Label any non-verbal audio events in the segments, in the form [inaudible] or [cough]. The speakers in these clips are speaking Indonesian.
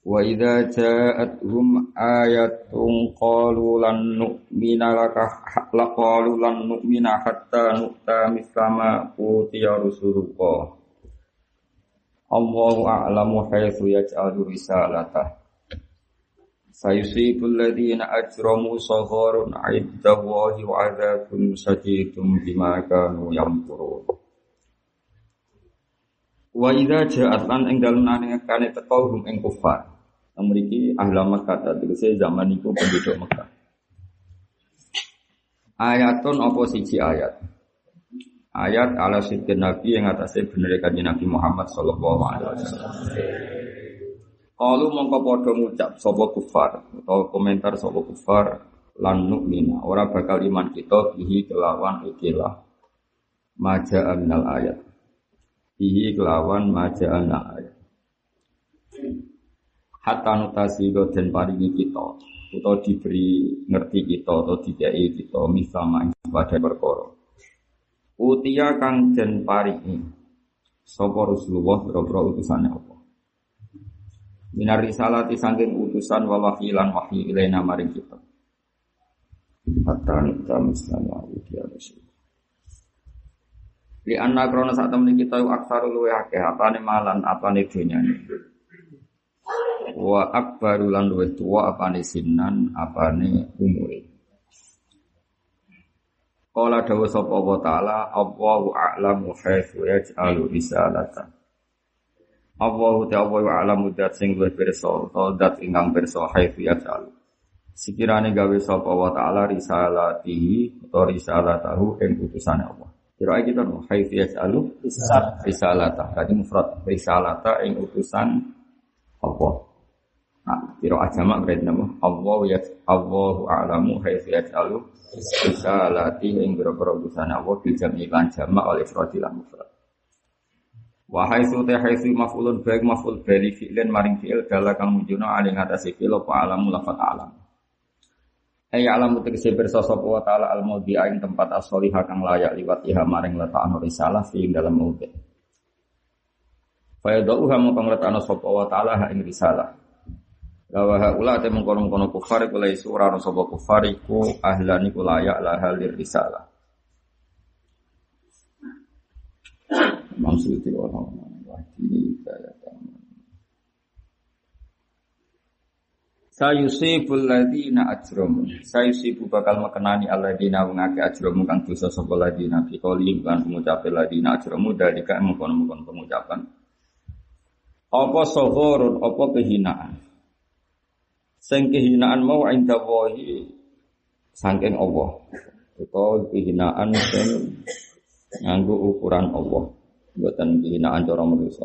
Wa idza ja'atuhum ayatun qalu lan nu'mina laka la qalu lan nu'mina hatta nu'ta mislama utiya rusulullah. Allahu a'lamu haitsu yaj'alu risalatah. Sayusibul ladzina ajramu sagharun 'indallahi wa 'adzabun sadidun bima kanu yamkurun. Wa idza ja'at lan ing dalem nangane teko hum ing kufar memiliki ahla Makkah tegese zaman itu penduduk Mekah. Ayatun apa siji ayat? Ayat ala sidin Nabi yang atasnya bener kanjeng Nabi Muhammad sallallahu alaihi wasallam. Kalau mongko padha ngucap sapa kufar atau komentar sapa kufar lan nu'mina ora bakal iman kita bihi kelawan ikilah maja minal ayat. Bihi kelawan maja ayat hatta nutasi dan paringi kita. Atau diberi ngerti kita atau dikai kita misalnya pada perkara. Utia kang den paringi. Sapa Rasulullah boro utusannya apa? Minar risalati saking utusan wa wahyilan wahyi ilaina maring kita. Hatta nita misalnya utia Rasul Li anna saat temen kita aksaru luwe akeh apane malan dunyane wa akbaru lan luwih tuwa apane sinan apane umure. Kala dawa sapa Allah taala Allahu a'lamu haitsu yaj'alu risalata. Allahu ta'ala a'lamu dat sing luwih pirsa utawa dat ingkang pirsa haitsu yaj'alu. Sekirane gawe sapa Allah taala risalatihi utawa risalatahu ing utusane Allah. Kira kita no haitsu yaj'alu risalata Tadi mufrad risalata ing utusan Allah Nah, kira ajamak berarti nama Allah ya Allahu a'lamu haitsu yaj'alu risalati ing boro-boro utusan Allah bil jam'i lan jamak oleh ifrad lan mufrad. Wa haitsu ta haitsu maf'ulun baik maf'ul bali fi'lan maring fi'il dala kang mujuna ali ngatasi fi'il apa alamu lafat alam. Ay alamu tegese pirsa sapa wa ta'ala al maudhi'a ing tempat as-shalihah kang layak liwat iha maring letakno risalah fi dalam maudhi'. Fa yadauha mongko ngletakno sapa wa ta'ala ha ing risalah. Lawa haula te mengkono-kono kufar iku lai surah sapa kufar iku ahlan iku layak la halir risalah. Maksud itu orang kaya Sayusibul ladina ajramu Sayusibu bakal mekenani alladina wengake ajramu kang dosa sapa ladina. Fi qouli kan pengucap ladina ajramu dari ka mengkono-mengkono pengucapan Apa sohorun apa kehinaan Sing kehinaan mau inda wahi sangking Allah. Itu kehinaan sing nganggu ukuran Allah. Buatan kehinaan cara manusia.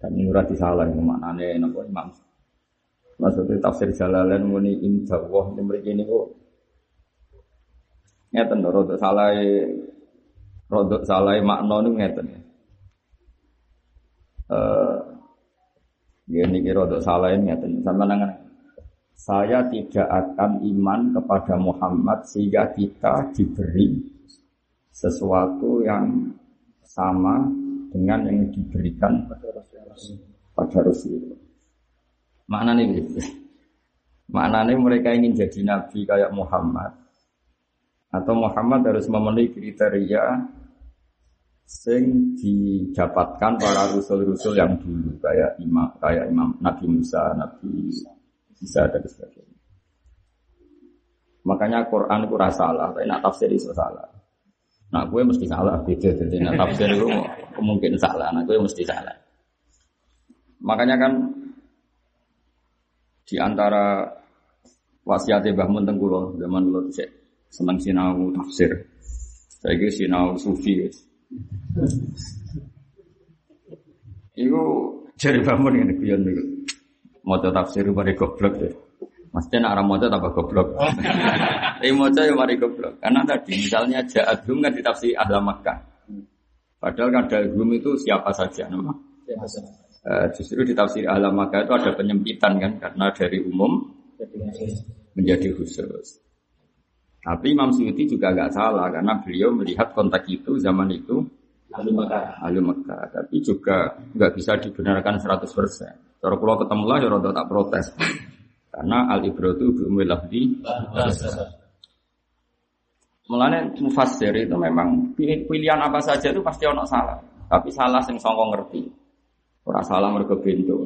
Dan ini udah disalah yang maknanya nopo imam. Maksudnya tafsir Jalalain muni inda wah ini mereka ini kok ngeten rodok salah rodok salah makna ini ngeten Uh, Ya kira untuk salah ini sama dengan saya tidak akan iman kepada Muhammad sehingga kita diberi sesuatu yang sama dengan yang diberikan pada Rasulullah. Maknanya gitu. Maknanya mereka ingin jadi nabi kayak Muhammad atau Muhammad harus memenuhi kriteria sing didapatkan para rusul-rusul yang dulu kayak imam kayak imam Nabi Musa, Nabi Isa dan sebagainya. Makanya Quran itu salah, tapi nak tafsir itu salah. Nah, gue mesti salah, beda jadi nak tafsir itu mungkin salah, nah gue mesti salah. Makanya kan di antara wasiat Mbah Mun zaman dulu saya senang sinau tafsir. Kira sinau sufi. Iku Jadi bangun ini guyon niku. Maca tafsir mari goblok ya. Maksudnya nak orang maca tambah goblok. [laughs] Tapi maca ya mari goblok. Karena tadi misalnya ja'adhum kan ditafsir ahla Makkah. Padahal kan dalhum itu siapa saja nama. Uh, justru di tafsir ahla Makkah itu ada penyempitan kan karena dari umum menjadi khusus. Tapi Imam Suyuti juga agak salah karena beliau melihat konteks itu zaman itu Ahli Mekah. ahli Mekah. Tapi juga nggak bisa dibenarkan 100%. Kalau kalau ketemu lah ya tak protes. Karena al ibratu bi umil lafzi. Mulane mufassir itu memang pilih- pilihan apa saja itu pasti ono salah. Tapi salah sing songko ngerti. Ora salah mergo bento.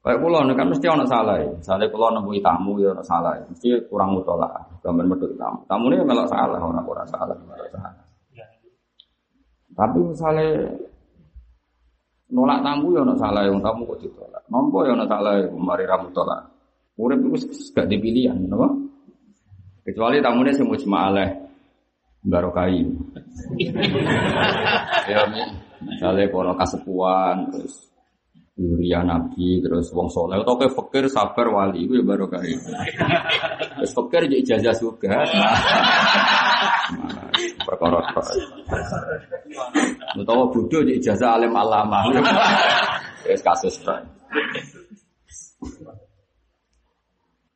Kayak kula nih kan mesti ono salah ya. Misalnya kula nemui tamu ya ono salah. ya. Mesti kurang mutola. Gambar medhot tamu. Tamu ini melok salah orang ora salah, ora salah. Tapi misalnya nolak tamu ya ono salah yang tamu kok ditolak. Nompo ya ono salah ya mari ramu tolak. Urip itu gak dipilihan, napa? Kecuali tamunya semua cuma aleh barokai. [laughs] ya misalnya para kasepuan terus Yuria Nabi terus wong soleh atau kayak fakir sabar wali itu ya barokai. Terus fakir jadi ijazah juga. Perkara Utawa bodoh di ijazah alim alama. Wis kasus.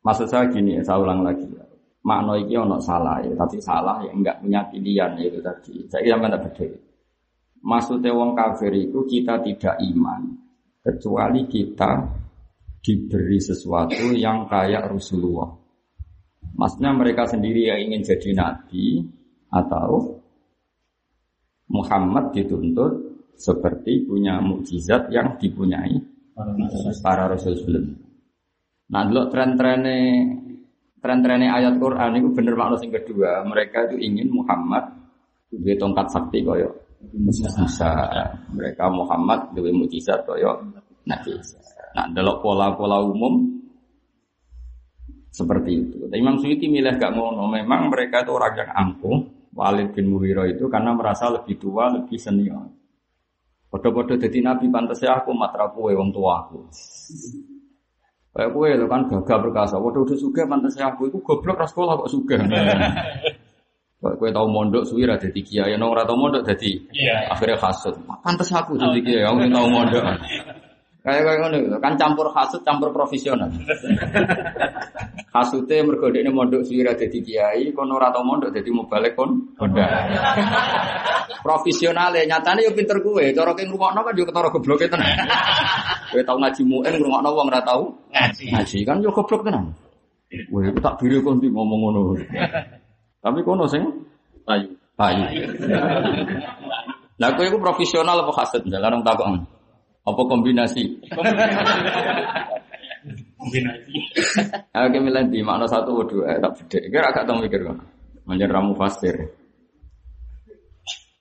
Maksud saya gini ya, saya ulang lagi. ya. Makna ono salah ya, tapi salah yang enggak punya pilihan ya itu tadi. Saya mana beda. Maksudnya wong kafir itu kita tidak iman kecuali kita diberi sesuatu yang kayak Rasulullah. Maksudnya mereka sendiri yang ingin jadi nabi atau Muhammad dituntut seperti punya mukjizat yang dipunyai para rasul sebelumnya. Nah, dulu tren-trennya tren-trennya ayat Quran itu bener makna yang kedua. Mereka itu ingin Muhammad duwe tongkat sakti koyo Musa. Mereka Muhammad duwe mukjizat koyo Nabi Isa. Nah, dalam pola-pola umum seperti itu. Tapi Imam Suyuti milih gak ngono. Memang mereka itu orang yang angkuh. Walid bin Mughirah itu karena merasa lebih tua, lebih senior. Podo-podo jadi nabi pantasnya aku matra kue wong tua aku. Kayak kue lo kan gagah perkasa. Waduh udah suka pantasnya aku itu goblok ras sekolah kok suka. [laughs] Kue tau mondok suwi ra dadi kiai, nong ora tau mondok dadi Iya. akhirnya hasut. Pantes aku jadi kiai, aku tau mondok. [laughs] Kayak kayak ngono kan campur hasut campur profesional. [laughs] Hasute mergo dekne mondok suwi ra dadi kiai, kono ora tau mondok dadi mubalek kon Honda. [laughs] Profesionale nyatane yo pinter kuwe, cara ki ngrungokno kan yo ketara gobloke tenan. Kowe tau ngaji muin ngrungokno wong ora tau Ngaji. ngaji kan yo goblok tenan. Wah, iku tak diri kon ngomong ngono. Tapi kono sing Ayu. payu. Lah kowe iku profesional apa hasud? Jalan takon. Apa kombinasi? Kombinasi. [laughs] Oke milih di makna satu atau dua, eh, tak beda. Kira agak tahu mikir kan. Manjan ramu fasir.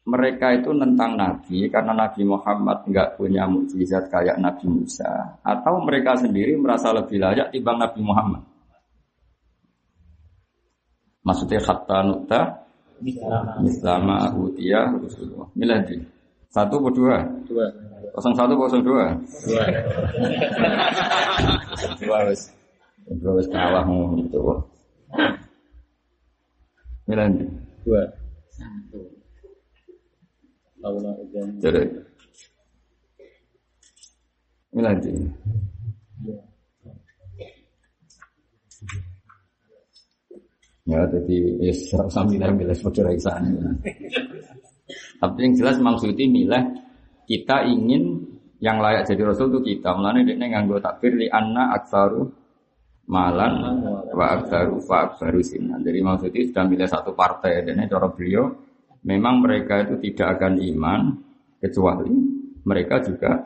Mereka itu nentang Nabi karena Nabi Muhammad nggak punya mukjizat kayak Nabi Musa, atau mereka sendiri merasa lebih layak timbang Nabi Muhammad. Maksudnya khatta nukta Mislama utia Rasulullah. Milih di satu atau dua? Dua. Kosong satu kosong dua. Dua. Dua wis. Dua wis kalah gitu. Milih di. Dua. Jadi. Milih di. Ya, jadi sambil milih saudara sana. Tapi yang jelas Suyuti milih kita ingin yang layak jadi rasul itu kita. Mulane dia nganggo takbir li anna aksaru malan wa aksaru fa aksaru sinan. Jadi Suyuti sudah milih satu partai dan cara beliau memang mereka itu tidak akan iman kecuali mereka juga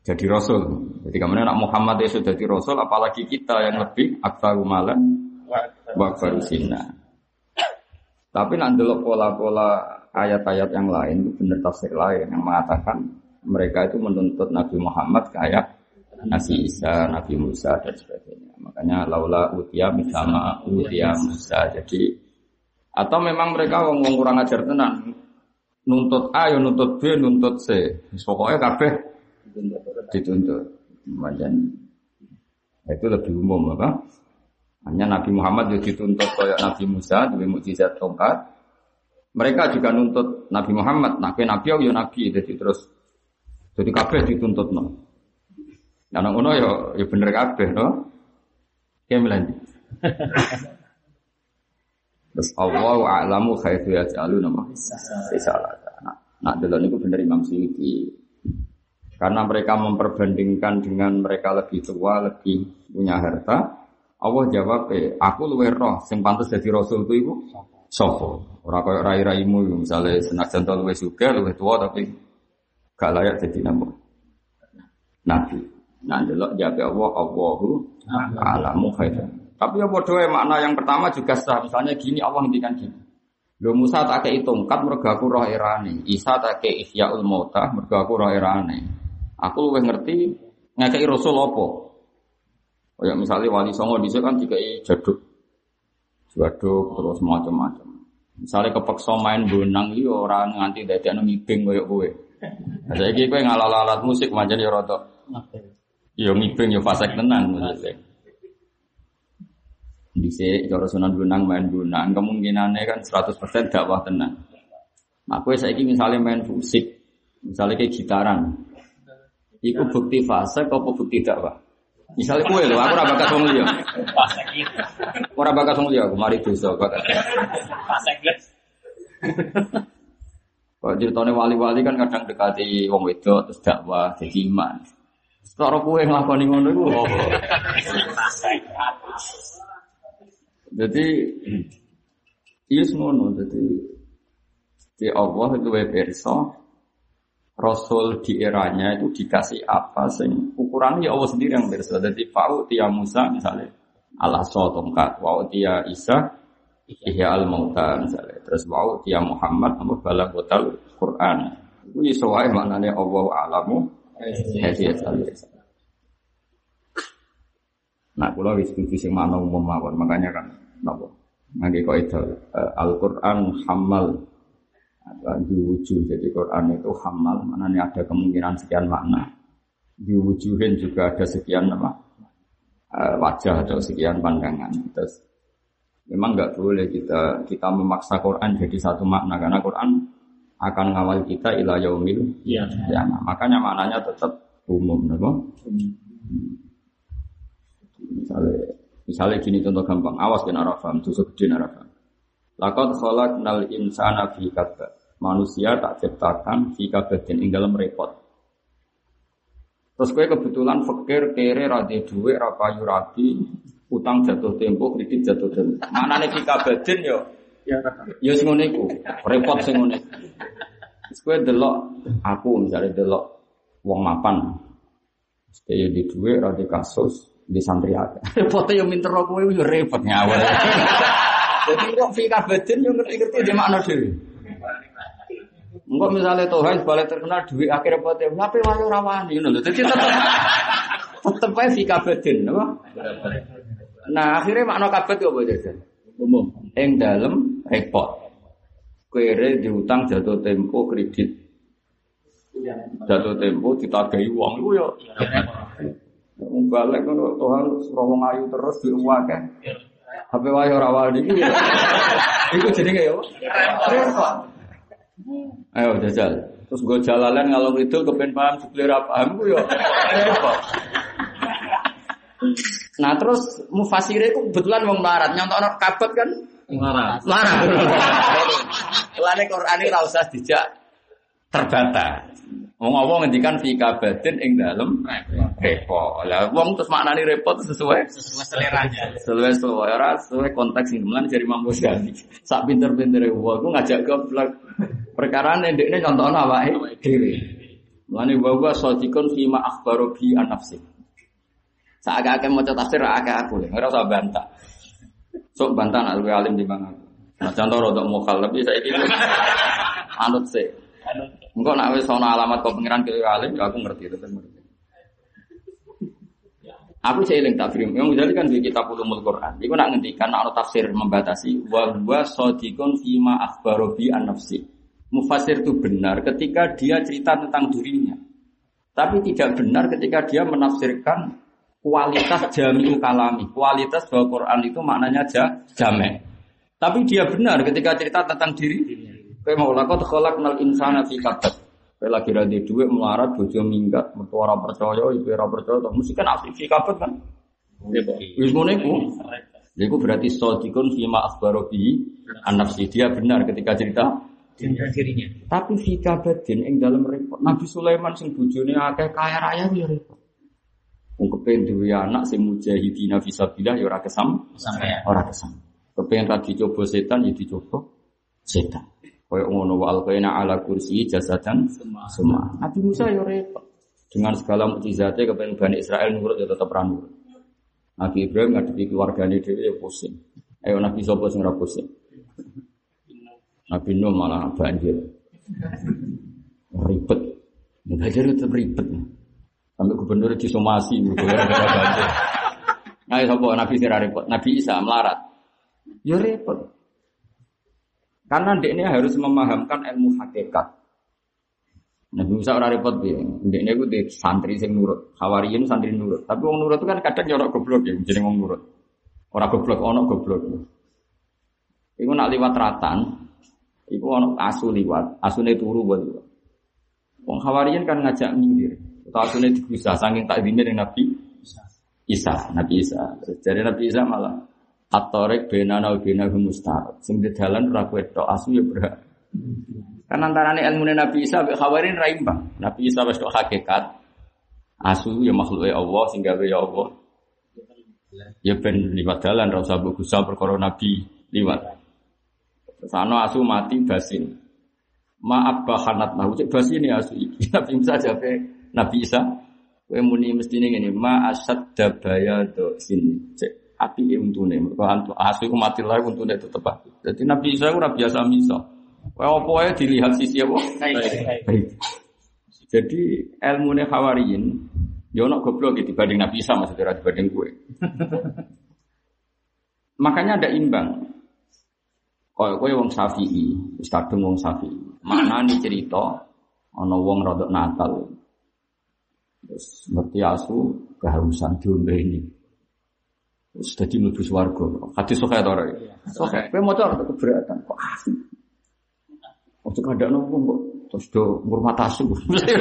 jadi rasul. Jadi kemudian Muhammad itu sudah jadi rasul apalagi kita yang lebih aksaru malan wa aksaru sinan. Tapi nanti pola-pola ayat-ayat yang lain itu benar tafsir lain yang mengatakan mereka itu menuntut Nabi Muhammad kayak Nabi Isa, Nabi Musa dan sebagainya. Makanya laula utia misalnya utia Musa. Jadi atau memang mereka wong wong kurang ajar tenan. Nuntut A, ya nuntut B, nuntut C. Pokoknya kabeh dituntut. Macam itu lebih umum apa? Hanya Nabi Muhammad juga dituntut kayak Nabi Musa dengan mukjizat tongkat. Mereka juga nuntut Nabi Muhammad, nah nabi ya nabi, jadi terus jadi kabeh dituntut no. Nah, nang ngono ya ya bener kabeh no. Kayak melanjut. [laughs] Terus Allah a'lamu khairu yaj'alu nama risalah. Nah, nah delok niku bener Imam Suyuti. Karena mereka memperbandingkan dengan mereka lebih tua, lebih punya harta, Allah jawab, eh, aku luwe roh, sing pantas jadi rasul itu iku sapa? Ora koyo rai-raimu misalnya senajan to luwe suka, luwe tua tapi gak layak jadi nabi. Nabi. Nah, delok jawab Allah, Allahu a'lamu khairu. Tapi ya bodoh makna yang pertama juga sah. Misalnya gini Allah ngendikan gini. Lo Musa tak kei tongkat mergo aku roh erane. Isa tak kei ihyaul mauta mergo aku roh erane. Aku luwih ngerti ngekei rasul apa. Ya misalnya wali songo dhisik kan dikai jaduk. Jaduk terus macam-macam. Misalnya kepeksa main bonang iki ora nganti dadekno ngibing koyo kowe. Nah, saiki kowe ngalal-alat musik manjen ya rada. Ya ngibing ya fasek tenan maksudnya. Bisa cara sunan gunang main gunang kemungkinannya kan 100% dakwah tenang. Aku saya ini misalnya main musik, misalnya kayak gitaran, itu bukti fase, kau bukti dakwah. Misalnya kue loh, aku raba bakat wong liya. Ora bakat wong liya, aku mari dosa bakat. Kok ceritanya wali-wali kan kadang dekati wong wedok terus dakwah jadi iman. Sekarang kue ngelakoni ngono iku. Jadi [clears throat] iya semono jadi di Allah itu perso Rasul di eranya itu dikasih apa sing ukurannya ya Allah sendiri yang perso. Jadi fa'u tia Musa misalnya Allah so tongkat, wa'u tia Isa ihya al mauta misalnya. Terus wa'u tia Muhammad nama balagotal Quran. Itu yisawai maknanya Allah alamu Hadiah Nah, kalau wis setuju sing mana umum mawon, makanya kan napa? Ngangge itu uh, Al-Qur'an hamal diwujud. Jadi Quran itu hamal, mana nih ada kemungkinan sekian makna. Diwujudin juga ada sekian apa? Uh, wajah atau sekian pandangan. Terus memang nggak boleh kita kita memaksa Quran jadi satu makna karena Quran akan ngawal kita ila yaumil ya. ya nah, makanya maknanya tetap umum? Hmm. Misalnya, misalnya gini contoh gampang, awas kena arafam, dosa gede arafam. Lakot kholak nal insana fi. Manusia tak ciptakan fi kabadin ing dalam repot. Terus gue kebetulan fakir, kere, rade duwe, rapayu rapi, utang jatuh tempo, kredit jatuh tempo. Mana nih fi kabadin yo? Ya, ya sing repot sing ngene. Terus gue delok aku misalnya delok wong mapan. Saya di duwe, rade kasus, di santri ada. [laughs] Repotnya yang minta rokok itu repot ngawal. [laughs] Jadi kok fika batin yang ngerti-ngerti di mana dhewe. Enggak misalnya Tuhan balik terkenal duit akhir repotnya, tapi wae ora wani ngono lho. Dadi tetep [laughs] tetep ae fika batin, apa? Nah, akhirnya makna kabet apa jajan? Umum. Ing dalem repot. Kere diutang jatuh tempo kredit. Jatuh tempo ditagahi uang lu ya. Balik kan Tuhan wong ayu terus di uang kan. HP wae ora wali iki. [laughs] Iku jenenge ya. Repot. Ayo jajal. Terus gue jalalan ngalor itu kepen paham jebule ra paham ku ya. Nah terus mufasire itu kebetulan wong melarat nyontokno kabet kan melarat. Melarat. Lane Quran ini usah dijak terbata. Wong apa ngendikan fi kabatin ing dalem repot. Lah wong terus maknani repot sesuai sesuai seleranya. Sesuai selera, sesuai konteks sing melan jadi mampu sekali. Sak pinter-pintere wong aku ngajak goblok. Perkara ndekne contohna awake dhewe. Mulane wa wa sadiqun fi ma akhbaru bi an nafsi. Sak agak maca tafsir agak aku, ora usah bantah. Sok bantah nak luwe alim di mana. Nah contoh rodok mukhalaf iki saiki [laughs] anut sih. Engkau nak wis ana alamat kau pengiran ke alim, ya aku ngerti itu ngerti. Aku saya eling takfir. Yang jadi kan di kitab ulumul Quran. Iku nak ngendikan nak tafsir membatasi wa huwa sadiqun fima akhbaro bi nafsi. Mufasir itu benar ketika dia cerita tentang dirinya. Tapi tidak benar ketika dia menafsirkan kualitas jami'u kalami. Kualitas bahwa Quran itu maknanya ja, jamek. Tapi dia benar ketika cerita tentang diri. Kayak mau lakot kolak nal insana fi. Kayak lagi radi duit melarat, bojo minggat, mertua ora percaya, ibu ora percaya, toh mesti kan asli kabad kan. Iya. Wis ngono iku. Ya iku berarti sodikun fima akhbaro bihi an nafsi. Dia benar ketika cerita dirinya. tapi fi kabadin ing dalam repot. Nabi Sulaiman sing bojone akeh kaya raya ya repot. Wong kepen duwe anak sing mujahidina fisabilillah ya ora kesam, ora kesam. Kepen ra dicoba setan ya dicoba setan. Kaya ngono wa alqaina ala kursi jasadan semua. Nabi Musa ya repot. Dengan segala mukjizatnya kepen Bani Israel nurut ya tetap ra nurut. Nabi Ibrahim ngadepi keluargane dhewe ya pusing. Ayo Nabi sapa sing ora pusing? Nabi Nuh malah banjir. Ribet. Banjir tetap ribet. Sampai gubernur disomasi ya, gara-gara banjir. Nah, sapa Nabi sira repot? Nabi Isa melarat. Ya repot. Karena ini harus memahamkan ilmu hakikat. Nabi Musa ora repot piye. Ndekne iku di santri sing nurut. Hawariyin santri nurut. Tapi wong nurut itu kan kadang nyorok goblok ya, jeneng wong nurut. Ora goblok, ono goblok. Iku nak liwat ratan, iku ono asu liwat, asune turu buat liwat. Wong Hawariyin kan ngajak minggir. Atau asune digusah saking tak dine Nabi Isa, Nabi Isa. Jadi Nabi Isa malah Atorek benana wa benahum mustahab. Sing di dalan ora kowe asu ya berat. Kan antarane ilmu Nabi Isa mbek Hawarin ra. Nabi Isa wis tok hakikat. Asu ya makhluke Allah sing gawe ya Allah. Ya ben liwat dalan ra usah mbok perkara Nabi liwat. Ana asu mati basin. Maaf bahanat nahu cek basin ya asu iki. [laughs] Nabi Isa jape Nabi Isa kowe muni mestine ngene ma asad dabaya do sin cek api untune mergo antu asu iku mati lae untune tetep api. Dadi Nabi Isa ora biasa misa. Kowe apa wae dilihat sisi apa? Baik. Jadi ilmu ne hawariyin ya ono goblok gitu dibanding Nabi Isa maksudnya dibanding gue. Makanya ada imbang. Kaya kowe wong Syafi'i, wis kadung wong Syafi'i. Maknane cerita ana wong rodok Natal. Terus ngerti asu kehausan diombe ini. Terus dadi mlebu swarga. Hadis sahih ta ora? Sahih. Kowe maca ora keberatan kok asu. Ojo kadakno wong kok terus do ngurmat asu.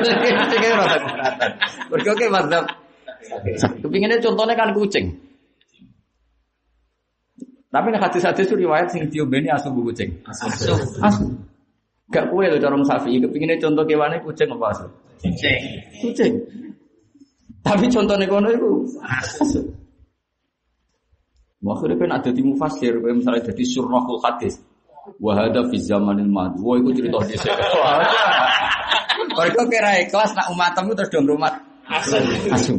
[laughs] Kayak rada keberatan. Mergo ke madzhab. Kepinginnya contohnya kan kucing. Tapi nek hadis-hadis itu riwayat sing diombeni asu bu kucing. Asu. Asu. Gak kue lho cara sapi. Kepinginnya contoh kewane kucing apa asu? Cek. Kucing. Tapi contohnya kono itu asu. Makanya kan ada di mufasir, misalnya jadi surahul hadis. Wahada fi zamanil madu. Wah, itu cerita di sini. [laughs] Mereka kira ikhlas nak umatmu terus dong rumah Asu. asu.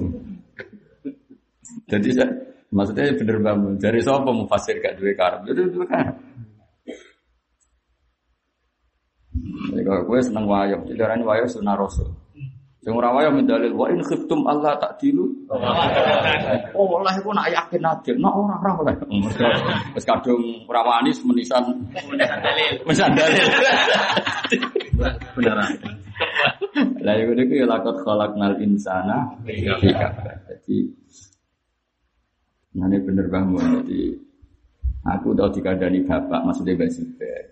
Jadi saya, maksudnya bener bangun. Dari siapa mufasir gak duwe karep? Jadi duwe karep. Jadi kalau gue seneng wayang, jadi orang wayang sunah rasul. Yang ora wayang mendalil wa in khiftum Allah tak dilu. Oh, lah iku nak yakin adil, nak ora ora oleh. Wis kadung ora wani menisan Dalil. menisan dalil. Beneran. Lah iku niku ya lakot khalaqnal insana Iya. fi kabad. Jadi Nah ini bener banget. Jadi aku tahu dikadani bapak maksudnya Mbak Zubair.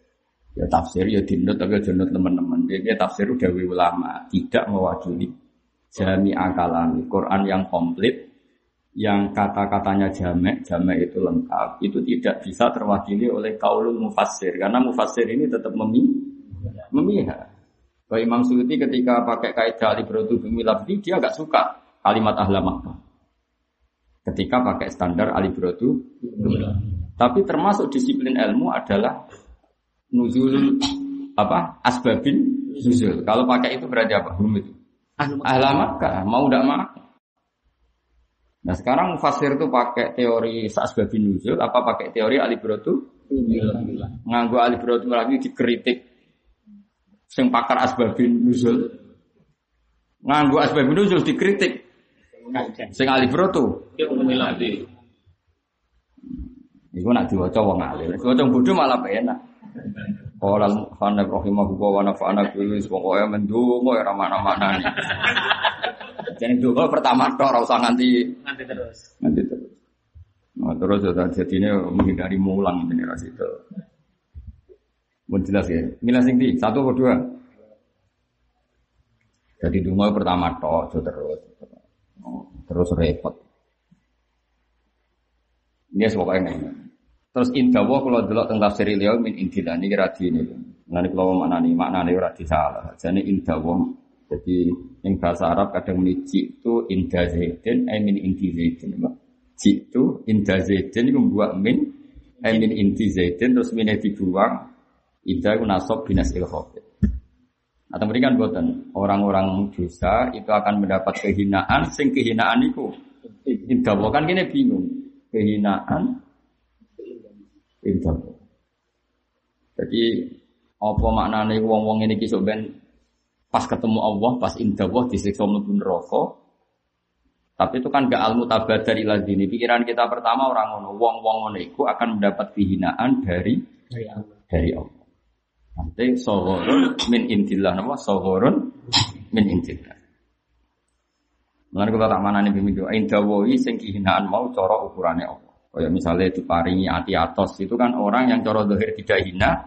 Ya tafsir ya dinut tapi ya dinut teman-teman. Jadi tafsir udah ulama tidak mewakili jami akalami Quran yang komplit yang kata-katanya jamek, jamek itu lengkap, itu tidak bisa terwakili oleh kaulul mufassir karena mufassir ini tetap memi memihak. Kalau Imam Suyuti ketika pakai kaidah alibrotu bumi dia agak suka kalimat ahla Makkah. Ketika pakai standar alibrotu tapi termasuk disiplin ilmu adalah nuzul apa asbabin nuzul. Kalau pakai itu berarti apa? Hum itu. Ahla Makkah mau tidak mau. Nah sekarang mufasir itu pakai teori asbabin nuzul apa pakai teori alibrotu? Nganggo alibrotu lagi dikritik sing pakar asbabin nuzul. Nganggo asbabin nuzul dikritik sing alibrotu. Iku nak diwaca wong alim. Diwaca bodoh malah penak. Qala al-Muhannab rahimahullah wa nafa'ana bihi pokoke mendungo ora mana-mana. Jadi dulu pertama tok ora usah nganti Nanti terus. nanti terus. Nah, terus ya jadi ini menghindari mulang ini ras itu. Mau jelas ya. Milah sing di satu atau dua. Jadi dungo pertama tok terus. Terus repot. Ini pokoknya ini. Terus indawa kalau delok tentang tafsir beliau min indila ini kira ini. Nanti kalau maknani maknani ora salah. Jadi indawa jadi yang bahasa Arab kadang muni itu inda zaidin eh min inti zaidin. Jitu inda zaidin itu membuat min eh min inti zaidin terus min dibuang Ida itu nasab binas ilhofid. Atau mereka buatan orang-orang dosa itu akan mendapat kehinaan, sing kehinaan itu indah kan gini bingung kehinaan indah. Jadi apa maknanya wong-wong ini kisah ben pas ketemu Allah, pas indah Allah disiksa mlebu neraka. Tapi itu kan gak almu tabad dari ladini. Pikiran kita pertama orang ngono, wong-wong ngono iku akan mendapat kehinaan dari Dari Allah. dari Allah. Nanti sohorun min intillah nama sohorun min intillah. Mengenai tak mana nih bimidu, indawoi sing kehinaan mau coro ukurannya Allah. Kayak misalnya diparingi hati atos itu kan orang yang coro dohir tidak hina,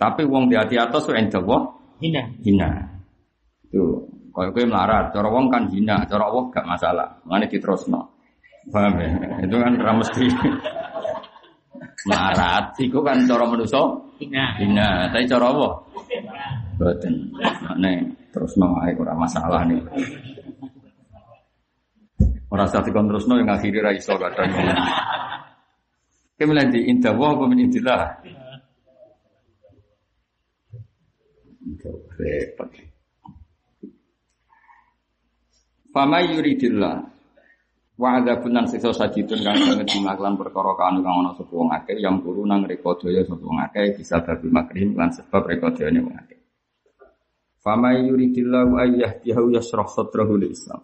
tapi wong di hati atos itu indawo Hina. hina. Itu kalau gue melarat, coro wong kan hina, coro Allah gak masalah. Mengenai diterusno. Paham ya? Itu kan ramesti [laughs] melarat. Itu kan coro manusia Hina. Hina, tapi cara apa? Boten. Nek terus no ae ora masalah nih. Ora usah dikon terus no yang akhiri ra iso kadang. Kemudian di indah wa apa min indillah. Repot. Fama yuridillah wa adzabun nan siksa sajidun kang sanget dimaklan perkara kanu kang ana sapa wong akeh yang guru nang reka daya sapa akeh bisa babi makrim lan sebab reka dayane akeh. Fama yuridillahu ayyahdihu yasrah sadrahu lil Islam.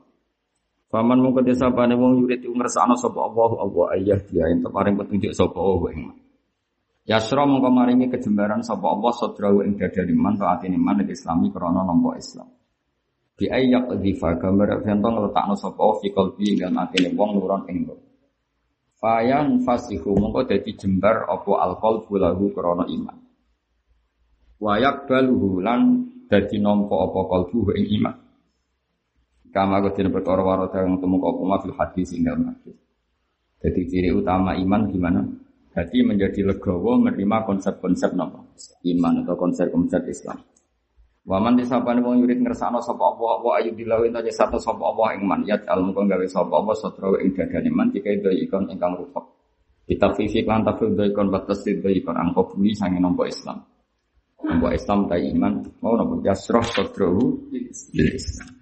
Faman mung kedesa pane wong yurid ngersakno sapa Allah Allah ayah dia ento paring petunjuk sapa Allah ing. Yasra mongko maringi kejembaran sapa Allah sadrahu ing dadane man taatine man ing Islami krana nampa Islam. Di ayak difa gambar fento ngletakno sapa fi qalbi lan atine wong nuron ing nur. Fayan fasihu mongko dadi jembar apa alqalbu lahu krana iman. Wayak baluhu lan dadi nampa apa qalbu ing iman. Kama kudin perkara warata yang temu kau kuma fil hadis ing dalam hadis. Jadi ciri utama iman gimana? Jadi menjadi legowo menerima konsep-konsep nopo iman atau konsep-konsep Islam. Waman disapane wong yurid ngersakno sapa apa apa ayu dilawin aja satu sapa apa ing man yat al mung gawe sapa apa satra ing dadane man jika itu ikon ingkang rupek. Ditafifi lan tafsir do ikon batas do ikon angko buli sange nampa Islam. Nampa Islam ta iman mau nampa jasroh lil Islam.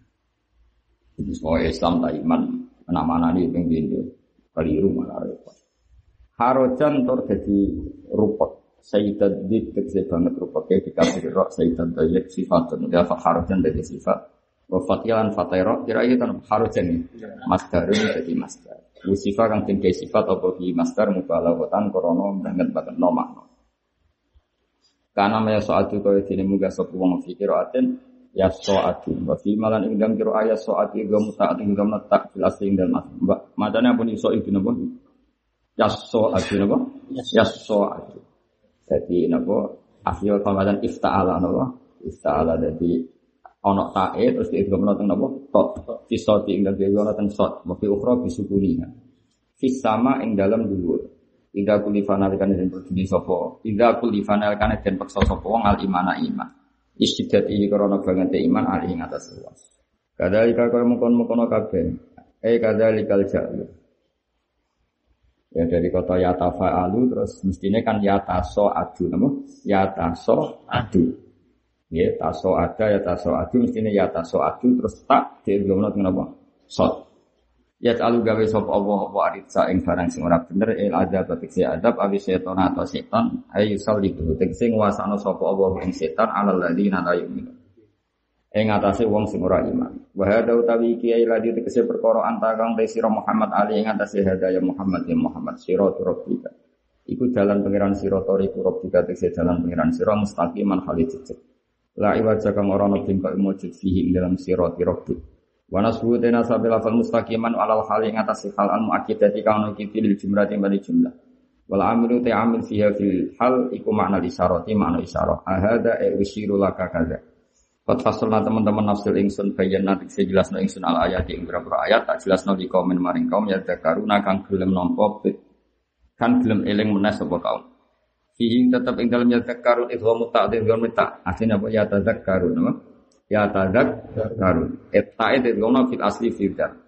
Jadi semua Islam tak iman, mana-mana nih yang pintu, keliru malah repot. Harojan tor jadi rupot, Sayyidat Dib kecil banget rupotnya dikasih rok Sayyidat Dayak sifatun, dia harojan dari sifat. Wafatilan fatero, kira itu kan harojan nih, masdarun jadi masdar. Usifa kang tinggi sifat apa di masdar mubalawatan korono banget banget no makna. Karena maya soal itu kau ini muga sopu wong fikir aten ya so'atu wa fi malan ing dalam kira ayat so'atu ing gamu taat ing gamu tak asli ing dalam mbak madane pun iso itu napa? Ya so'atu napa? Ya so'atu jadi napa? Asli wa madan ifta'ala napa? Ifta'ala jadi ono tae terus di gamu teng napa? Tok fi soti ing dalam gamu teng sot wa fi ukhra bi sukuniha fi sama ing dalam dhuwur. Ida kulifana kan den berdiri sapa? Ida kulifana den paksa sapa? Wong al imana iman istidat iki karena banget iman ali ing atas luas. Kadalika kaya mukon-mukono kabeh. Eh kadalikal jalu. Ya dari kota yatafa'alu terus mestinya kan yataso adu nama yataso adu. Ya taso ada yataso adu mestinya yataso adu terus tak dielomno dengan apa? Sot. Ya alu gawe sop Allah apa aritsa ing barang sing ora bener il adab tekse adab awi setan atau setan ayu salibu tekse nguasano sapa Allah ing setan alal ladina la yu'minu ing atase wong sing ora iman wa hada utawi iki ai ladi tekse perkara anta kang te Muhammad ali ing atase hadaya Muhammad ya Muhammad sira rabbika Iku jalan pangeran sira tariku rabbika tegese jalan pangeran sira mustaqiman jejeg. La iwaja kang ora ana bingkok mujud fihi ing dalam sirati rabbik. Wa nasbu tena sabil lafal mustaqiman alal hal ing atas hal al muakkidati kang ono kiti lil jumlati bani jumlah. Wal amilu ta amil fiha fil hal iku makna isyarati makna isyarah. Ahada e usiru laka kadza. Qad fasalna teman-teman nafsil ingsun saya jelasno ingsun al ayat ing beberapa ayat tak jelasno di komen maring kaum ya karuna kang gelem nampa kan gelem eling meneh sapa kaum. Fihi tetap ing dalam yadzakkarun idghamu ta'dil wa mita. Asline apa ya tadzakkarun apa? Ya tadzakkarun. Eta itu ngono fil asli firdar.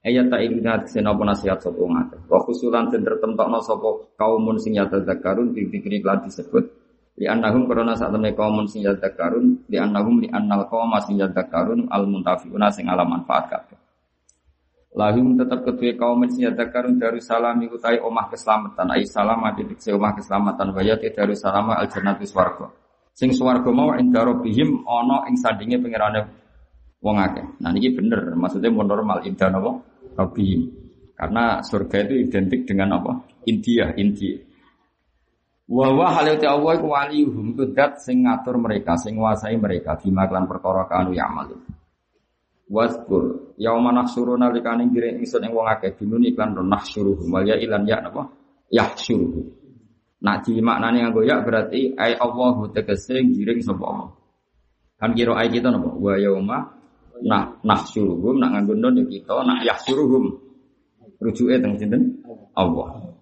Ayat tak ingin ngat senapa nasihat sapa ngake. Wa khusulan den tertentokno sapa kaumun sing ya tadzakkarun dikri lan disebut li annahum karena saat temne kaumun sing ya tadzakkarun li annahum li annal qaum sing ya tadzakkarun al muntafiuna sing ala manfaat kabeh. Lahum tetap kedua kaum karun darussalam iku tai omah keselamatan ai salam titik se omah keselamatan wayati darussalam al jannati swarga. Sing swarga mau inda rabbihim ana ing sandinge pangerane wong akeh. Nah niki bener, maksudnya mau normal inda napa? Rabbihim. Karena surga itu identik dengan apa? India, India. Wa wa halati Allah iku waliyuhum itu dat sing ngatur mereka, sing nguasai mereka bima lan perkara kanu ya'malun. Waskur yauma nahsyuru nalikane ngiring ingsun ing wong akeh binun iklan nahsyuruhu wal ya ilan ya napa yahsyuruhu Nak di maknane nganggo ya berarti ai Allahu tegese ngiring sapa Allah. Kan kira ai kita napa wa yauma nah nahsyuruhum nak nganggo nun ya kita nak yahsyuruhum rujuke teng sinten Allah.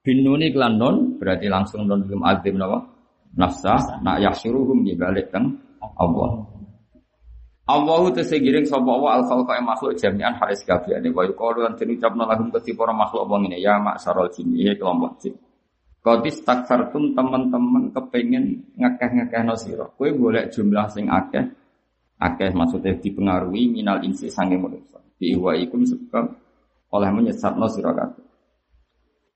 Binuni klan non berarti langsung non belum azim napa nafsa nak yahsyuruhum di balik kan Allah. Allahu tesegiring sapa wa al khalqa makhluk jami'an haris kabehane wa yuqalu lan den ucapna lahum keti para makhluk wong ini ya maksarul jin ya kelompok jin. Kodis takfartum teman-teman kepengen ngakeh-ngakeh no siro. Kue boleh jumlah sing akeh. Akeh maksudnya dipengaruhi minal insi sange manusia. Biwa ikum sebab oleh menyesat no siro kabeh.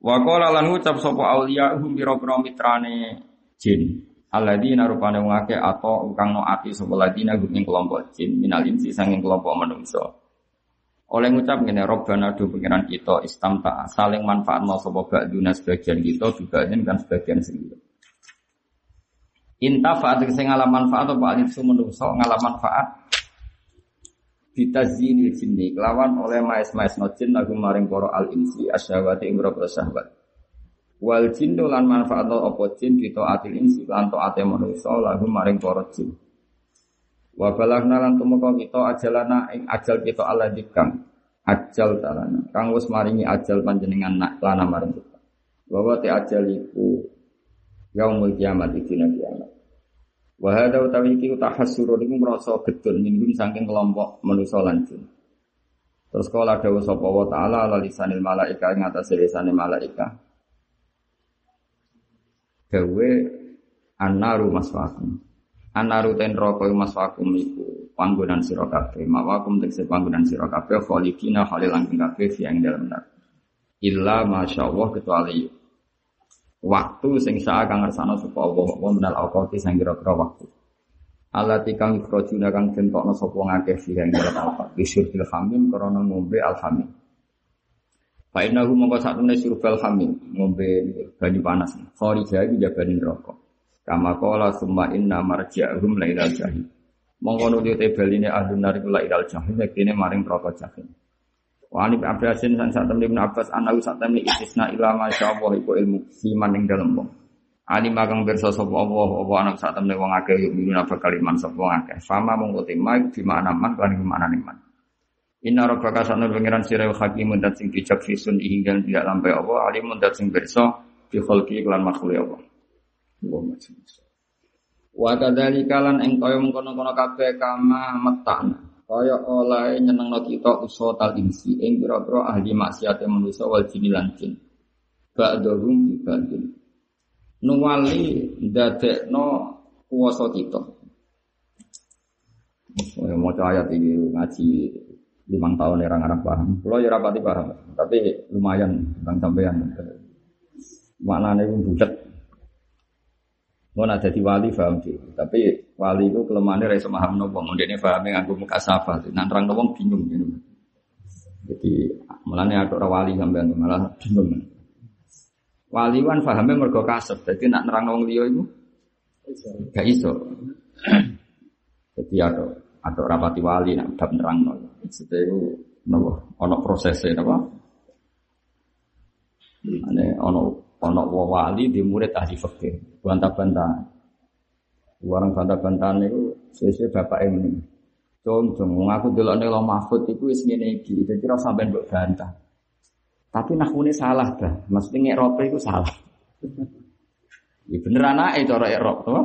Wa qala lan ucap sapa auliya hum biro mitrane jin. Alladzina rupane wong akeh atau kang no ati sapa ladina guming kelompok jin minal insi sanging kelompok manungsa. Oleh ngucap ngene Robbana do pengiran kita istamta saling manfaat no sapa ba'duna sebagian kita juga kan sebagian sendiri. Inta faat sing ngalam manfaat apa alif menungso ngalam manfaat bitazini jinni kelawan oleh maes-maes no jin lagu maring para al insi asyawati ing syahwat. Wal jinnu lan manfaat apa jin kita atil insi lan taate manusa lagu maring para jin. Wa balagna lan tumeka kita ajalana ing ajal kita Allah dikang ajal talana. Kang wis maringi ajal panjenengan nak lana maring kita. Bahwa te ajal iku yaumul kiamat dina kiamat. Wa hadza utawi iki tahassur niku merasa gedun minggum saking kelompok manusa lan jin. Terus kala dawuh sapa wa taala ala lisanil malaika ing atase lisane malaika gawe anaru maswakum. Anaru ten roko maswakum iku panggonan sira kabeh. Mawakum tegese panggonan sira kabeh khalidina halil langgeng kabeh yang dalam nar. Illa masyaallah kecuali waktu sing sak kang ngersano sapa Allah apa menal awqati sing kira-kira waktu. Allah tikang ikhrojuna kang tentokno sapa ngakeh sih yang dalam awqat. Bisyuril hamim krana ngombe alhamim. Fa innahu mongko sakmene surbal hamil, ngombe banyu panas. Kharija iki jabane neraka. Kama qala summa inna marji'ahum lailal jahim. Mongko nuti tebeline ahlun nar iku lailal jahim maring neraka jahim. Wa ani Abbasin san sak temne Ibnu Abbas anahu sak temne istisna ila masyaallah iku ilmu siman ing dalem wong. Ali magang bersa sapa Allah apa anak sak temne wong akeh yuk minuna bakal iman sapa akeh. Fama mongko timai di mana man lan di mana man. Inna rabbaka sana pengiran sirah hakimun dan sing bijak fisun hingga tidak lampai Allah alimun dan sing berso fi khalqi kelan makhluk Allah. Wa kadzalika lan ing kaya mengkono-kono kabeh kama metana. Kaya oleh nyenengno kita usaha tal insi ing pira-pira ahli maksiat manusa wal jin lan jin. Ba'dhum bibadin. Nuwali ndadekno kuwasa kita. Mau ayat ini ngaji limang tahun orang Arab paham. Kalau ya rapati paham, tapi lumayan tentang sampean. Maknanya itu bulat. Mau ada di wali paham sih, tapi wali itu kelemahannya rasa paham nopo. Dia paham yang aku muka safa, nanti orang nopo bingung. Gitu. Jadi mulanya ada orang wali sampean malah bingung. Wali kan pahamnya mergo kasep, jadi nak nerang wong liya itu gak iso. Jadi ada ada rapati wali nak bab nerang no. Jadi itu nopo ono prosesnya nopo. Ane ono ono wali di murid ahli fikih, bantah-bantah. Warang bantah-bantahan itu sesuai bapak ini. Cung, cung, ngaku dulu nih lo mahfud itu wis ngene iki. Jadi ora sampean mbok bantah. Tapi nakune salah dah. Maksudnya ngerope itu salah. [laughs] Ya bener anake cara erop to.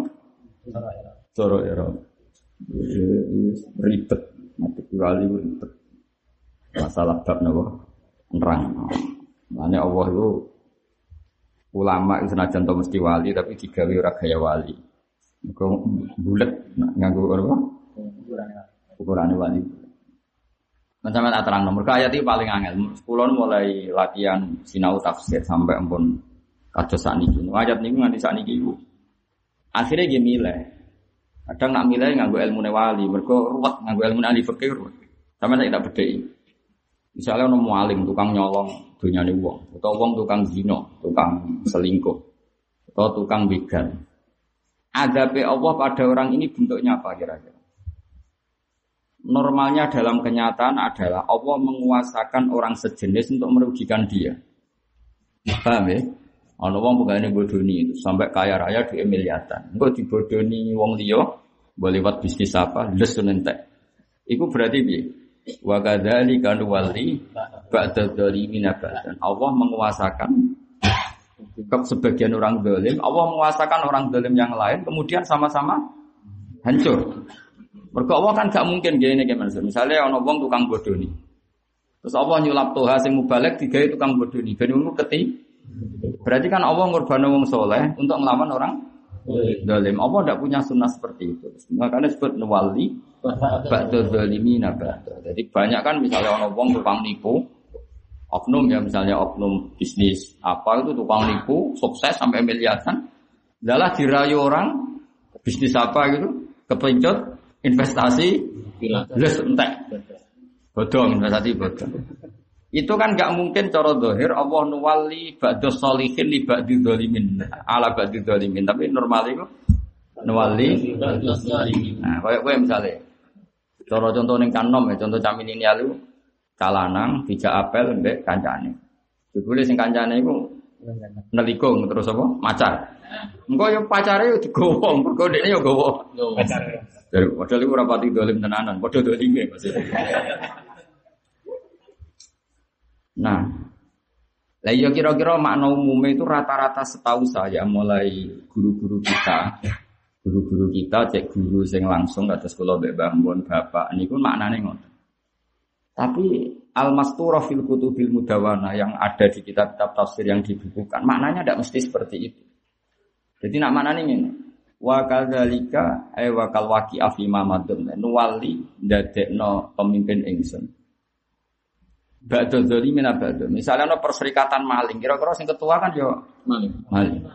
Cara erop. Ribet. Mati wali. Masalah bab napa? Nerang. Makanya Allah itu ulama itu senajan to mesti wali tapi digawe ora gaya wali. Mergo bulet nganggo apa? Ukuran wali. Macam mana terang nomor ayat ini paling angel. Kulon mulai latihan sinau tafsir sampai ampun kados sakniki. Ayat niku nganti sakniki iku. Akhirnya dia milih. Kadang nak milih nganggo ilmu wali, mergo ruwet nganggo ilmu ahli fikih ruwet. Sama saya tak bedheki. Misalnya ono mualim tukang nyolong dunyane wong, atau wong tukang zina, tukang selingkuh, atau tukang begal. Adabe Allah pada orang ini bentuknya apa kira-kira? Normalnya dalam kenyataan adalah Allah menguasakan orang sejenis untuk merugikan dia. Paham ya? Ono wong pegawai bodoni itu sampai kaya raya di miliaran. Engko dibodoni wong liya boleh buat bisnis apa? Les nentek. Iku berarti piye? Wa kadzalika nuwalli ba'da abadan. Allah menguasakan ke sebagian orang zalim, Allah menguasakan orang zalim yang lain kemudian sama-sama hancur. Mergo Allah kan gak mungkin gini gimana Misalnya ono wong tukang bodoni. Terus Allah nyulap toha sing mubalek digawe tukang bodoni. Ben ngono keti. Berarti kan Allah ngurban wong soleh untuk melawan orang zalim. Allah tidak punya sunnah seperti itu. Makanya disebut nuwali ba'da zalimina ba'da. Jadi banyak kan misalnya ono wong tukang nipu, oknum ya misalnya oknum bisnis apa itu tukang nipu sukses sampai miliaran. Adalah dirayu orang bisnis apa gitu kepencet investasi les entek. Bodong investasi bodong. Itu kan gak mungkin cara dohir Allah nuwali ba'da solihin li ba'di dolimin ala ba'di dolimin tapi normal itu nuwali nah kayak gue misalnya cara contoh ning kanom ya contoh camin ini lalu kalanang dijak apel mbek kancane. Jebule sing kancane iku nelikung terus apa? Macar. Engko yo pacare yo digowo engko dekne yo gowo pacar dari padahal iku ora pati dolim tenanan padha dolime maksudnya Nah, lah ya kira-kira makna umumnya itu rata-rata setahu saya mulai guru-guru kita, guru-guru kita cek guru sing langsung atas sekolah mbek bangun bapak niku maknane ngoten. Tapi al-mastura fil kutubil mudawana yang ada di kitab-kitab tafsir yang dibukukan maknanya tidak mesti seperti itu. Jadi nak maknanya ini wa kadzalika ay wa kal waqi afi mamadun nuwali dadekno pemimpin ingsun Ba'da dzalimin abadu. Misalnya ada perserikatan maling, kira-kira sing ketua kan yo maling. Maling.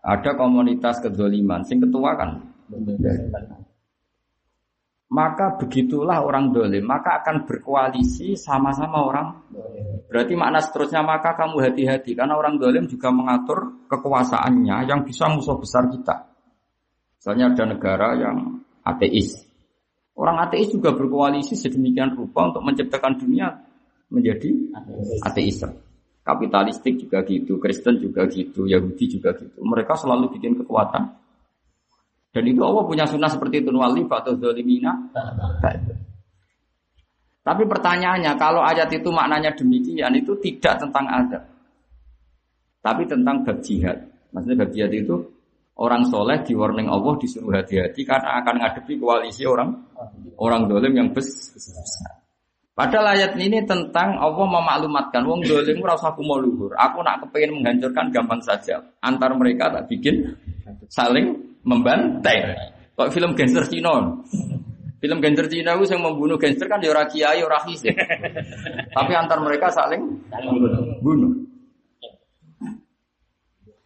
Ada komunitas kedzaliman, sing ketua kan. Maka begitulah orang dolim, maka akan berkoalisi sama-sama orang. Berarti makna seterusnya maka kamu hati-hati karena orang dolim juga mengatur kekuasaannya yang bisa musuh besar kita. Misalnya ada negara yang ateis, Orang ateis juga berkoalisi sedemikian rupa untuk menciptakan dunia menjadi ateis. Kapitalistik juga gitu, Kristen juga gitu, Yahudi juga gitu. Mereka selalu bikin kekuatan. Dan itu Allah punya sunnah seperti itu wali atau dolimina. Tapi pertanyaannya, kalau ayat itu maknanya demikian, itu tidak tentang azab. Tapi tentang bab jihad. Maksudnya bab jihad itu Orang soleh di warning Allah disuruh hati-hati karena akan ngadepi koalisi orang orang dolim yang besar. Padahal ayat ini tentang Allah memaklumatkan wong dolim rasa aku mau luhur. Aku nak kepengen menghancurkan gampang saja. Antar mereka tak bikin saling membantai. Kok film gangster Cina? Film gangster Cina itu yang membunuh gangster kan ya kiai, ora Tapi antar mereka saling bunuh.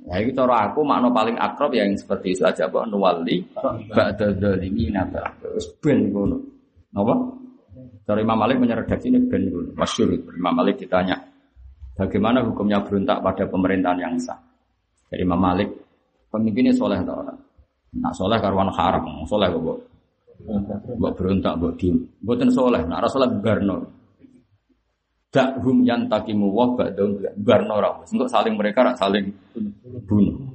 Nah, itu cara aku makna paling akrab ya yang seperti itu aja Pak nuwali ba'da dzalimin terus ben ngono. Napa? Dari Imam Malik menyeredaksi ini ben masyur. Imam Malik ditanya, bagaimana hukumnya berontak pada pemerintahan yang sah? Dari Imam Malik, pemimpinnya soleh atau orang? Nak soleh karuan haram, soleh kok. Buat berontak, buat diem. Buatan soleh, nak soleh barno. Dak hum yang takimu wah ba'dum barno rawus. Untuk saling mereka rak saling bunuh.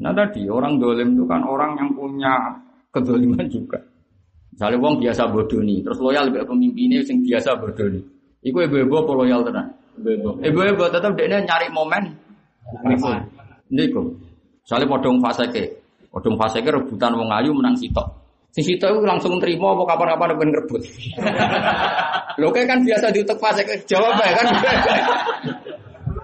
Nah tadi orang dolim itu kan orang yang punya kedoliman juga. Misalnya wong biasa bodoh nih, terus loyal ke pemimpinnya yang biasa bodoh nih. Iku ibu-ibu apa loyal tenan? Ibu-ibu tetap dia nyari momen. Niku. Misalnya podong faseke, podong faseke rebutan wong ayu menang sitok. Si sitok itu langsung terima apa kapan-kapan pengen ngerebut. [laughs] Lo kan biasa diutek faseke, jawab ya kan. [laughs]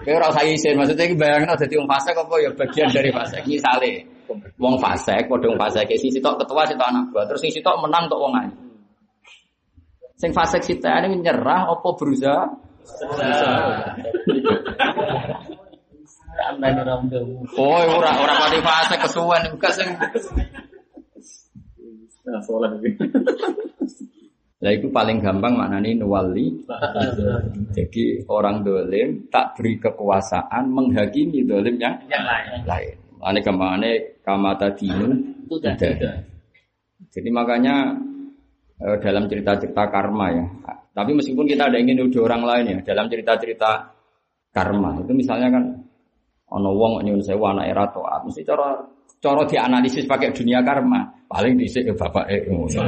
Kayak ora usah isin, maksudnya iki bayangno dadi wong fasik apa ya bagian dari fasik. Misale wong fasik padha wong fasik sing sitok ketua sitok anak buah, terus sing sitok menang tok wong ayu. Sing fasik sitane nyerah apa berusaha? Amdani ramdamu. Oh, ora ora pati fasik kesuwen buka sing Nah, soleh. Lah itu paling gampang maknanya nuwali. [laughs] Jadi orang dolim tak beri kekuasaan menghakimi dolim yang Yang lain. lain. Ane ke mana tidak. tidak. Jadi makanya eh, dalam cerita-cerita karma ya. Tapi meskipun kita ada ingin nuduh orang lain ya, dalam cerita-cerita karma itu misalnya kan ono wong nyuwun sewu anak era taat, mesti cara cara dianalisis pakai dunia karma. Paling dhisik ke bapak eh ngono.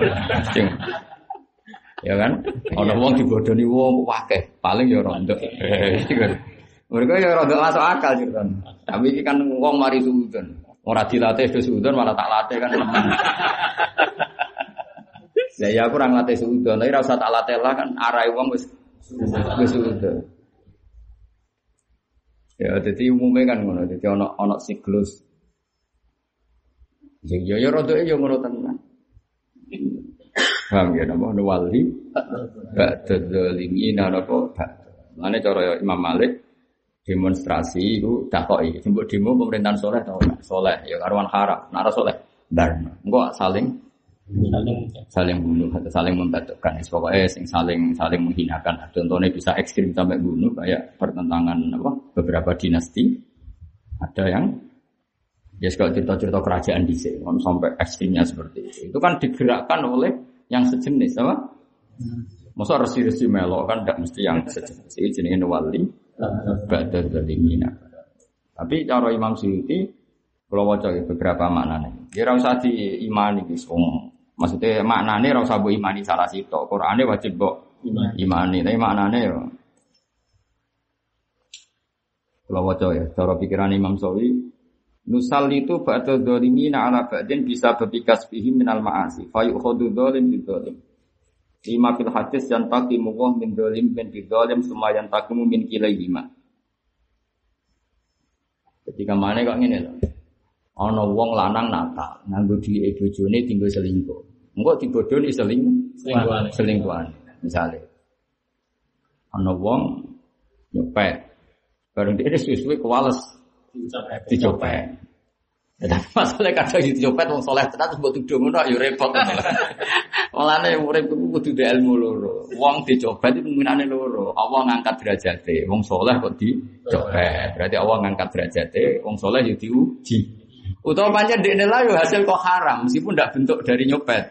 ya kan? Ono wong dibodoni wong wakeh, paling ya rondo. Mereka ya rondo masuk akal cerita. Tapi ini kan wong mari sudon. Ora dilatih do sudon malah tak latih kan. Ya ya aku ora nglatih sudon, tapi ora usah tak latih lah kan arai wong wis wis sudon. Ya jadi umumnya kan ngono, jadi ono ono siklus. Ya ya ya rodo ya ngono tenan. Paham ya napa nuwali ba'da zalimina napa ba'da. Mane cara Imam Malik demonstrasi itu takoki. Jembuk demo pemerintahan soleh tau? Soleh ya karuan haram. Nek ora soleh bar. Engko saling Saling saling bunuh atau saling membatukkan. Pokoknya sing saling saling menghinakan. Contohnya bisa ekstrim sampai bunuh kayak pertentangan apa beberapa dinasti. Ada yang ya kalau cerita-cerita kerajaan di sini sampai ekstrimnya seperti itu. Itu kan digerakkan oleh yang sejenis apa? Masa resi-resi melok kan tidak mesti yang sejenis. Ini jenis wali ba'da zalimina. Tapi cara Imam Suyuti kalau waca ya beberapa maknanya. Ya ora usah diimani wis wong. Maksudnya maknane ora usah imani salah sitok. Qur'ane wajib iman. imani. Tapi maknane ya kalau waca ya cara pikiran Imam Sawi Nusal itu ba'da dhalimina ala ba'din bisa berpikas bihi minal ma'asi. Fa yukhadu dhalim bi dhalim. Lima fil hadis yang takimu wah min dhalim bin bi dhalim summa yang takimu min kilayhima. Ketika mana kok ngene lho. Ana wong lanang nakal, nganggo dhuwit bojone tinggal selingkuh. Engko dibodoni seling Selingkuhan. selingkuhan. Misale. Ana wong nyopet. Bareng dia suwe-suwe kewales dicopet. Ya, tapi masalah kadang dicopet wong soleh tenan terus mbok tuduh ngono ya repot. [laughs] Mulane urip iku kudu duwe ilmu loro. Wong dicopet itu minane loro. Allah ngangkat derajate. Wong soleh kok dicopet. Berarti Allah ngangkat derajate, wong soleh ya diuji. Utawa pancen dekne lah yo hasil kok haram meskipun ndak bentuk dari nyopet.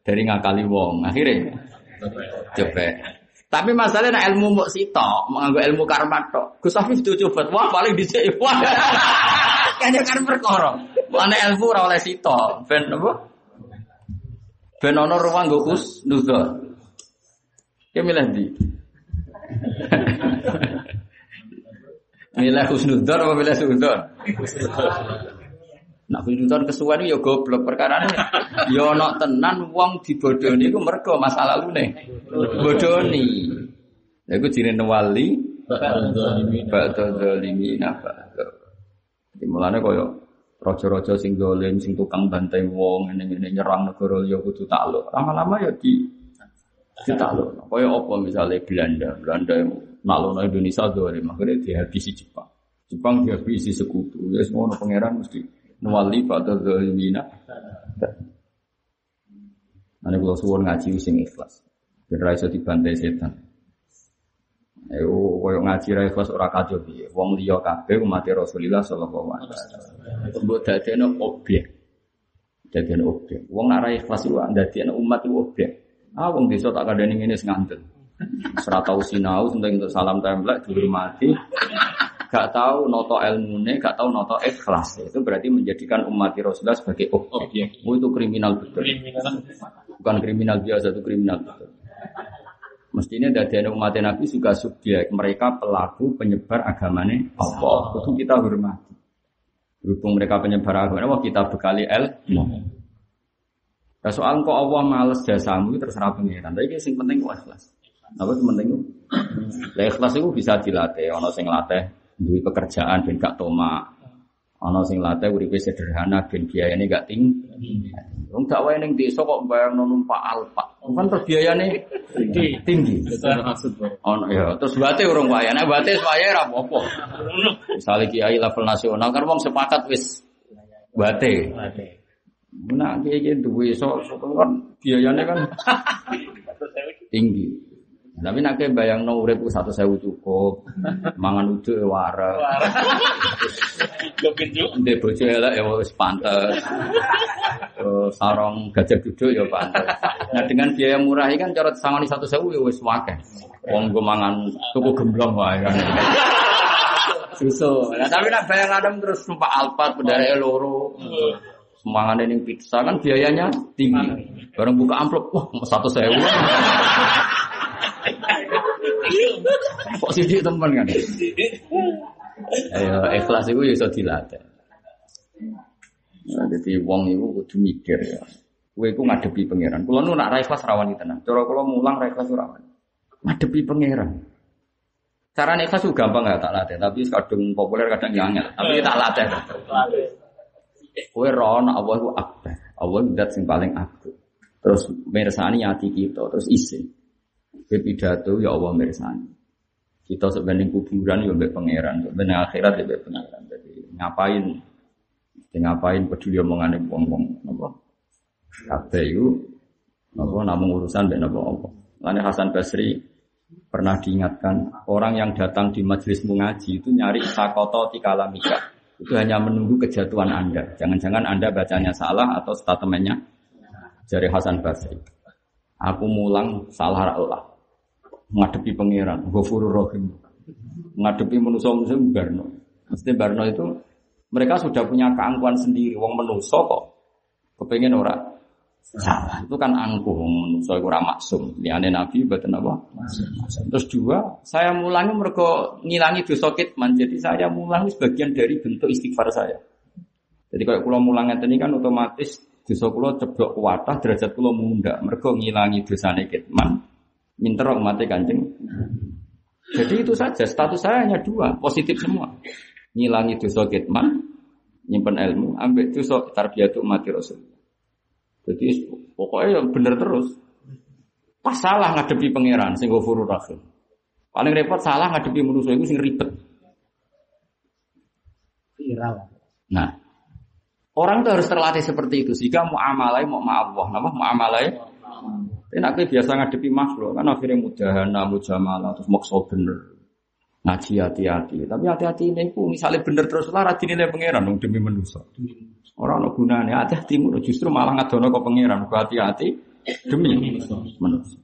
Dari ngakali wong. Akhirnya copet. Tapi masalahnya ilmu mau sitok, menganggap ilmu karma tok. Gus Afif itu coba, wah paling dicek, wah. [laughs] Kayaknya kan perkara. Mana ilmu ora oleh sitok, ben apa? Ben ono ruang nggo Gus Nuzul. Ki milih ndi? [laughs] milih Husnudon apa milih Sudon? Nak Husnudon kesuwen ya goblok perkara ini. Ya ono tenan wong dibodoni iku mergo masa lalune. Bodoni. Ya iku jenenge wali ba'da zalimina ba'da. Di mulane kaya raja-raja sing dolim sing tukang bantai wong ngene-ngene nyerang negara liya kudu takluk. Lama-lama ya di ditakluk. Kaya apa misalnya Belanda, Belanda yang naklukno Indonesia dolim akhirnya dihabisi Jepang. Jepang dihabisi sekutu. Ya semua pangeran mesti nuwali pada zalimina. Nanti kalau suwon ngaji sing ikhlas. Ben ra iso dibantai setan. Ayo koyo ngaji ra ikhlas ora kacau piye. Wong liya kabeh umat Rasulullah sallallahu alaihi wasallam. Mbok dadekno objek. Dadekno objek. Wong nek ra ikhlas iku dadekno umat iku objek. Ah wong desa tak kadani ngene sing ngandel. Ora tau sinau salam templek dihormati. Gak tahu noto ilmune, gak tahu noto ikhlas. Itu berarti menjadikan umat Rasulullah sebagai objek. Objek. Oh, itu kriminal betul. Kriminal. Bukan kriminal biasa, itu kriminal betul. Mestinya dari umat Nabi juga subjek. Mereka pelaku penyebar agamanya Allah. Itu kita hormati. Berhubung mereka penyebar agama, wah kita bekali ilmu. Nah, soal kok Allah males jasamu itu terserah pengiran. Tapi yang penting ikhlas. Apa yang penting itu? Lah ikhlas itu bisa dilatih. Ono sing latih duwe pekerjaan ben gak toma. Ono sing latih uripe sederhana ben biayane gak tinggi. Wong gak wae ning desa kok bayang numpak Alfa. Kan terus biayane Tinggi. Ono ya, terus bate urung wae. Nek bate wae ra apa-apa. Misale kiai level nasional kan wong sepakat wis bate. Nah, kiai duwe iso kan biayane kan tinggi. Tapi nek kowe bayangno urip ku 1000 cukup. Mangan ya wareg. Gue pintu. Ndek bojo elek ya wis pantes. Sarong gajah duduk ya pantes. Nah dengan biaya murah ini kan cara sangoni satu sewu ya wis wakeh. Wong gue mangan tuku gemblong wae kan. Susu. Nah tapi nak bayang adem terus numpak alpat pendaranya loro. Semangan ini pizza kan biayanya tinggi. Bareng buka amplop, wah satu sewu. [laughs] Kok sidik temen kan? Ayo ikhlas itu ya iso dilatih. Nah, jadi wong itu kudu mikir ya. Kowe iku ngadepi pangeran. Kula nu nak ra ikhlas rawani tenan. Cara kula mulang ra rawani. Ngadepi pangeran. Cara ikhlas itu gampang gak tak latih, tapi kadang populer kadang yang angel. Tapi tak latih. Kowe ro ana Allah iku akbar. Allah itu zat sing paling agung. Terus mirsani hati kita, terus isi. Kowe pidato ya Allah mirsani. Kita sebenarnya kuburan ya mbek pangeran, sebenarnya akhirat ya mbek pangeran. Jadi ngapain? Ngapain peduli omongane wong-wong napa? Kabeh iku napa namung urusan mbek napa apa. Lane Hasan Basri pernah diingatkan orang yang datang di majelismu ngaji itu nyari sakoto tikalamika. Itu hanya menunggu kejatuhan Anda. Jangan-jangan Anda bacanya salah atau statementnya dari Hasan Basri. Aku mulang salah Allah ngadepi pangeran, Ghafurur Rahim. Ngadepi manusia-manusia Barno. Mesti Barno itu mereka sudah punya keangkuhan sendiri. Wong manusia kok kepengen ora salah. Itu kan angkuh manusia iku ora maksum. Liyane Nabi boten apa? Terus dua, saya mulangi mereka ngilangi dosa kitman. Jadi saya mulangi sebagian dari bentuk istighfar saya. Jadi kalau kulo mulang ini kan otomatis dosa kulo ceblok kuwatah derajat kulo munda. Mereka ngilangi dosane kitman minter mati kancing. Jadi itu saja, status saya hanya dua, positif semua. Ngilangi dosa kitman, nyimpen ilmu, ambil dosa tarbiyatu mati rasul. Jadi pokoknya yang bener terus. Pas salah ngadepi pangeran, sing ghafurur rahim. Paling repot salah ngadepi manusia itu sing ribet. Viral. Nah, orang itu harus terlatih seperti itu sehingga muamalai mau Allah, nama muamalai tapi nak biasa ngadepi makhluk kan akhirnya mudahana, mujamalah terus maksa bener. Ngaji hati-hati. Tapi hati-hati ini ku misalnya bener terus lah radine pangeran dong demi manusia. Orang no gunanya hati-hati mu justru malah ngadono ke pangeran. Hati-hati demi manusia.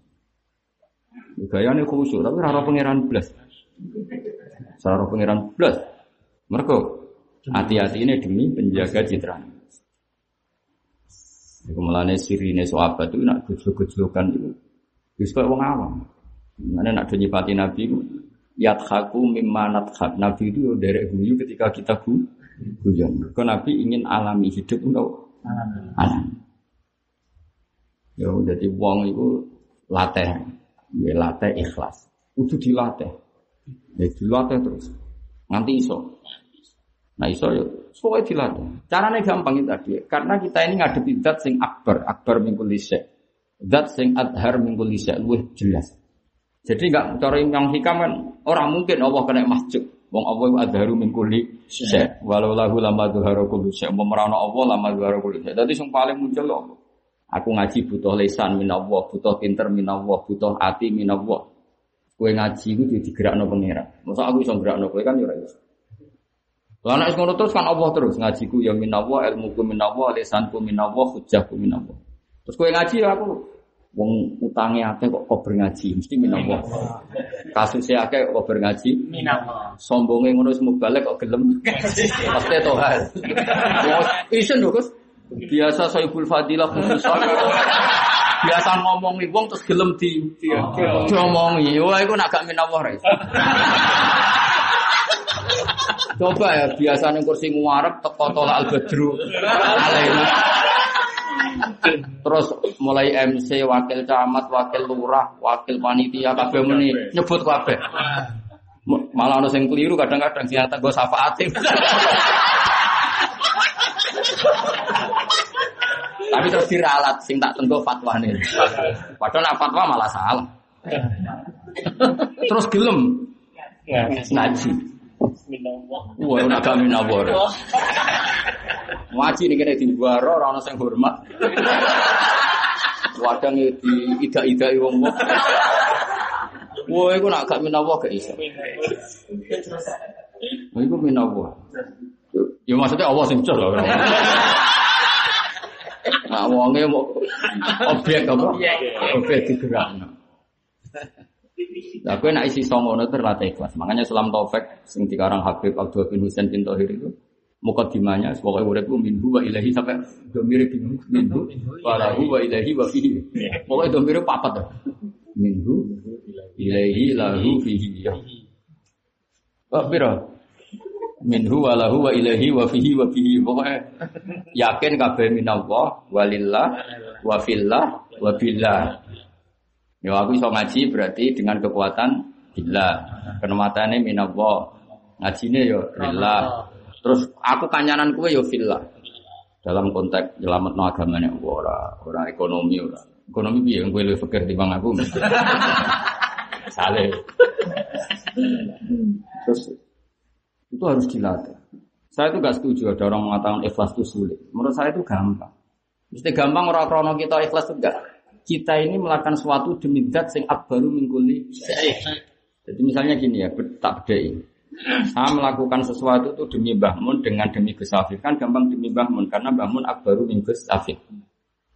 Gaya ini khusyuk tapi rara pangeran belas. Rara pangeran belas. Mereka hati-hati ini demi penjaga citra. Iku melane sirine sahabat itu nak gejlok-gejlokan itu. Wis koyo wong awam. Mana nak do nyipati Nabi itu yadhaku mimma nadhak. Nabi itu yo derek ketika kita gu guyon. Kau Nabi ingin alami hidup untuk alami. Yo jadi wong itu latih, ya latih ikhlas. Itu dilatih. Ya dilatih terus. Nanti iso. Nah iso yo, pokoknya dilatih. Caranya gampang itu tadi, karena kita ini ngadepi zat sing akbar, akbar minggu lisek, zat sing adhar minggu lisek, lebih jelas. Jadi enggak cara yang hikam kan orang mungkin Allah kena masjid. Wong Allah itu adharu minggu lisek, walau lahu lama dhuharu kullu syek. Memerana Allah lama dhuharu kullu syek. Jadi yang paling muncul Allah. Aku ngaji butuh lesan minallah, butuh pinter minallah, butuh hati minallah. Kue ngaji itu digerakno pangeran. Masa aku bisa gerakno kue kan ya ora. Lah nek ngono terus kan Allah terus ngajiku ya minallah, ilmuku minallah, lisanku minallah, hujjahku minallah. Terus kue ngaji ya aku wong utange akeh kok kober ngaji mesti minallah. Kasusnya akeh kok kober ngaji. Minallah. Sombonge ngono wis balik kok gelem. Pasti to hal. Isen lho Gus. Biasa Saibul Fadilah khususan. Biasa ngomongi wong terus gelem di diomongi. Wah iku nak gak minallah ra. Coba ya biasa ning kursi nguarep teko tolak al badru. Terus mulai MC, wakil camat, wakil lurah, wakil panitia kabeh muni nyebut kabeh. Malah ono sing keliru kadang-kadang sing ate nggo syafaatin. Tapi terus diralat sing tak tenggo fatwane. Padahal nak fatwa malah salah. Terus gelem ngaji. Wah, ora gak minawar. Ngaji ning kene diwaro ora ono sing hormat. Wadang di ida-idai wong wong. Wah, iku nak gak minawar gak iso. Wah, iku minawar. Ya maksudnya Allah sing cocok lho. Nah, wonge mau objek apa? Objek digerakno. Lah kowe nek isi songono terlatih ikhlas. Makanya Islam Taufik sing dikarang Habib Abdul bin Husain bin Tohir itu mukadimahnya pokoknya uripku minhu wa ilahi sampai domire bingung minhu wa wa ilahi wa fihi. Pokoknya domire dah. Minhu ilahi lahu fihi. Pak pira? Minhu wa lahu wa ilahi wa fihi wa fihi. Pokoknya yakin kabeh minallah walillah wa fillah wa billah. Ya aku iso ngaji berarti dengan kekuatan billah. Kenematane minallah. Ngajine yo billah. Terus aku kanyanan kue yo fillah. Dalam konteks nyelamat no agamanya ora, ora ekonomi ora. Ekonomi piye kowe luwih fikir timbang aku. [laughs] Saleh. Terus itu harus dilatih. Saya itu gak setuju ada orang mengatakan ikhlas itu sulit. Menurut saya itu gampang. Mesti gampang orang krono kita ikhlas itu enggak. Kita ini melakukan sesuatu demi zat sing akbaru mingkuli. Jadi misalnya gini ya, tak bedai. Saya melakukan sesuatu itu demi Mbah Mun dengan demi Gus Afif. Kan gampang demi Mbah Mun karena Mbah Mun akbaru min Gus Afif.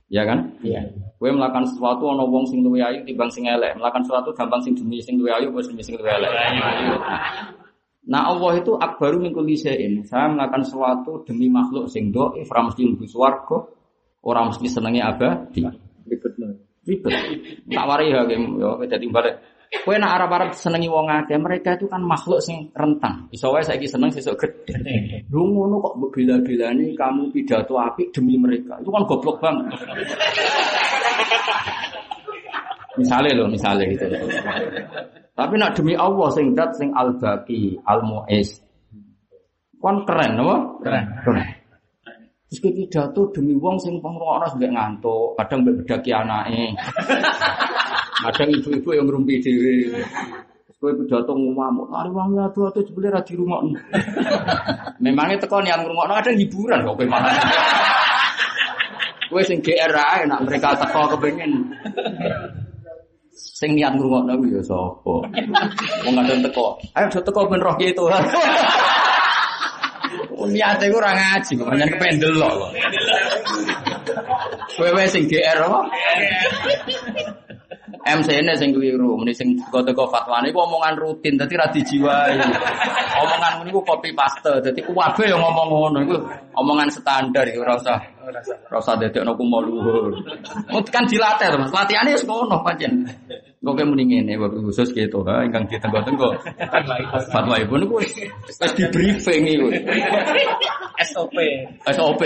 Ya kan? Iya. Kowe melakukan sesuatu ana wong sing luwih ayu timbang sing elek. Melakukan sesuatu gampang sing demi sing luwih ayu demi sing luwih elek. Nah Allah itu akbaru min kulli syai'in. Saya melakukan sesuatu demi makhluk sing dhaif, ora mesti mlebu swarga, ora mesti senenge abadi. Ribet no. Ribet. Tak wari ya game yo dadi balik. Kowe nak arep-arep senengi wong akeh, mereka itu kan makhluk sing rentan. Iso wae saiki seneng sesuk gede. Lu ngono kok mbok bela-belani kamu pidato apik demi mereka. Itu kan goblok banget. misalnya loh, misalnya gitu. Tapi nak demi Allah sing dat sing al-baqi, al-mu'is. Kon keren apa? Keren. Keren. Terus ki pidato demi wong sing pengrungokno sampe ngantuk, kadang mbek bedaki anake. [laughs] Kadang ibu-ibu yang ngrumpi dhewe. Terus kowe pidato ngamuk, "Ari wong adu-adu jebule ra dirungokno." [laughs] Memangnya teko niat ngrungokno kadang hiburan kok kowe malah. [laughs] Kowe sing GR ae nak mereka teko kepengin. Sing niat ngrungokno ya sapa? Wong kadang teko. Ayo teko ben roh Tuhan. Niate ku ora ngaji, pancen kependel lho. Kowe sing GR apa? MC-ne sing keliru, muni sing teko-teko fatwane iku omongan rutin, dadi ra dijiwai. [laughs] Omongan ngono iku copy paste, dadi kuwabe yang ngomong ngono iku omongan standar iku ora usah ora usah dadekno kumo luhur. Oh, kan dilatih Mas. Latihane wis ngono pancen. Kok muni ngene Bapak khusus gitu, ha ingkang ditenggo-tenggo. Fatwa ibu wis wis di briefing iku. SOP. SOP.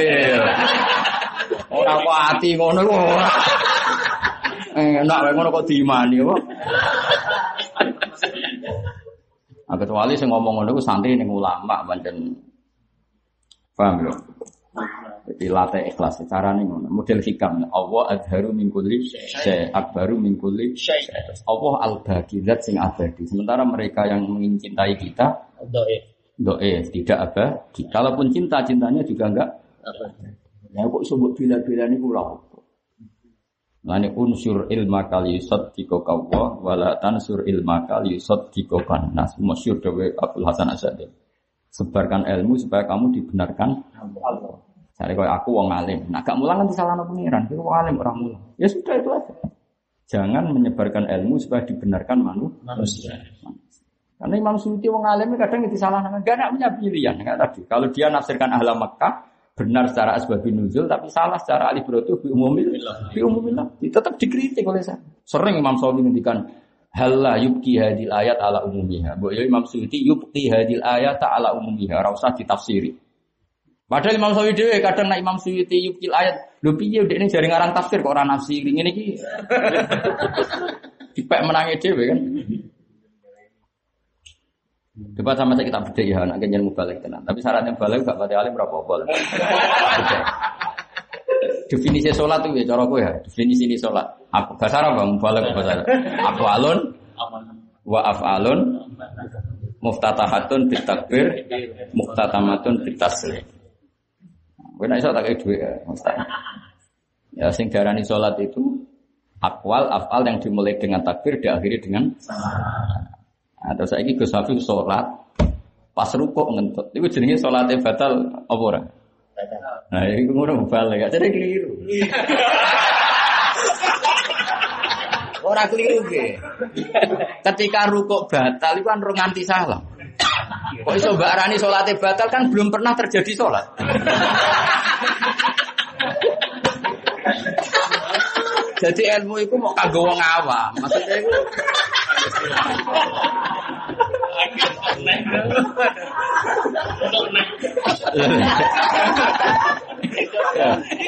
Ora kok ati ngono iku ora. Enak wae ngono kok diimani apa? Nah, kecuali sing ngomong ngono iku santri ning ulama pancen paham lho. Jadi latih ikhlas carane ngono. Model hikam Allah adharu min kulli syai akbaru min kulli syai. Allah al-baqi zat sing abadi. Sementara mereka yang mencintai kita Doif. doe tidak abadi. Kalaupun cinta cintanya juga enggak Apa? Ya kok mbok bila-bila lha apa? Lani unsur ilma kali yusot diko kawah, wala tansur ilma kali yusot diko kanas. Masyur dawe Abdul Hasan Asyadi. Sebarkan ilmu supaya kamu dibenarkan Allah. Kalau aku wong alim, nah gak mulang nanti salah pengiran, itu wong alim orang mulang. Ya sudah itu aja. Jangan menyebarkan ilmu supaya dibenarkan manusia. Karena Imam Suyuti wong alim kadang itu salah gak punya pilihan. Gak tadi. Kalau dia nafsirkan ahla Makkah, benar secara asbabun nuzul, tapi salah secara alibratu bi umumil, bi umumillah. Tetap dikritik oleh saya. Sering Imam Suyuti ngendikan, Halla yubki hadil ayat ala umumiha. Bu ya Imam Suyuti yubki hadil ayat ala umumiha. Rausah ditafsiri. Padahal Imam Syafi'i dhewe kadang nak Imam Suyuti yukil ayat, lho piye ini jari ngarang tafsir kok ora nafsiri ngene iki. [laughs] Dipek menangi dhewe kan. Debat sama saya kita beda ya, anak kenyan mubalik tenan. Tapi syaratnya balik gak pati alim berapa apa. Definisi sholat itu ya cara gue ya. Definisi ini sholat. Apa bahasa Arab bang mubalik bahasa Arab. Apa alun? Wa af'alun muftatahatun bitakbir muftatamatun bitaslim. Kowe nek iso tak kei dhuwit ya, Ya sing darani salat itu akwal afal yang dimulai dengan takbir diakhiri dengan Atau saya ini Gus Hafiz sholat pas rukuk ngentut. Itu jenenge sholatnya batal apa ora? Nah, itu ngono balik ya. Jadi keliru. [laughs] Ora keliru ge. Ketika rukuk batal itu kan nganti salam. Kok iso Mbak Arani sholatnya batal kan belum pernah terjadi sholat. [laughs] Jadi ilmu itu mau kagak wong awam. Maksudnya itu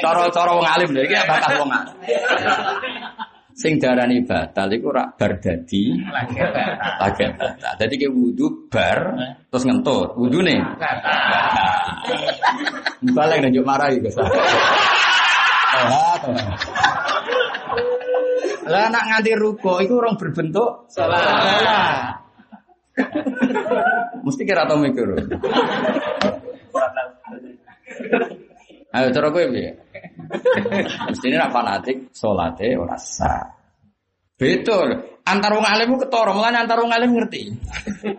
Cara-cara wong alim lho iki bakas wong alim. Sing darani batal iku rak bar dadi lagi batal. Dadi ke wudu bar terus ngentut. Wudune balik nang yo marahi Gus. Lah nak nganti ruko iku orang berbentuk salah. [laughs] Mesti kira tau mikir. Ayo cara kowe piye? Mesti ini fanatik salate ora sah. Betul. Antar wong alim ketara, mulane antar wong alim ngerti.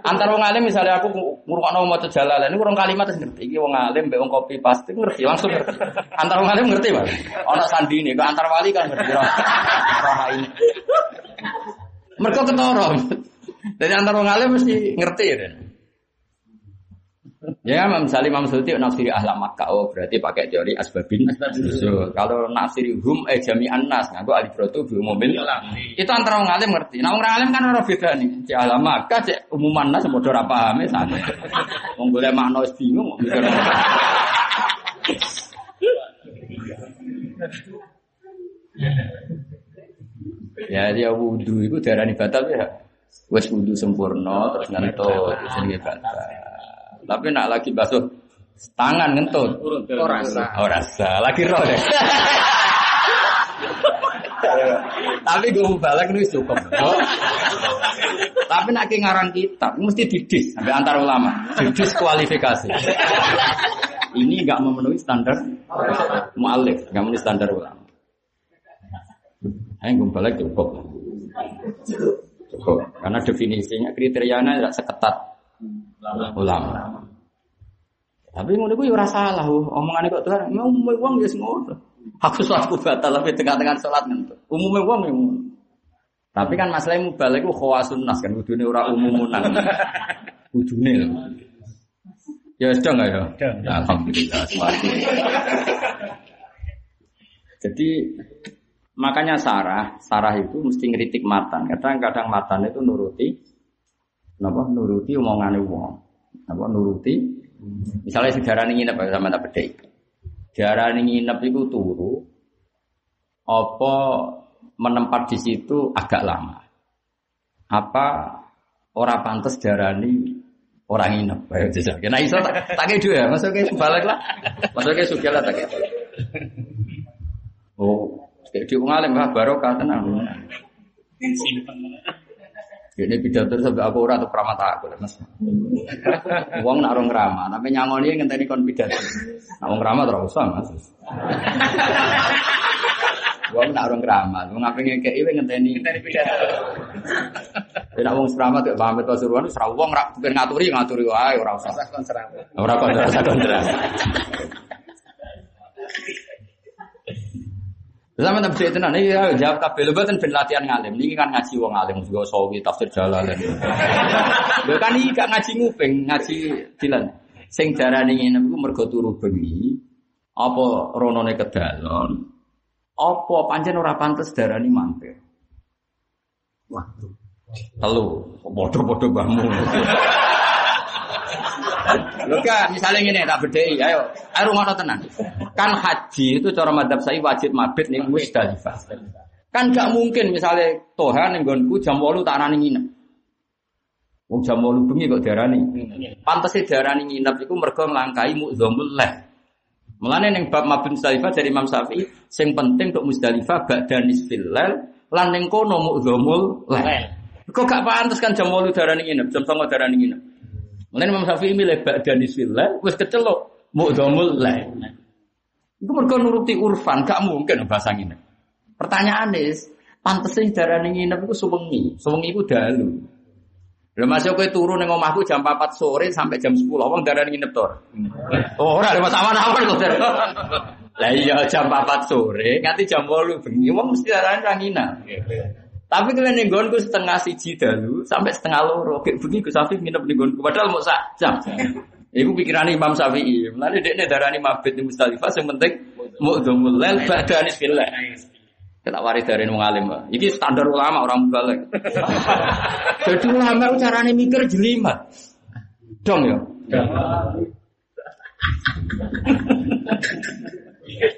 Antar wong alim misalnya aku ngrungokno maca jalalan ini kurang kalimat terus ngerti. Iki wong alim mbek wong kopi pasti ngerti, langsung ngerti. Antar wong alim ngerti, Mas. Ana sandine, kok antar wali kan ngerti. Roh ini. Mereka ketara. Jadi antar wong alim mesti ngerti ya. Ya, misalnya Imam Suti nafsiri ahla Makkah, oh berarti pakai teori asbabin. So, kalau nafsiri hum eh jami'an nas, ngaku alibrotu bi mobil. Itu antara orang alim ngerti. Nah orang alim kan orang beda nih. Cek ahla Makkah, cek umuman nas, mau ora paham ya sana. [laughs] Wong boleh makna bingung. Ya dia wudhu itu darah batal ya. Wes wudhu sempurna terus ngentut jenenge batal. Tapi nak lagi basuh tangan ngentut. Oh rasa. Oh rasa. Lagi roh deh. Tapi gue mau balik nih cukup. Tapi nak ki ngarang kitab mesti didis sampai antar ulama. Didis kualifikasi. Ini nggak memenuhi standar mu'alif, nggak memenuhi standar ulama. Ayo gue balik cukup. Cukup. Karena definisinya kriterianya tidak seketat ulama. Tapi ngono kuwi ora salah, omongane kok Tuhan, ya umume wong ya ngono. Aku salatku batal tapi tengah-tengah salat ngentut. Umume wong ya ngono. Tapi kan masalah mubalek ku khawasun nas kan kudune ora umumunan. Kudune. Ya sedang ya. Alhamdulillah. Jadi makanya Sarah, Sarah itu mesti ngeritik matan. Kadang-kadang matan itu nuruti Napa nuruti omongane wong. Napa nuruti misalnya sejarah nginep sama tak bedai. Sejarah nginep itu turu apa menempat di situ agak lama. Apa orang pantas darani orang nginep. Ayo jajal. Kena iso tak tak dua ya, masuk ke balik lah. Masuk ke sudah lah tak Oh, kayak di ngalim lah barokah tenang. Ini pidato sampai aku ora tuh pramata aku mas. Uang nak orang ramah, tapi nyangoni yang ngenteni kon pidato. Nak orang ramah terus usah mas. Wong nak orang keramat, wong ngapain ngekei wong ngenteni. Dari pidato. Nek wong keramat kok pamit pasuruan wis ra wong ra bukan ngaturi ngaturi wae ora usah. Rasa konserang. Ora kok ora usah kontra. Sama tak bisa tenan, ini ya jawab kabel betul ben latihan ngalim. Ini kan ngaji wong alim juga sawi tafsir jalalan. [laughs] Lho kan iki gak ngaji nguping, ngaji dilan. Sing darane ngene iku mergo turu bengi, apa ronone kedalon, apa pancen ora pantes darani mampir. Waduh. Telu, bodoh-bodoh bangun. Lho kan, misalnya ngene tak bedheki, ayo, ayo ngono tenan. Kan haji itu cara madhab saya wajib mabit ning Musdalifah. Kan gak mungkin misalnya Toha ning nggonku jam 8 tak arani nginep. Wong jam 8 bengi kok diarani. Pantese diarani nginep iku mergo nglangkai mudzamul leh. Mulane ning bab mabit Musdalifah dari Imam Syafi'i sing penting untuk Musdalifah ba'da nisfil lail lan ning kono mudzamul leh. Kok gak pantes kan jam 8 diarani nginep, jam 9 diarani nginep. Mulane Imam Syafi'i milih ba'da nisfil lail wis kecelok mudzamul leh. Itu mereka nuruti urfan, gak mungkin bahasa nginep. Pertanyaan is, pantasnya darah nginep itu suwengi, suwengi itu dalu. Lah masuk kowe turu ning omahku jam 4 sore sampai jam 10. Wong darah nginep to. Oh, ora ada awan-awan kok. Lah iya jam 4 sore, nganti jam 8 bengi wong mesti darah ra nginep. Tapi kalau ning nggonku setengah siji dalu sampai setengah loro, kayak bengi Gus Afif nginep ning nggonku padahal mau sak jam. Iku pikiran Imam Syafi'i. Mulane dekne darani mabit di Musdalifah sing penting mu'dzamul lail ba'da nisfillah. Kita waris dari wong alim. Iki standar ulama orang balik. [laughs] Jadi ulama itu carane mikir jelimet. Dong ya.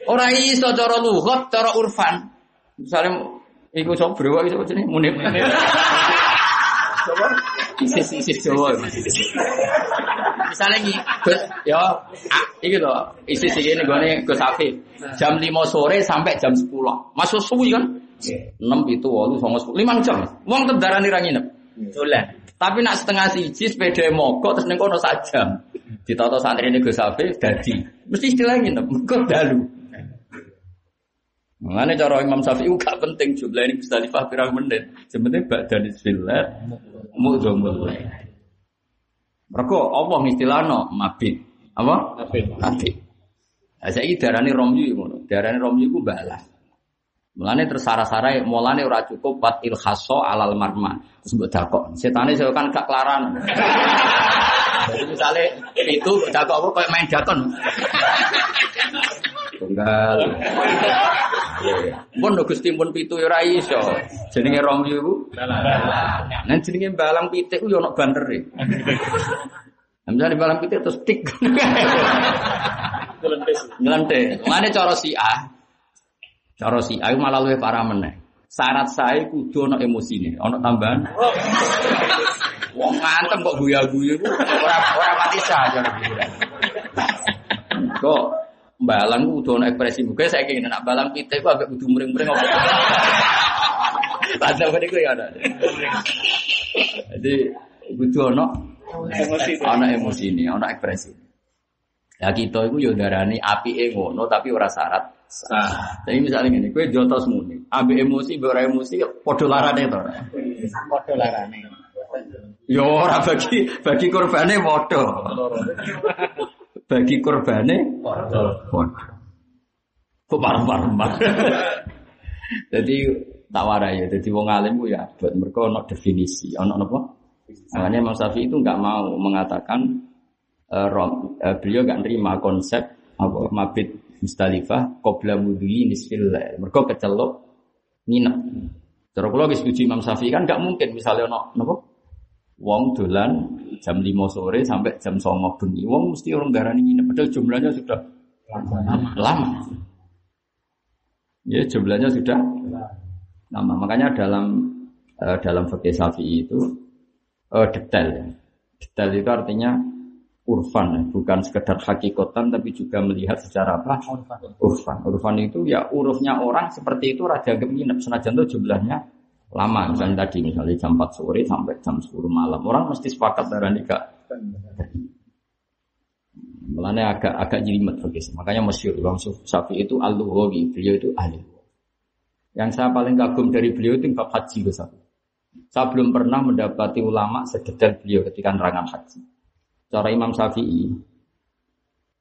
Ora iso cara lugat, cara urfan. Misalnya iku sok brewa iso jenenge munib. Coba isis-isis Jawa. Misalnya nih, Gus, ya, ah, iki loh, isis iki ini gue Gus Afif. Jam 5 sore sampai jam 10. Masuk suwi kan? 6 itu, 8, 9, 10, 5 jam. Wong tendaran ira nginep. Dolan. Tapi nak setengah siji sepeda mogok terus ning kono sak jam. Ditata santri ini Gus Afif dadi. Mesti istilah nginep, mergo dalu. Mengenai cara Imam Syafi'i gak penting jumlah ini Musdalifah pirang menit. Sebenarnya ba'da nisfillah mu'dzamul. Mereka Allah istilahno mabit. Apa? Apa? Mabit. Nah, saya darani romyu ngono. Darani romyu ku balas. Mulane terus sara-sara mulane ora cukup wat ilhaso alal marma. Terus mbok dakok. Setane saya kan gak kelaran. [laughs] Jadi misalnya itu dakok apa kayak main dakon. [laughs] Tunggal. Pun Gusti pun pitu ya ora iso. Jenenge romyu ku Nah jenenge balang pitik ku yo ono bandere. Misalnya balang pitik terus tik. Ngelentik. Mane cara si A. Cara si A iku malah luwih parah meneh. Syarat saya kudu ono emosine, ono tambahan. Wong ngantem kok guya-guyu ku ora ora mati saja. Kok balang ku kudu ono ekspresi muka saya kira nak balang pitik ku agak kudu muring-muring apa. [laughs] Tanda niku ya ada. Jadi kudu ono Emosi. ana emosi ini, ana ekspresi. Ya kita itu yo darani apike ngono tapi ora syarat. Jadi misalnya gini, kue jotos muni, ambil emosi, ora emosi, podo larane to. padha larane. Yo ora bagi bagi korbane podo. Bagi korbane Padha. Kok parem-parem. [laughs] Jadi tak warai ya. Jadi wong alim ku ya buat mereka ono definisi, ono apa? Makanya Imam Syafi'i itu nggak mau mengatakan eh, rom- eh, beliau nggak nerima konsep apa mabit Mustalifah qabla mudhi nisfil lail. Mergo kecelok nginep. Terus kalau setuju Imam Syafi'i kan nggak mungkin misalnya ono napa? Wong dolan jam 5 sore sampai jam 09 bengi. Wong mesti orang darani nginep padahal jumlahnya sudah lama. Ya jumlahnya sudah lama. Makanya dalam eh, dalam fikih Syafi'i itu eh, detail. Detail itu artinya urfan, bukan sekedar hakikatan tapi juga melihat secara apa? Urfan. Urfan itu ya urufnya orang seperti itu raja nginep senajan itu jumlahnya lama. Misalnya tadi misalnya jam 4 sore sampai jam 10 malam. Orang mesti sepakat darah nikah. Mulanya agak agak jelimet begitu. Makanya masyur Imam Syafi'i itu al-Lughawi, beliau itu ahli. Yang saya paling kagum dari beliau itu bab haji Gus Abi. Saya belum pernah mendapati ulama sedetail beliau ketika nerangan haji. Cara Imam Syafi'i,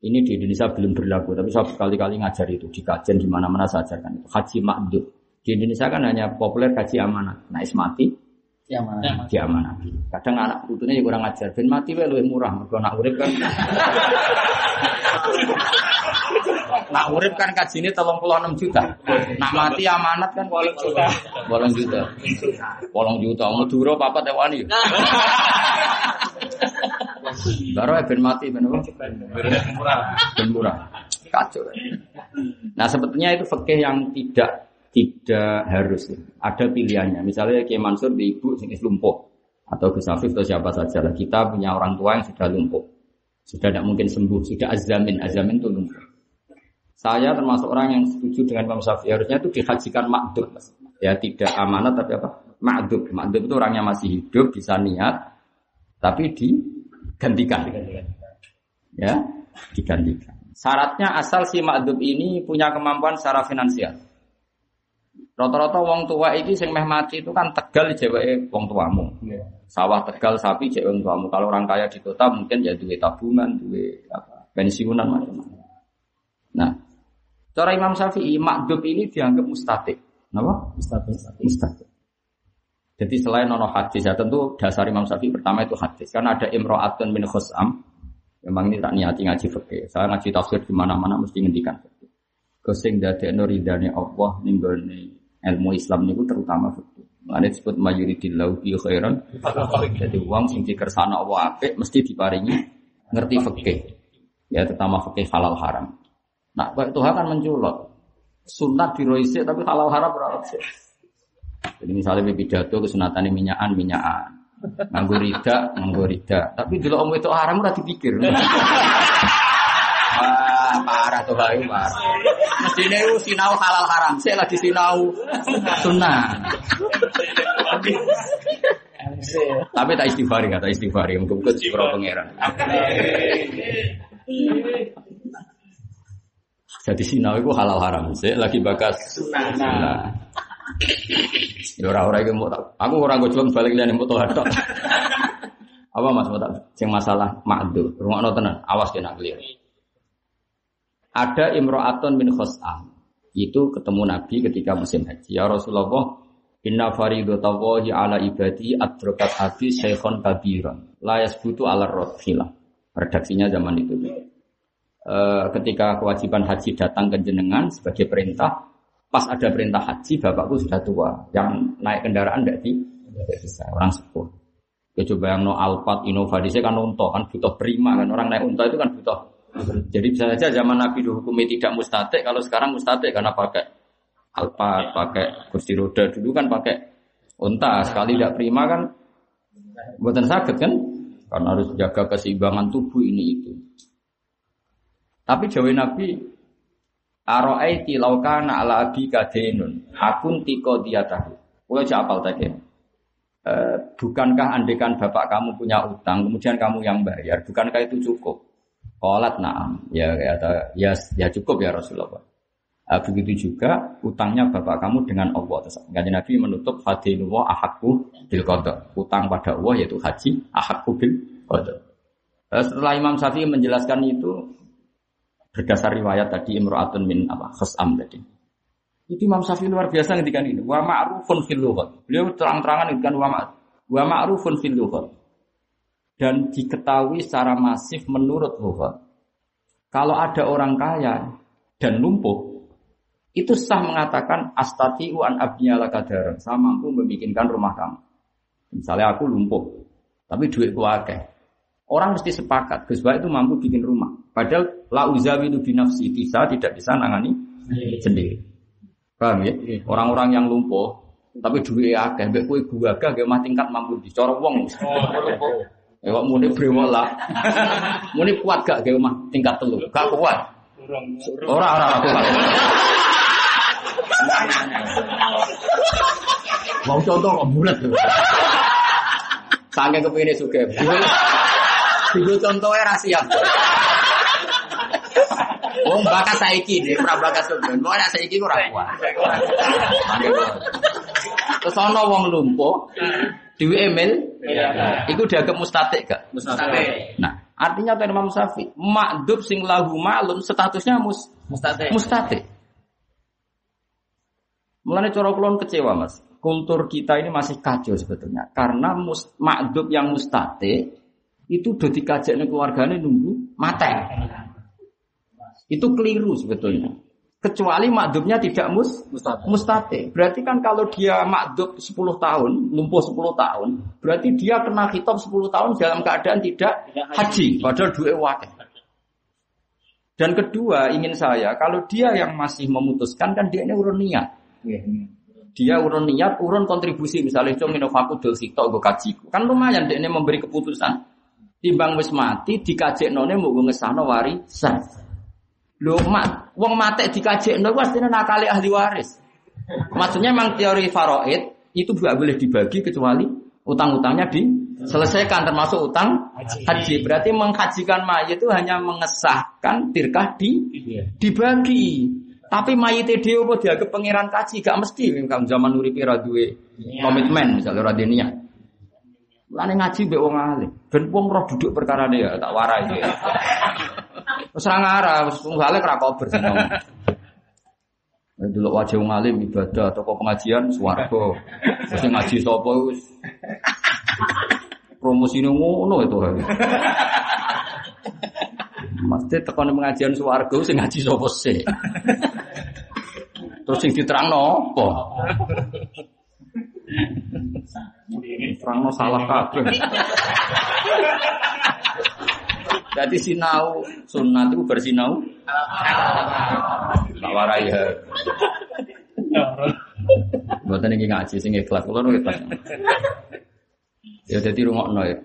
ini di Indonesia belum berlaku, tapi saya berkali-kali ngajar itu di kajian di mana-mana saya ajarkan itu. Haji makdud. Di Indonesia kan hanya populer haji amanat. Nah, mati Ya mana? di amanat. Kadang anak putune ya kurang ajar. Ben mati wae luwih murah, mergo nak urip kan. nak urip kan kajine 36 juta. Nak mati amanat kan 8 juta. 8 juta. 8 juta. Madura papat ewani. Baru ben mati ben apa? Ben murah. Kacau. Nah sebetulnya itu fikih yang tidak tidak harus. Ada pilihannya. Misalnya Kiai Mansur di ibu sing lumpuh atau Gus Afif atau siapa saja lah. Kita punya orang tua yang sudah lumpuh. Sudah tidak mungkin sembuh, sudah azamin, azamin itu lumpuh. Saya termasuk orang yang setuju dengan Imam Syafi'i harusnya itu dihajikan makdub. Ya tidak amanat tapi apa? Makdub. Makdub itu orangnya masih hidup, bisa niat, tapi digantikan. Ya, digantikan. Syaratnya asal si makdub ini punya kemampuan secara finansial. Rata-rata wong tua iki sing meh mati itu kan tegal jeweke wong tuamu. Sawah tegal sapi jeweke wong tuamu. Kalau orang kaya di kota mungkin ya duit tabungan, duit apa, pensiunan macam-macam. Nah, cara Imam Syafi'i makdub ini dianggap mustatik. Kenapa? Mustatik. Mustatik. Jadi selain nono hadis ya tentu dasar Imam Syafi'i pertama itu hadis. Karena ada imro'atun min khusam. Memang ini tak niati ngaji fikih. Saya ngaji tafsir di mana-mana mesti ngendikan fikih. Kesing dadekno ridane Allah ning gone ilmu Islam niku terutama fikih. Mane disebut mayuridillahu bi khairan. Jadi uang sing dikersana Allah apik mesti diparingi ngerti fikih. Ya terutama fikih halal haram. Nah, Pak Tuhan kan menculot. Sunat diroisik tapi halal haram berapa sih? Jadi misalnya pidato kesunatan minyakan minyakan. Nganggo rida, nganggo rida. Tapi dulu om itu haram udah dipikir. [laughs] Parah tuh bayu parah. Mestinya itu sinau halal haram. Saya lagi sinau sunnah. Tapi tak istighfari, kata istighfari. Mungkin ke pro pangeran. Jadi sinau itu halal haram. Saya lagi bakas sunnah. Ya ora-ora iki mau tak. Aku ora gojlong balik liyane mau tok. [laughs] Apa Mas mau tak sing masalah makdu. Rungokno tenan, awas kena clear. Ada imro'atun min khos'am. Itu ketemu Nabi ketika musim haji. Ya Rasulullah, Inna faridatallahi ala ibadi adrokat hati syekhon kabiran. La yasbutu ala rotfilah. Redaksinya zaman itu. E, ketika kewajiban haji datang ke jenengan sebagai perintah, pas ada perintah haji, bapakku sudah tua. Yang naik kendaraan tidak di, bisa. Orang sepuh. Ya coba yang no Alphard, Innova, kan unta, kan butuh prima kan. Orang naik unta itu kan butuh. Jadi bisa saja zaman Nabi dihukumi tidak mustatik, kalau sekarang mustatik karena pakai Alphard, pakai kursi roda dulu kan pakai unta. Sekali tidak prima kan buatan sakit kan? Karena harus jaga keseimbangan tubuh ini itu. Tapi jawab Nabi, Aro'aiti laukana ala abi kadenun, akun tiko diatahu. Kau apal tadi. E, bukankah andekan bapak kamu punya utang, kemudian kamu yang bayar, bukankah itu cukup? Kolat naam, ya, ya, ya, ya cukup ya Rasulullah. Uh, begitu juga utangnya bapak kamu dengan Allah. Terus Nabi menutup hadinullah ahakku bil qada. Utang pada Allah yaitu haji ahakku bil. Uh, setelah Imam Syafi'i menjelaskan itu berdasar riwayat tadi imro'atun min apa khasam tadi. Itu Imam Syafi'i luar biasa ketika ini. Wa ma'rufun fil lughat. Beliau terang-terangan ma' wa ma'rufun fil lughat. Dan diketahui secara masif menurut lughat. Kalau ada orang kaya dan lumpuh, itu sah mengatakan astati'u an abniyala kadaran. Saya mampu membikinkan rumah kamu. Misalnya aku lumpuh, tapi duitku akeh. Orang mesti sepakat, Gus itu mampu bikin rumah. Padahal la uzawilu binafsi bisa tidak bisa nangani sendiri. Paham ya? Orang-orang yang lumpuh tapi duit akeh, mbek kowe gagah ge mah tingkat mampu dicara wong. Ya kok muni brewol lah. [laughs] muni kuat gak ge mah tingkat telu? Gak kuat. Ora ora ora kuat. [laughs] Mau contoh kok bulat tuh. Sange kepingin suge. Digo contohnya rahasia. Wong bakat saiki deh, ora bakat sebenarnya. Mau nek saiki ora kuat. Terus ana wong lumpuh, Dewi Emil, itu dianggap mustatik gak? Mustahil. Nah, artinya kata Imam Syafi'i, makdub sing lahu ma'lum statusnya mus Mustahil. mustatik. Mulanya cara kulon kecewa mas, kultur kita ini masih kacau sebetulnya. Karena mus, makdub yang mustate itu udah dikajaknya keluarganya nunggu mate. Itu keliru sebetulnya. Kecuali makdubnya tidak mus, mustate. Berarti kan kalau dia makdub 10 tahun, lumpuh 10 tahun, berarti dia kena kitab 10 tahun dalam keadaan tidak haji. Padahal duit wakil. Dan kedua, ingin saya, kalau dia yang masih memutuskan, kan dia ini urun niat. Dia urun niat, urun kontribusi. Misalnya, cung inovaku dol sikto, gue kaji. Kan lumayan dia ini memberi keputusan. Timbang wis mati, dikajek none mau ngesano warisan. Lho, mat, wong mate dikajek none, pastinya nakali ahli waris. Maksudnya memang teori faraid itu juga boleh dibagi kecuali utang-utangnya diselesaikan termasuk utang haji. Berarti menghajikan mayit itu hanya mengesahkan tirkah di dibagi. Tapi mayit dia apa dianggap pangeran kaji gak mesti kan zaman uripe ra duwe komitmen misalnya niat. Lane ngaji mbek wong alim. Ben wong roh duduk perkara ya tak warai. [laughs] Wis ora ngarah, wis wong ra kober wajah wong alim ibadah toko pengajian swarga. Sing ngaji sapa wis promosine ngono itu. Mesti tekan pengajian swarga sing ngaji sapa sih. Terus sing diterangno apa? Terangno salah kabeh. Jadi sinau sunat itu bersinau tak warai ya. Buatan ini ngaji sing ikhlas, kalau ikhlas. Ya jadi rungokno ya.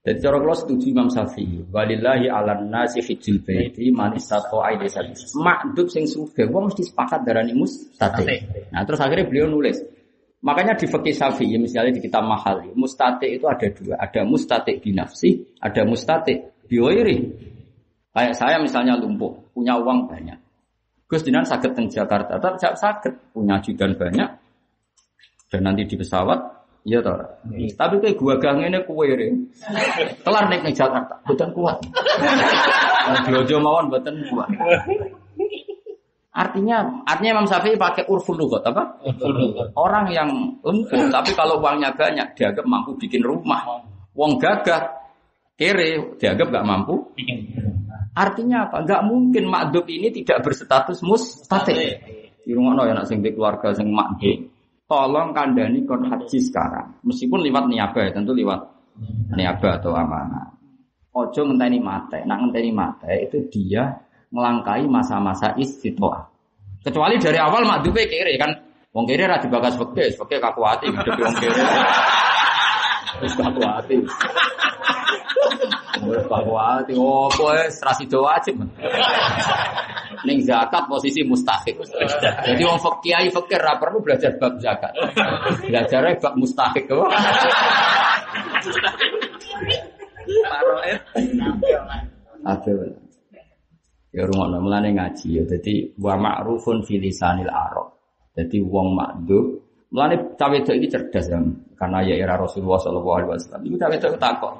Jadi cara kalau setuju Imam Syafi'i, walillahi ala nasi hijjul baiti man istata'a ilaihi sabila. Makdub sing sugih wong mesti sepakat darani mustati. Nah, terus akhirnya beliau nulis. Makanya di fikih Syafi'i misalnya di kitab Mahal, mustati itu ada dua, ada mustati di nafsi, ada mustati di wairi. Kayak saya misalnya lumpuh, punya uang banyak. Gus Dinan sakit teng Jakarta, tetap sakit, punya ajudan banyak. Dan nanti di pesawat Iya toh. Tapi kayak gua gang ini kue Kelar naik nih Jakarta, bukan kuat. [laughs] Diojo mawon bukan kuat. Artinya, artinya Imam Syafi'i pakai urful lugat apa? Orang yang lumpuh, [laughs] tapi kalau uangnya banyak dianggap mampu bikin rumah. Wong gagah, kere dianggap gak mampu. Artinya apa? Gak mungkin makdub ini tidak berstatus mustati. Di rumah no ya nak sing keluarga sing makdub tolong kandani kon haji sekarang. Meskipun lewat niabah, ya, tentu lewat niabah atau amanah. Ojo ngenteni mate, nak ngenteni mate itu dia melangkai masa-masa istitoah. Kecuali dari awal makdupe kiri kan, wong kiri ra dibakas fakir, fakir kaku hati, hidup wong kiri. Terus kaku hati. Wes kaku hati, oh kowe serasi wajib. Ning zakat posisi mustahik. Jadi wong kiai fakir ra perlu belajar bab zakat. Belajarnya bab mustahik. kok. Aduh. Ya rumah mulane ngaji ya. Jadi wa ma'rufun fi lisanil Arab. Jadi wong makdub. Mulane cawe itu ini cerdas ya. Karena ya era Rasulullah Shallallahu Alaihi Wasallam. Itu cawe itu takut.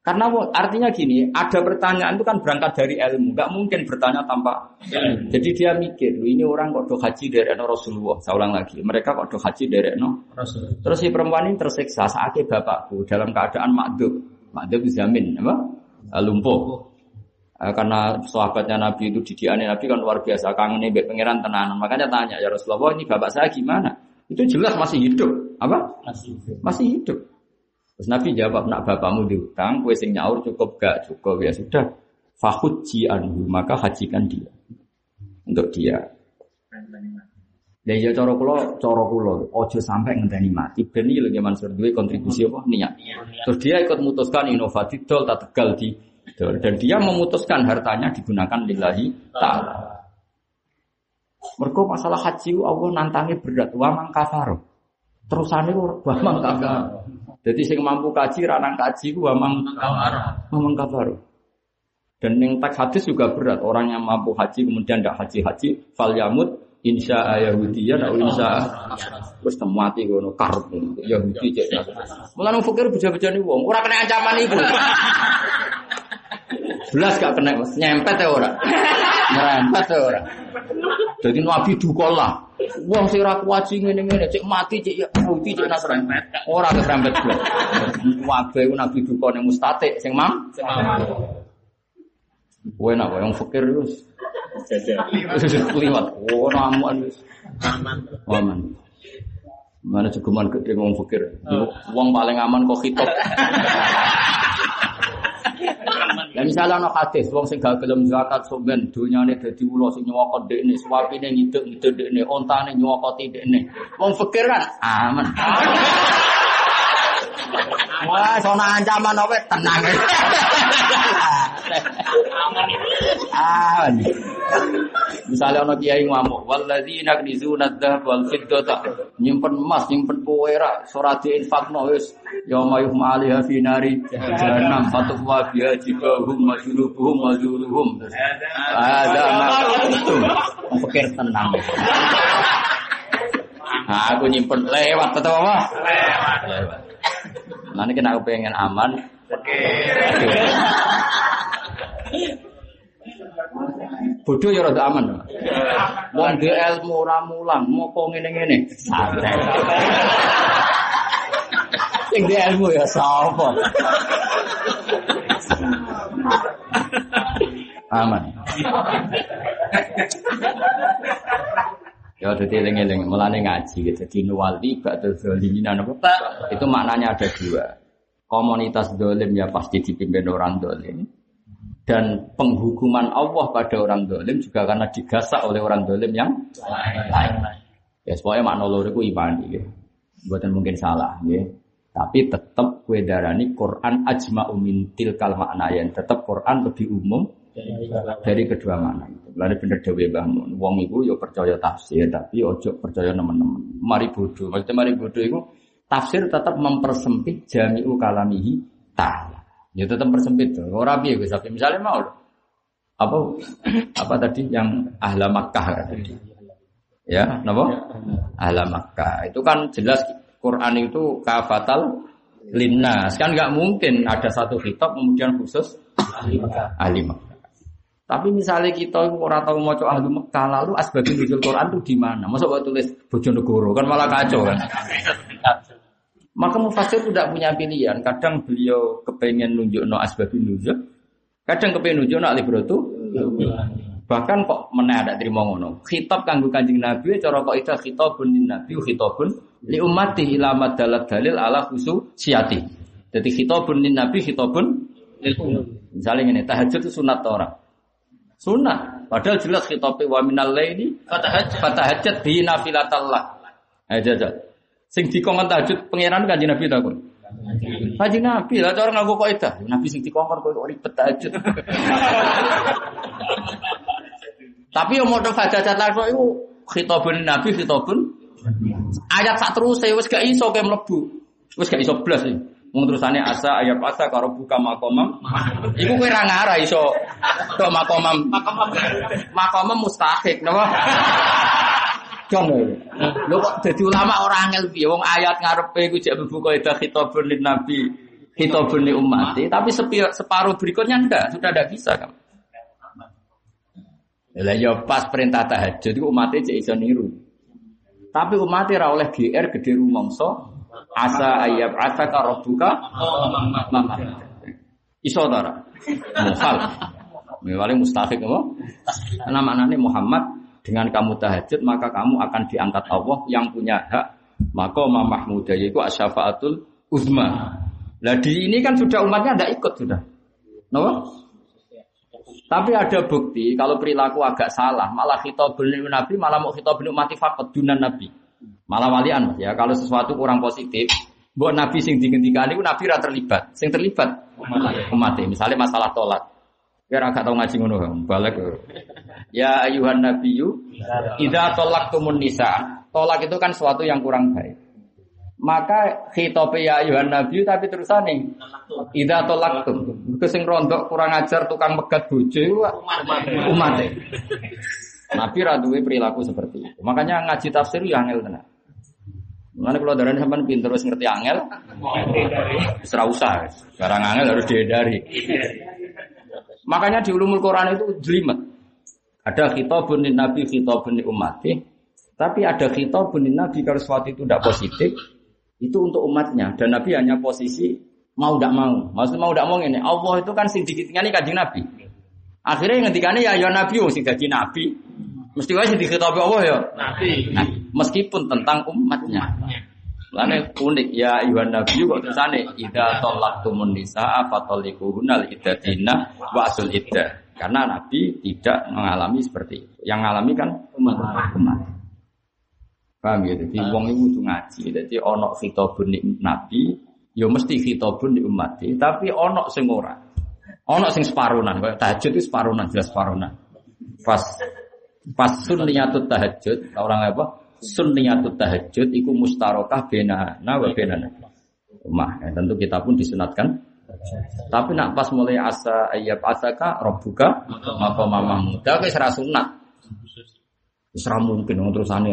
Karena artinya gini, ada pertanyaan itu kan berangkat dari ilmu, nggak mungkin bertanya tanpa. Jadi dia mikir, "Loh, ini orang kok do haji dari no Rasulullah. Saya ulang lagi, mereka kok do haji dari no. Terus si perempuan ini tersiksa saat bapakku dalam keadaan makdub, makdub dijamin, apa? Lumpuh. Eh, karena sahabatnya Nabi itu didiane Nabi kan luar biasa kangen nih pangeran tenanan. Makanya tanya ya Rasulullah ini bapak saya gimana? Itu jelas masih hidup, apa? Masih hidup. Terus Nabi jawab, nak bapakmu diutang, kue sing nyaur cukup gak cukup ya sudah. Fahuji anhu, maka hajikan dia. Untuk dia. Ya ya cara kula, cara kula, ojo sampai ngenteni mati. Ben Ki Mansur duwe kontribusi apa niat. Terus dia ikut memutuskan inovatif dol tak tegal di. Dan dia memutuskan hartanya digunakan lillahi taala. Mergo masalah haji Allah nantangi berat wa mang kafaro. Terusane wa mang kafaro. Jadi sing mampu kaji ranang kaji ku wa mang wa kafaro. Dan yang teks hadis juga berat. Orang yang mampu haji kemudian tidak haji-haji, fal yamut insya Yahudi ya, insya terus mati gono karut Yahudi cek. Mulai nung fakir beja-beja nih wong, kena ancaman itu. Belas gak kena, nyempet ya orang, nyempet ya orang. Jadi nabi dukola, wong sing ra kuwaji ngene-ngene cek mati cek Yahudi cek Nasrani. Ora kesrempet belas. Wabe ku nabi duka ning mustate sing mam. Kowe nak yang fakir wis Keliwat. Oh, namuan wis. Aman. Aman. Mana cukuman gede ngomong fakir. Uang paling aman kok hitop. Lah misalnya ana hadis wong sing gak gelem zakat sampean donyane dadi ula sing nyewokot dekne, suapine ngiduk-ngiduk dekne, ontane nyewokoti dekne. Wong fakir kan aman. [laughs] Wah, sono ancaman apa tenang. [laughs] Aman. Misalnya ono kiai ngamuk, walladzina yaknizuna dzahab wal fiddata, nyimpen emas, nyimpen perak, ora diinfakno wis yauma yuhma 'alaiha fi nari jahannam fatwa biha jibahum majlubuhum majluhum. Ada itu. Pikir tenang. Nah, aku nyimpen lewat tetap apa? Lewat. Lewat. Nanti kena aku pengen aman. Bodoh ya rada aman. Wong dhe ilmu ora mulang, mopo ngene-ngene. Santai. Sing dhe ilmu ya sapa? Aman. Ya jadi eling-eling mulane ngaji gitu. Jadi nuwali ba'da zalimin apa? Itu maknanya ada dua. Komunitas dolim ya pasti dipimpin orang dolim. Dan penghukuman Allah pada orang dolim juga karena digasak oleh orang dolim yang lain. Ya semuanya makna loro itu iman gitu. Buatan mungkin salah ya. Tapi tetap kue darani Quran ajma'u min tilkal maknayan. Tetap Quran lebih umum dari kedua mana itu. Lalu bener dewe bangun. Wong itu yo percaya tafsir, tapi ojo percaya teman-teman. Mari bodoh. Maksudnya mari bodoh itu tafsir tetap mempersempit jami'u kalamihi ta'ala. Ya tetap persempit tuh. Orang piye Gus Misalnya mau apa apa tadi yang ahla Makkah tadi. Ya, napa? Ahla Makkah. Itu kan jelas Quran itu kafatal linnas. Kan nggak mungkin ada satu kitab kemudian khusus ahli Makkah. Tapi misalnya kita orang tahu mau coba ahli Mekah lalu asbabun nuzul Quran itu di mana? Masa buat tulis Bojonegoro kan malah kacau kan? [laughs] Maka mufasir tidak punya pilihan. Kadang beliau kepengen nunjuk no asbabun nuzul, kadang kepengen nunjuk no alibrotu. Bahkan kok mana ada terima ngono. Khitab kanggo kanjeng Nabi cara kok itu khitabun Nabi khitabun li ummati ila madalat dalil ala khusu siati. Jadi khitabun Nabi khitabun Misalnya ini tahajud itu sunat orang. Sunnah. Padahal jelas khitabnya wa minal laili fatahajjat bi nafilatallah. Aja aja. Sing dikongkon tahajud pangeran kanjeng Nabi takon. Kanjeng Nabi lah cara nganggo kaidah. Nabi sing dikongkon kok ribet tahajud. [laughs] Tapi yang mau tahajud langsung itu khitabun Nabi khitabun ayat sak terus wis gak iso ke mlebu. Wis gak iso blas iki. Wong terusane asa ayat asa karo buka makomam. Iku kowe ra ngarah iso tok makomam. Makomam mustahik napa? [laughs] Jono. Lho kok dadi ulama ora angel piye wong ayat ngarepe iku jek mlebu kaidah khitabun lin nabi, khitabun li ummati, tapi separuh berikutnya enggak, sudah enggak bisa kan. Lah ya pas perintah tahajud iku umatnya cek iso niru. Tapi umatnya ra oleh GR gede rumangsa asa ayab asa rabbuka mama. Iso ta ora? Mewale mustahik apa? Nama-namanya Muhammad dengan kamu tahajud maka kamu akan diangkat Allah yang punya hak maka Mahmudah yaitu asyafaatul uzma. Lah di ini kan sudah umatnya tidak ikut sudah. No? Tapi ada bukti kalau perilaku agak salah, malah khitabul nabi malah mau khitabul mati fakot dunan nabi. Malah walian ya kalau sesuatu kurang positif, buat nabi sing digendikani itu nabi ra terlibat. Sing terlibat umat Misalnya masalah tolak. Ya agak tahu ngaji ngono, balik. Ya ayuhan nabiyyu, idza talaqtumun nisa. Tolak itu kan sesuatu yang kurang baik. Maka khitobe ya ayuhan nabi tapi terusane idza talaqtum. Iku sing rondok kurang ajar tukang megat bojo iku umat. Nabi ra duwe perilaku seperti itu. Makanya ngaji tafsir ya angel tenan. Mana kalau darah sampean pinter terus ngerti angel, serah usah. Barang angel harus dihindari. Makanya di ulumul Quran itu jelimet. Ada khitabun lin nabi, khitabun li ummati. Tapi ada khitabun lin nabi kalau sesuatu itu tidak positif, itu untuk umatnya. Dan nabi hanya posisi mau tidak mau. Maksudnya mau tidak mau ini. Allah itu kan sing dikitingani kanjeng nabi. Akhirnya ngendikane ya ya nabi wong sing dadi nabi. Mesti wae sing dikhitabi Allah ya. Nabi. Nah, meskipun tentang umatnya. Lane unik ya Iwan Nabi kok tersane idza talaqtumun nisaa fatalikuhunal iddatina wa asul iddah. Karena Nabi tidak mengalami seperti itu. Yang mengalami kan umat. umat. Paham ya? Jadi wong iku kudu ngaji. Jadi ana khitabun ning Nabi, ya mesti khitabun di umat. Tapi ana sing ora. Ana sing separunan, kayak tahajud itu separunan, jelas separunan. Pas pas sunniyatut tahajud, orang apa? Sunniyatut tahajud iku mustarokah benana wa benana. Umah, ya, tentu kita pun disunatkan. Tapi nak pas mulai asa ayat asaka robuka maka mama muda wis ra sunat. Ra mungkin terusane.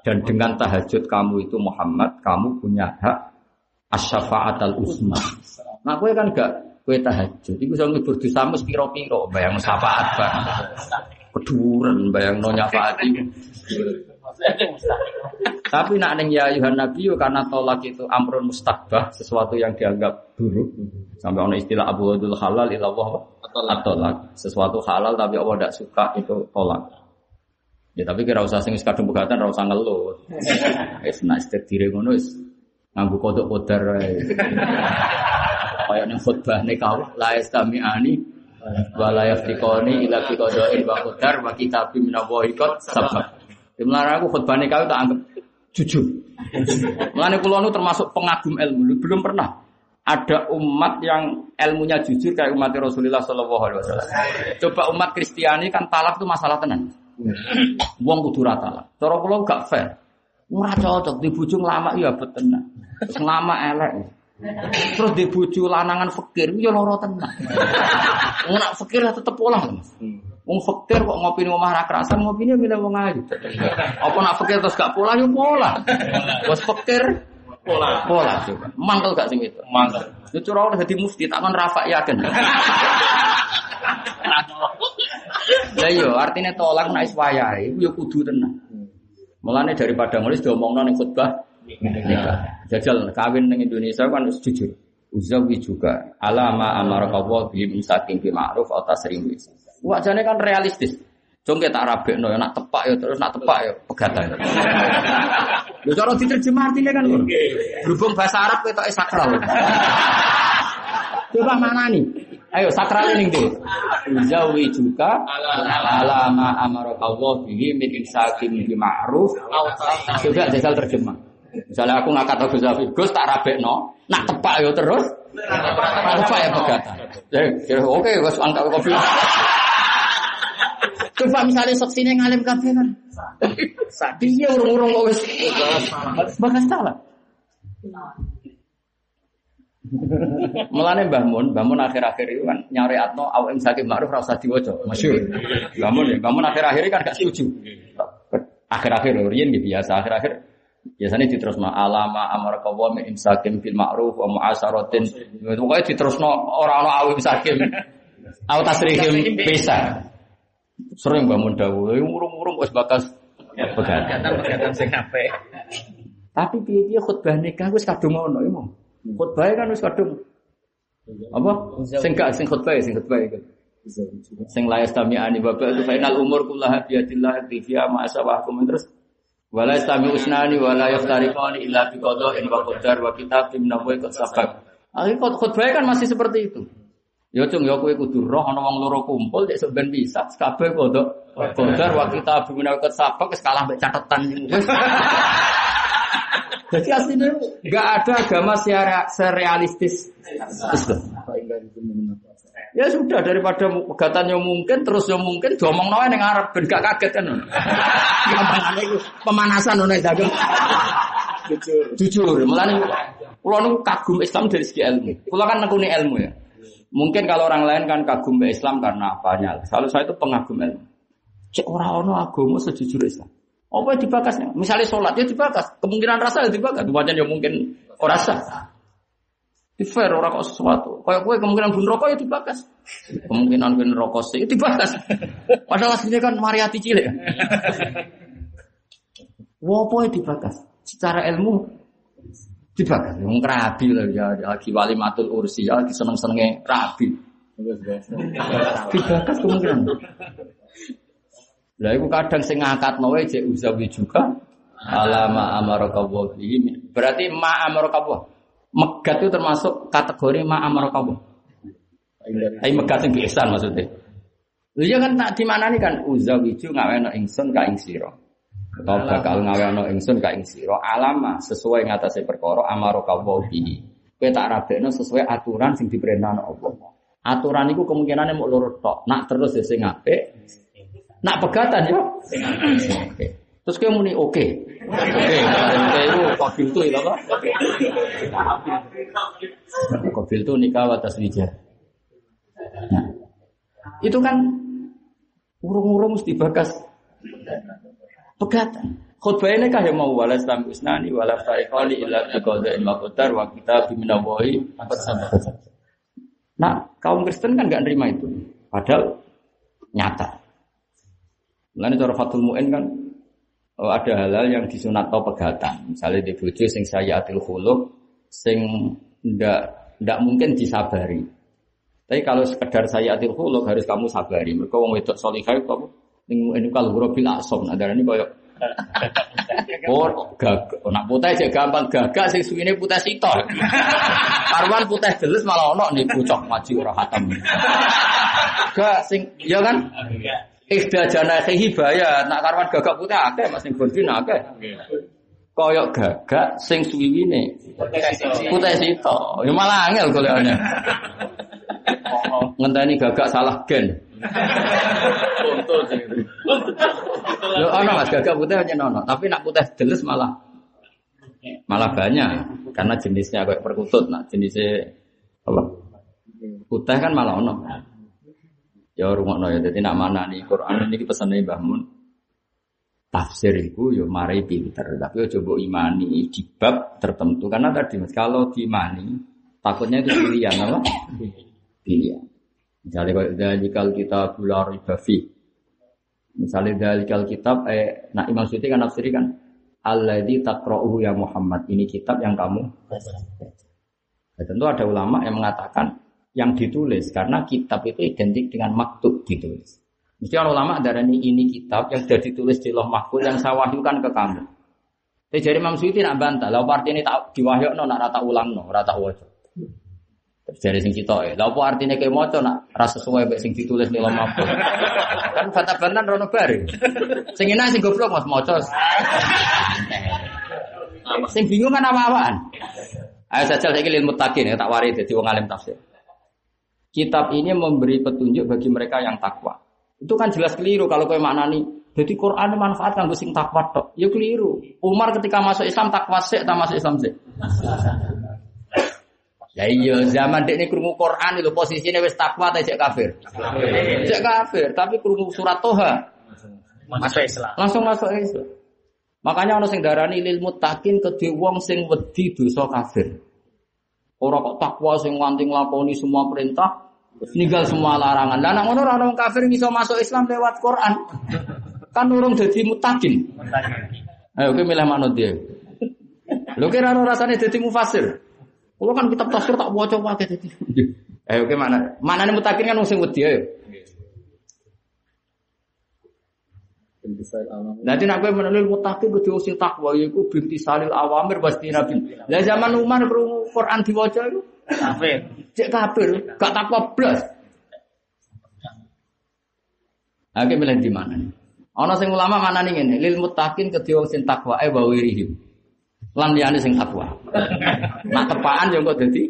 Dan dengan tahajud kamu itu Muhammad, kamu punya hak asyafaatal usma. Nah, kowe kan gak kowe tahajud, iku iso ngibur dosamu piro-piro, bayang syafaat bang. Keduren bayang no nyafaat. Tapi nak neng ya Yuhan Nabi yo karena tolak itu amrun mustakbah, sesuatu yang dianggap buruk. Sampai ono istilah Abu Wadul halal ilallah tolak. Sesuatu halal tapi Allah tidak suka itu tolak. Ya tapi kira usah sing kadung pegatan ora usah ngeluh. [laughs] Wis nak istek dire ngono wis nganggo kodok kodar. Kayak ning khutbah nikah la yastami'ani wa la yaftiqani ila fi qada'i wa qadar wa kitabim minallahi qad sabaq. Di mana aku khutbah nikah tak anggap jujur. Mulane kula nu termasuk pengagum ilmu, belum pernah ada umat yang ilmunya jujur kayak umat Rasulullah Shallallahu Alaihi Wasallam. Coba umat Kristiani kan talak itu masalah tenan. Wong kudu ra talak. Cara kula gak fair. Ora cocok di bojo lama ya betul tenan. Terus lama elek. Terus di bojo lanangan fakir ya loro tenan. Wong nak fakir tetep pola. Wong fakir kok ngopi ning omah ra kerasan ngopine milih wong ayu. Apa nak fakir terus gak pola ya pola. Bos fakir Pola. pola coba. Mangkel gak sing itu? Mangkel. Itu curang udah jadi mufti, takkan rafa yakin. Ya iya, artinya tolak naik wayai, itu ya kudu tenang. Mulane daripada nulis diomongno ning khutbah nikah. Jajal kawin ning Indonesia kan harus jujur. Uzawi juga alama amara Allah bi musakin bi ma'ruf atau tasrim Wajahnya kan realistis. Jongke tak rabekno ya nak tepak ya terus nak tepak ya pegatan. Lho cara diterjemah artinya kan ngono. Berhubung bahasa Arab ketok sakral. Coba mana nih? Ayo sakral ini deh. Uzawi juga alama amara Allah bihi min insakim bi ma'ruf. Coba jajal terjemah. Misalnya aku ngangkat Abu Zafi, Gus tak rabekno, nak tepak ya terus. Tepak ya pegatan. Ya, oke, Gus angkat kopi. Coba misalnya saksinya ngalim kabeh kan. Piye urung-urung kok wis bahas salah. Mulane Mbah Mun, Mbah Mun akhir-akhir itu kan nyari atno awak sakit ma'ruf ra usah diwaca. Masyhur. Mbah Mun, ya, Mbah Mun akhir-akhir kan gak setuju. Akhir-akhir lho riyen nggih biasa akhir-akhir biasanya diterusno alama amar kawa min imsakin bil ma'ruf wa mu'asaratin. Pokoke diterusno ora ana awim sakim. Au tasrihim bisa. Sering bangun dawuh, urung-urung wis bakas pegat. Pegatan-pegatan sing apik. Tapi piye-piye khutbah nikah wis kadung ngono iku. Khutbah kan wis kadung apa? Sing gak sing khutbah sing khutbah iku. Sing la yastami'ani bapak itu final umur kullaha biadillah tifiya ma asawahkum terus wala yastami usnani wala yaftariqani illa bi qada'in wa qadar wa kitabim nawawi qad sabaq. Akhir khutbah kan masih seperti itu. Ya cung ya kowe kudu roh ana wong loro kumpul cek sampean bisa kabeh kodok kodar wa kita bimina ket sabak wis kalah mbek catetan. [laughs] Jadi aslinya nggak ada agama secara serealistis Islam. Ya sudah daripada pegatan yang mungkin terus yang mungkin diomong nawa yang Arab ben gak kaget kan. [laughs] Gampangane iku pemanasan ngono dagang. Jujur. Jujur, mulane kula niku kagum Islam dari segi ilmu. Kula kan nekuni ilmu ya. Mungkin kalau orang lain kan kagum ke Islam karena apanya. Kalau saya itu pengagum ilmu. Cek orang ono agama sejujur Islam. Apa yang dibakasnya? Misalnya sholat ya dibakas. Kemungkinan rasa ya dibakas. Wajan ya mungkin rasa. Di fair orang kok sesuatu. Kayak gue kemungkinan bun rokok ya dibakas. Kemungkinan bun rokok sih ya dibakas. Padahal aslinya kan mariati cilik. Wopo ya dibakas. Secara ilmu dibakas. Yang rabi lah ya lagi wali matul ursi ya lagi seneng senengnya rabi. Dibakas kemungkinan. Lah iku kadang sing ngangkat wae cek uzawi juga alama amaraka. Berarti ma. Megat itu termasuk kategori ma amaraka wa. Megat sing biasa maksudnya. Lha ya kan tak dimanani kan uzawi juga ngaweno ingsun ka ing. Atau bakal ngaweno ingsun ka ing sira alama sesuai ngatasé perkara amaraka wa bihi. Kowe tak rabekno sesuai aturan sing diperintahno Allah. Aturan itu kemungkinannya mau lurut tok. Nak terus ya sing apik, Nak pegatan ya. Oke. Terus kayak muni oke. Oke, itu kofil itu ya apa? Kofil itu nikah atas wija. Nah, itu kan urung-urung mesti bakas pegatan. Khutbah ini kah yang mau wala islam usnani wala tariqali illa biqada ilma qadar wa kita biminawahi Nah, kaum Kristen kan nggak nerima itu. Padahal nyata. Lain cara Fatul Mu'in kan oh, ada hal-hal yang disunat atau pegatan. Misalnya di bojo sing saya atil khuluk, sing ndak ndak mungkin disabari. Tapi kalau sekedar saya atil khuluk harus kamu sabari. Mereka wong wedok solihah kamu ini kalau robil asom, ada ini koyok [laughs] Oh, gag, nak putih cek gampang gagak sing suwine putih sitor. Karwan putih jelas malah ono nih pucok maju ora hatam. Gak sing ya kan? Ikhda janahihi bahaya, nak karwan gagak putih akeh Mas ning bondin akeh. Koyok gagak sing suwiwine putih sitor. Ya malah angel golekane. [laughs] Ngenteni gagak salah gen. Yo ono Mas gagak putih hanya nono, tapi nak putih jelas malah malah banyak karena jenisnya kayak perkutut, nah jenisnya apa? Putih kan malah ono. Ya rungokno ya dadi nak mana nih Quran ini pesane Mbah Mun. Tafsir itu yo mari pinter, tapi yo coba imani di bab tertentu karena tadi Mas kalau diimani takutnya itu pilihan apa? Pilihan. Misalnya kalau dalikal kita gula ribafi. Misalnya dalikal kitab, eh, nah Imam Suyuti kan nafsiri kan, Alladhi takro'uhu ya Muhammad. Ini kitab yang kamu Ya, tentu ada ulama yang mengatakan yang ditulis karena kitab itu identik dengan maktub ditulis. Mesti orang ulama darah ini, ini kitab yang sudah ditulis di loh mahfud yang saya wahyukan ke kamu. Tapi jadi Imam Suyuti nak bantah, lalu artinya ini tak diwahyuk no, nak rata ulang no, rata wajah. Dari sing kita ya. Lah apa artinya kayak maca nak rasa sesuai mbek sing ditulis ning lemah. kan bantah-bantan rono bare. Sing enak sing goblok Mas maca. sing bingung kan apa-apaan. Ayo saja saya ilmu takin ya tak wari jadi wong alim tafsir. Kitab ini memberi petunjuk bagi mereka yang takwa. Itu kan jelas keliru kalau kau maknani. Jadi Quran manfaat kanggo sing takwa tok. Ya keliru. Umar ketika masuk Islam takwa tak masuk Islam sik. Ya iya zaman dekne krungu Quran itu posisinya wis takwa ta cek kafir. Cek kafir, tapi krungu surat Toha Masuk Islam. langsung masuk Islam. Makanya ono sing darani lil muttaqin kedhe wong sing wedi dosa kafir. Ora kok takwa sing nganti nglakoni semua perintah, ninggal semua larangan. Lah nek ngono ora ono wong kafir iso masuk Islam lewat Quran. Kan urung dadi muttaqin. Ayo kowe milih manut dia. Lho kira ora rasane dadi mufasir. Kalau kan kitab tafsir tak baca wae dadi. Ayo ke mana? Mana nih mutakin kan wong sing wedi ayo. Nanti nak kowe menelil mutakin kudu sing takwa yaiku binti salil awamir pasti nabi. Lah zaman Umar krungu Quran diwaca iku Kafir. cek kafir, gak takwa blas. Oke milih di mana nih? Ana sing ulama mana nih ngene, lil mutakin wong sing takwa e wa wirihim lan liyane sing takwa. Nak tepaan yo kok dadi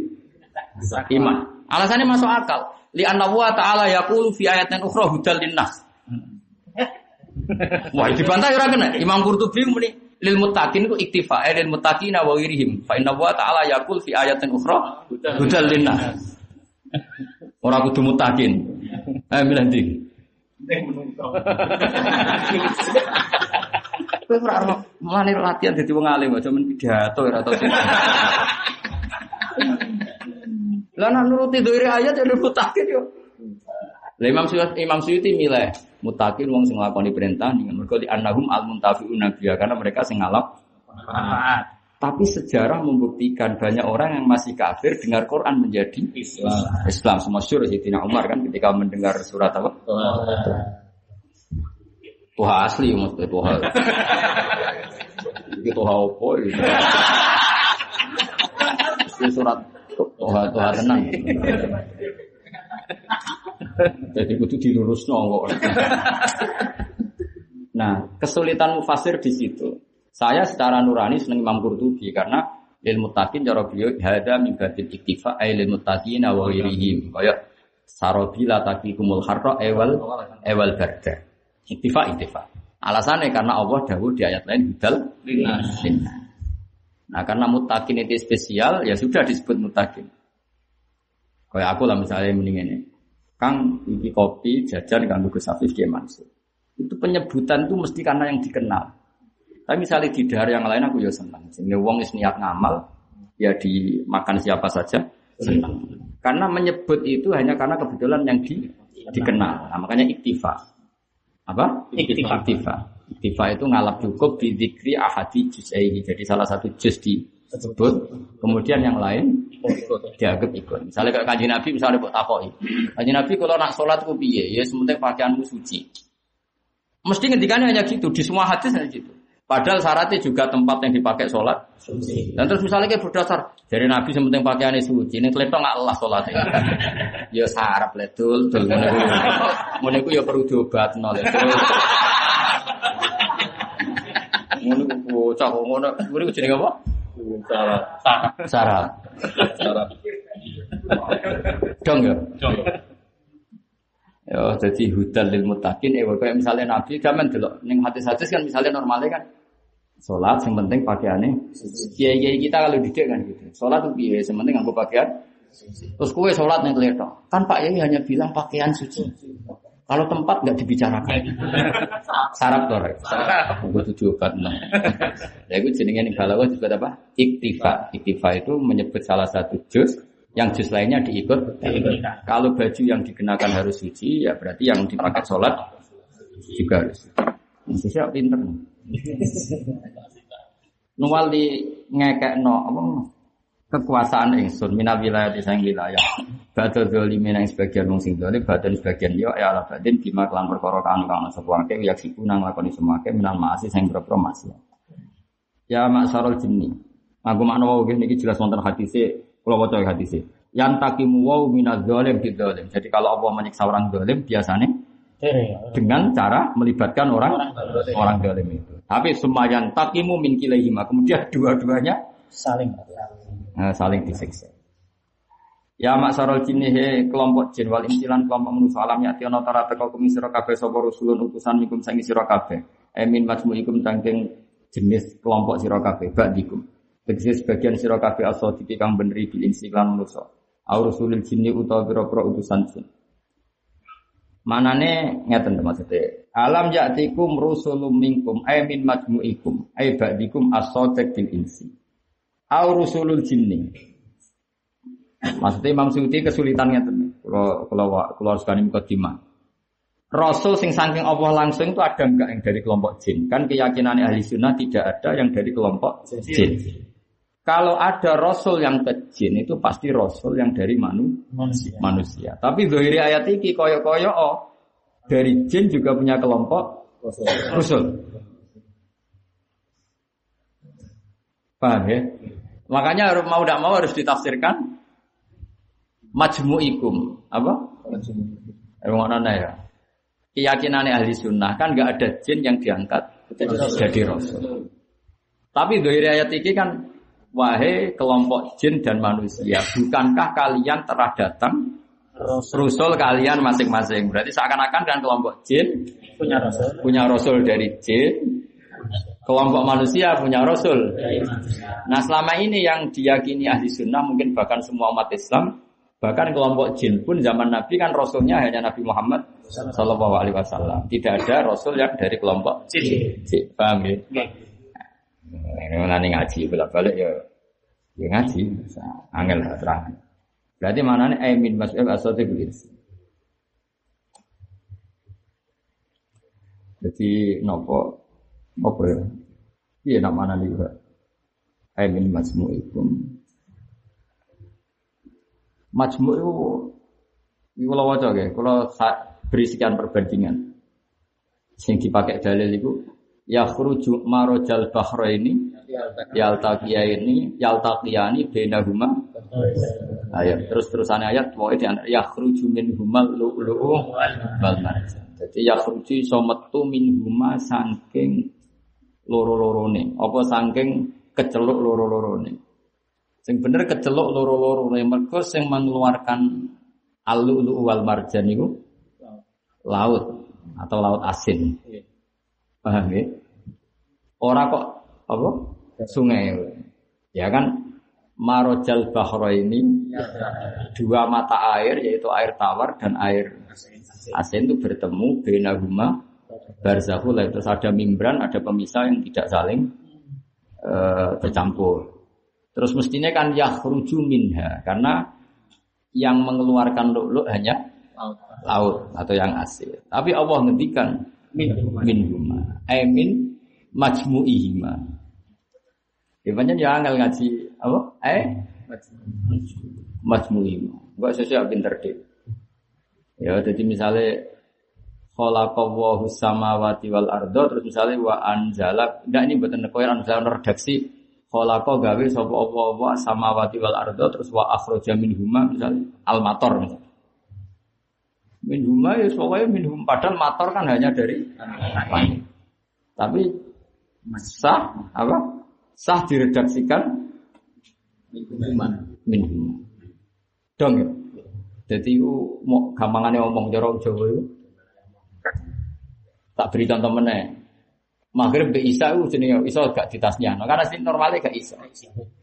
iman. Alasannya masuk akal. Li anna wa ta'ala yaqulu fi ayatin ukhra hudal linnas. Wah, dibantah ora kena. Imam Qurtubi muni lil muttaqin itu iktifa eh, lil muttaqina wa wirihim fa inna wa ta'ala yaqul fi ayatin ukhra hudal linnas ora kudu muttaqin eh milih ndi [laughs] Kowe ora ora mulane latihan dadi wong alim aja men pidato ora tau Lah nak nuruti dhewe ayat ya mutakin yo. Lah Imam Suyuti Imam Suyuti milih mutakin wong sing nglakoni perintah ning mergo di annahum al muntafiuna biya karena mereka sing ngalap manfaat. Tapi sejarah membuktikan banyak orang yang masih kafir dengar Quran menjadi Islam. Islam semua syur Sayyidina Umar kan ketika mendengar surat apa? Tuhan asli maksudnya Tuhan. Iki Tuhan apa itu? Ini surat Tuhan Tuhan tenang. Jadi kudu dilurus kok. Nah, kesulitan mufasir di situ. Saya secara nurani senang Imam Qurtubi karena ilmu takin cara beliau hada min batil iktifa ay lil muttaqin wa ghairihim. Kayak sarabila taqikumul harra ewal ewal barda. Iktifa iktifa. Alasannya karena Allah dahulu di ayat lain linnas. Nah karena mutakin itu spesial ya sudah disebut mutakin. Kayak aku lah misalnya mending ini. Kang iki kopi jajan kang Gus Afif Mansur. Itu penyebutan itu mesti karena yang dikenal. Tapi misalnya di daerah yang lain aku ya senang. Sehingga wong is niat ngamal, ya dimakan siapa saja senang. Karena menyebut itu hanya karena kebetulan yang di, dikenal. Nah, makanya iktifa. Apa? Iktifa. Iktifa. Iktifa itu ngalap cukup di dikri ahadi juz'aihi. Jadi salah satu juz disebut, kemudian yang lain dianggap ikut. Misalnya kayak kanji Nabi, misalnya buat takoi. Kanji Nabi kalau nak sholat ku piye, ya sementing pakaianmu suci. Mesti ngendikannya hanya gitu, di semua hadis hanya gitu. Padahal syaratnya juga tempat yang dipakai sholat. Dan terus misalnya kayak berdasar dari Nabi yang penting pakaiannya suci. Ini kleto nggak Allah sholat. [laughs] ya sarap ledul, dul Menurutku ya perlu diobat nol [laughs] Ngono ku bocah ngono. Ngono ku jenenge apa? Syarat. Syarat. Syarat. Dong ya. Dong. Ya, jadi hudal lil mutakin, eh, kayak misalnya Nabi zaman dulu, neng hadis-hadis kan misalnya normalnya kan, Sholat yang penting pakaiannya. Kiai kiai kita kalau didik kan gitu. Sholat tuh kiai yang penting aku pakaian. Terus kue sholat yang kelihatan. Kan Pak Yai hanya bilang pakaian suci. Kalau tempat nggak dibicarakan. [laughs] Sarap tuh, Gue tujuh obat nah. Ya gue jenengnya nih kalau juga apa? Iktifa. Iktifa itu menyebut salah satu juz yang juz lainnya diikut. Kalau baju yang dikenakan harus suci, ya berarti yang dipakai sholat juga harus. Masih siap pinter. Nuwal di no apa kekuasaan ingsun mina wilayah di sang wilayah. Badal zalimin yang sebagian wong sing dolim, badan sebagian yo ya ala badin bima kelan perkara kang kang sapa akeh yak siku nang lakoni semua akeh minal maasi sing berpro masih. Ya maksarul jinni. Aku makna wau niki jelas wonten hadise, kula waca hadise. Yang takimu wau minaz zalim bidzalim. Jadi kalau Allah menyiksa orang zalim biasanya dengan cara melibatkan orang orang dalam itu. Tapi semayan takimu min kilaihima. Kemudian dua-duanya saling nah, saling disiksa. Ya maksarul jinni he kelompok jin wal insilan kelompok manusia alam ya tiana tara teko kumi sira kabeh sapa rusulun utusan mikum sangi sira kabeh. Emin majmu'ikum tangking jenis kelompok sira kabeh ba'dikum. Tegese sebagian sira kabeh asodiki kang beneri bil insilan manusia. Au rusulil jinni utawa pira-pira utusan jin. Manane ngeten maksudnya. Alam ya'tikum rusulum minkum ay min majmu'ikum ay ba'dikum as-sadiq bil insi. Au rusulul jinni. Maksudnya Imam Suyuti kesulitan ngeten. Kalau kalau kalau harus kani mukadimah. Rasul sing saking Allah langsung itu ada enggak yang dari kelompok jin? Kan keyakinan ahli sunnah tidak ada yang dari kelompok jin. Kalau ada rasul yang ke jin itu pasti rasul yang dari manu, manusia. manusia. Tapi dari ayat ini koyo-koyo oh, dari jin juga punya kelompok rasul. Paham ya? Makanya harus mau tidak mau harus ditafsirkan majmu'ikum. Apa? Emang mana ya? Keyakinan ahli sunnah kan nggak ada jin yang diangkat jadi rasul. Tapi dari ayat ini kan wahai kelompok jin dan manusia, bukankah kalian telah datang rasul kalian masing-masing? Berarti seakan-akan kan kelompok jin punya rasul, punya rasul dari jin, kelompok manusia punya rasul. Nah selama ini yang diyakini ahli sunnah mungkin bahkan semua umat Islam bahkan kelompok jin pun zaman Nabi kan rasulnya hanya Nabi Muhammad Sallallahu Alaihi Wasallam. Tidak ada rasul yang dari kelompok jin. Jin. Paham ya? Ini nanti ngaji bolak balik ya, ya ngaji. Angel terang. Berarti mana nih Amin Mas'ud Asadi begitu. Jadi nopo apa ya? Iya nak mana juga. Amin majmu'ikum. Majmu' itu itu kalau wajah ya, kalau beri sekian perbandingan. Sing dipakai dalil itu ya khruju marojal bahro ini yaltaqiya ini yaltaqiyani bainahuma ayat terus terusannya ayat pokoknya di ya khruju min humal lu'lu'u wal marjan. Jadi ya khruju iso metu min huma saking loro-lorone. Apa saking keceluk loro-lorone. Sing bener keceluk loro-lorone mergo sing mengeluarkan alu wal marjan itu laut atau laut asin. Paham ya? Ora kok apa? Sungai. Ya kan Marojal Bahro ini dua mata air yaitu air tawar dan air asin itu bertemu benaguma barzahul terus ada membran, ada pemisah yang tidak saling uh, bercampur. Terus mestinya kan yakhruju minha karena yang mengeluarkan lu'lu' hanya laut atau yang asin. Tapi Allah ngendikan minhuma. Eh min majmu'ihima. Ya banyak ya angel ngaji apa? Eh majmu'ihima. Enggak sesuai pinter deh. Ya jadi misalnya khalaqallahu samawati wal ardo terus misalnya wa anzala enggak ini buatan kowe anzala redaksi khalaqa gawe sapa apa wa samawati wal ardo terus wa akhraja minhuma misalnya al mator misalnya minhuma ya pokoknya minhum padahal mator kan hanya dari tapi sah apa sah diredaksikan minhuma dong ya jadi mau gampangannya ngomong jorong Jawa itu Tak beri contoh mana? Maghrib ke Isa itu jenis Isa gak di tasnya. Nah, karena sih normalnya gak Isa.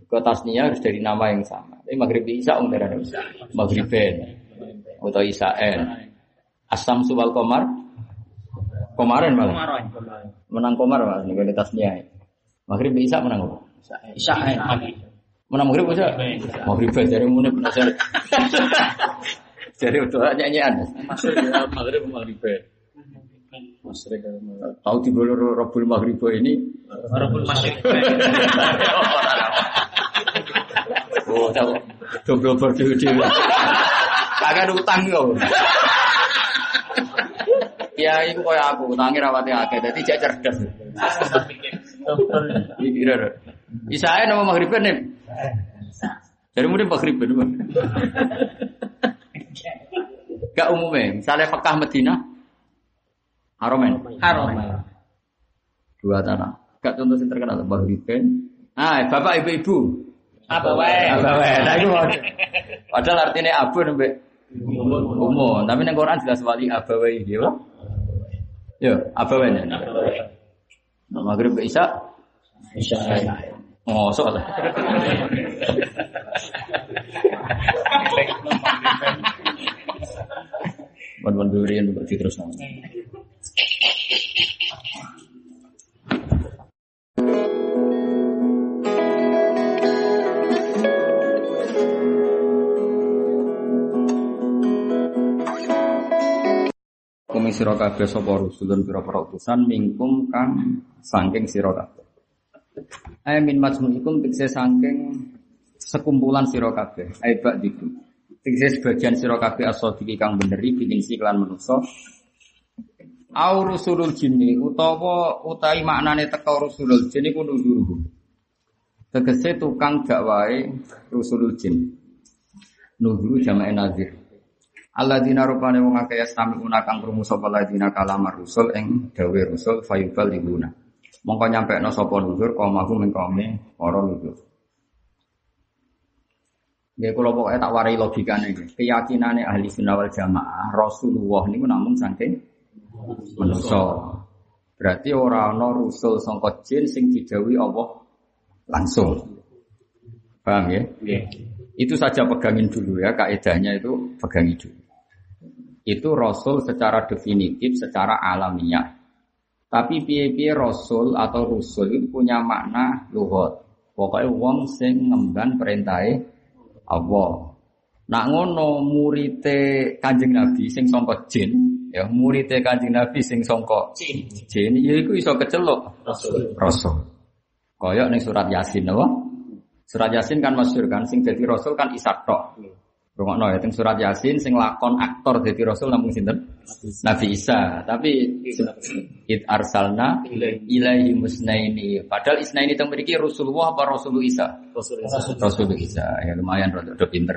Ke tasnya harus dari nama yang sama. Tapi Maghrib ke Isa umur ada Maghrib Ben atau N. Asam subal komar. Komarin malah. Menang komar malah nih tasnya. Maghrib ke Isa menang apa? Isa Menang Maghrib bisa? Maghrib Ben dari mulai penasaran. Jadi udah nyanyian. Masuk Maghrib Maghrib Ben. Tahu di bulu Robul Maghrib ini? Robul Maghrib. [laughs] Oh, tahu. Berdua dewa. Kagak utang kau. Ya, itu kayak aku, utangnya rawatnya akeh, jadi dia cerdas. Kira Isa nama maghrib nih. Jadi mungkin maghrib Gak umumnya, misalnya Mekah Medina, Haromen. Haromen. Dua tanah. Gak contoh yang terkenal Bahriben. Ah, bapak ibu-ibu. Apa wae? Apa wae? Nah itu padahal artinya abu nembe umum. Tapi neng Quran jelas wali abawae iki, ya. Yo, abawae. Nah, maghrib Isya. Isya. Oh, soal. Bon-bon durian untuk terus nanti. Kumi sira kabeh sapa rusulun pira-pira mingkum kang saking sira kabeh. Ay min majmu'ikum tikse saking sekumpulan sira kabeh. Ay bak diku. Tikse sebagian sira kabeh asodiki kang beneri bikin siklan manusa. Au rusulul jinni utawa utawi maknane teka rusulul jinni ku nuzuru. Tegese tukang dakwae rusulul jin. Nuzuru jamae nazir. Alladzina rupane wong akeh yastami'una kang krungu sapa alladzina kalamar rusul ing dawe rusul fayubal libuna. Mongko nyampekno sapa nuzur kaumahu ming kaume para nuzur. Ya kula pokoke tak warai logikane iki. Keyakinane ahli sunnah wal jamaah Rasulullah niku namung saking manusa. Berarti ora ana rusul sangka jin sing didhawuhi Allah langsung. Paham ya? Itu saja pegangin dulu ya kaidahnya itu pegangi dulu. Itu rasul secara definitif, secara alamiah. Tapi piye-piye rasul atau rusul itu punya makna luhut. Pokoknya wong sing ngemban perintahe Allah. Nak ngono murite Kanjeng Nabi sing sangka jin, ya murite Kanjeng Nabi sing sangka Jin. jin ya iku iso keceluk Rasul. rasul. Kaya ning surat Yasin apa? Surat Yasin kan masyhur kan sing dadi rasul kan Ishak tok. Rungokno ya teng surat Yasin sing lakon aktor dadi rasul namung sinten? Nabi Isa. Tapi it arsalna ilaihi musnaini. Padahal isnaini teng mriki Rasulullah apa Rasul Isa? Rasul. Rasul Isa. Ya lumayan rada rada pinter.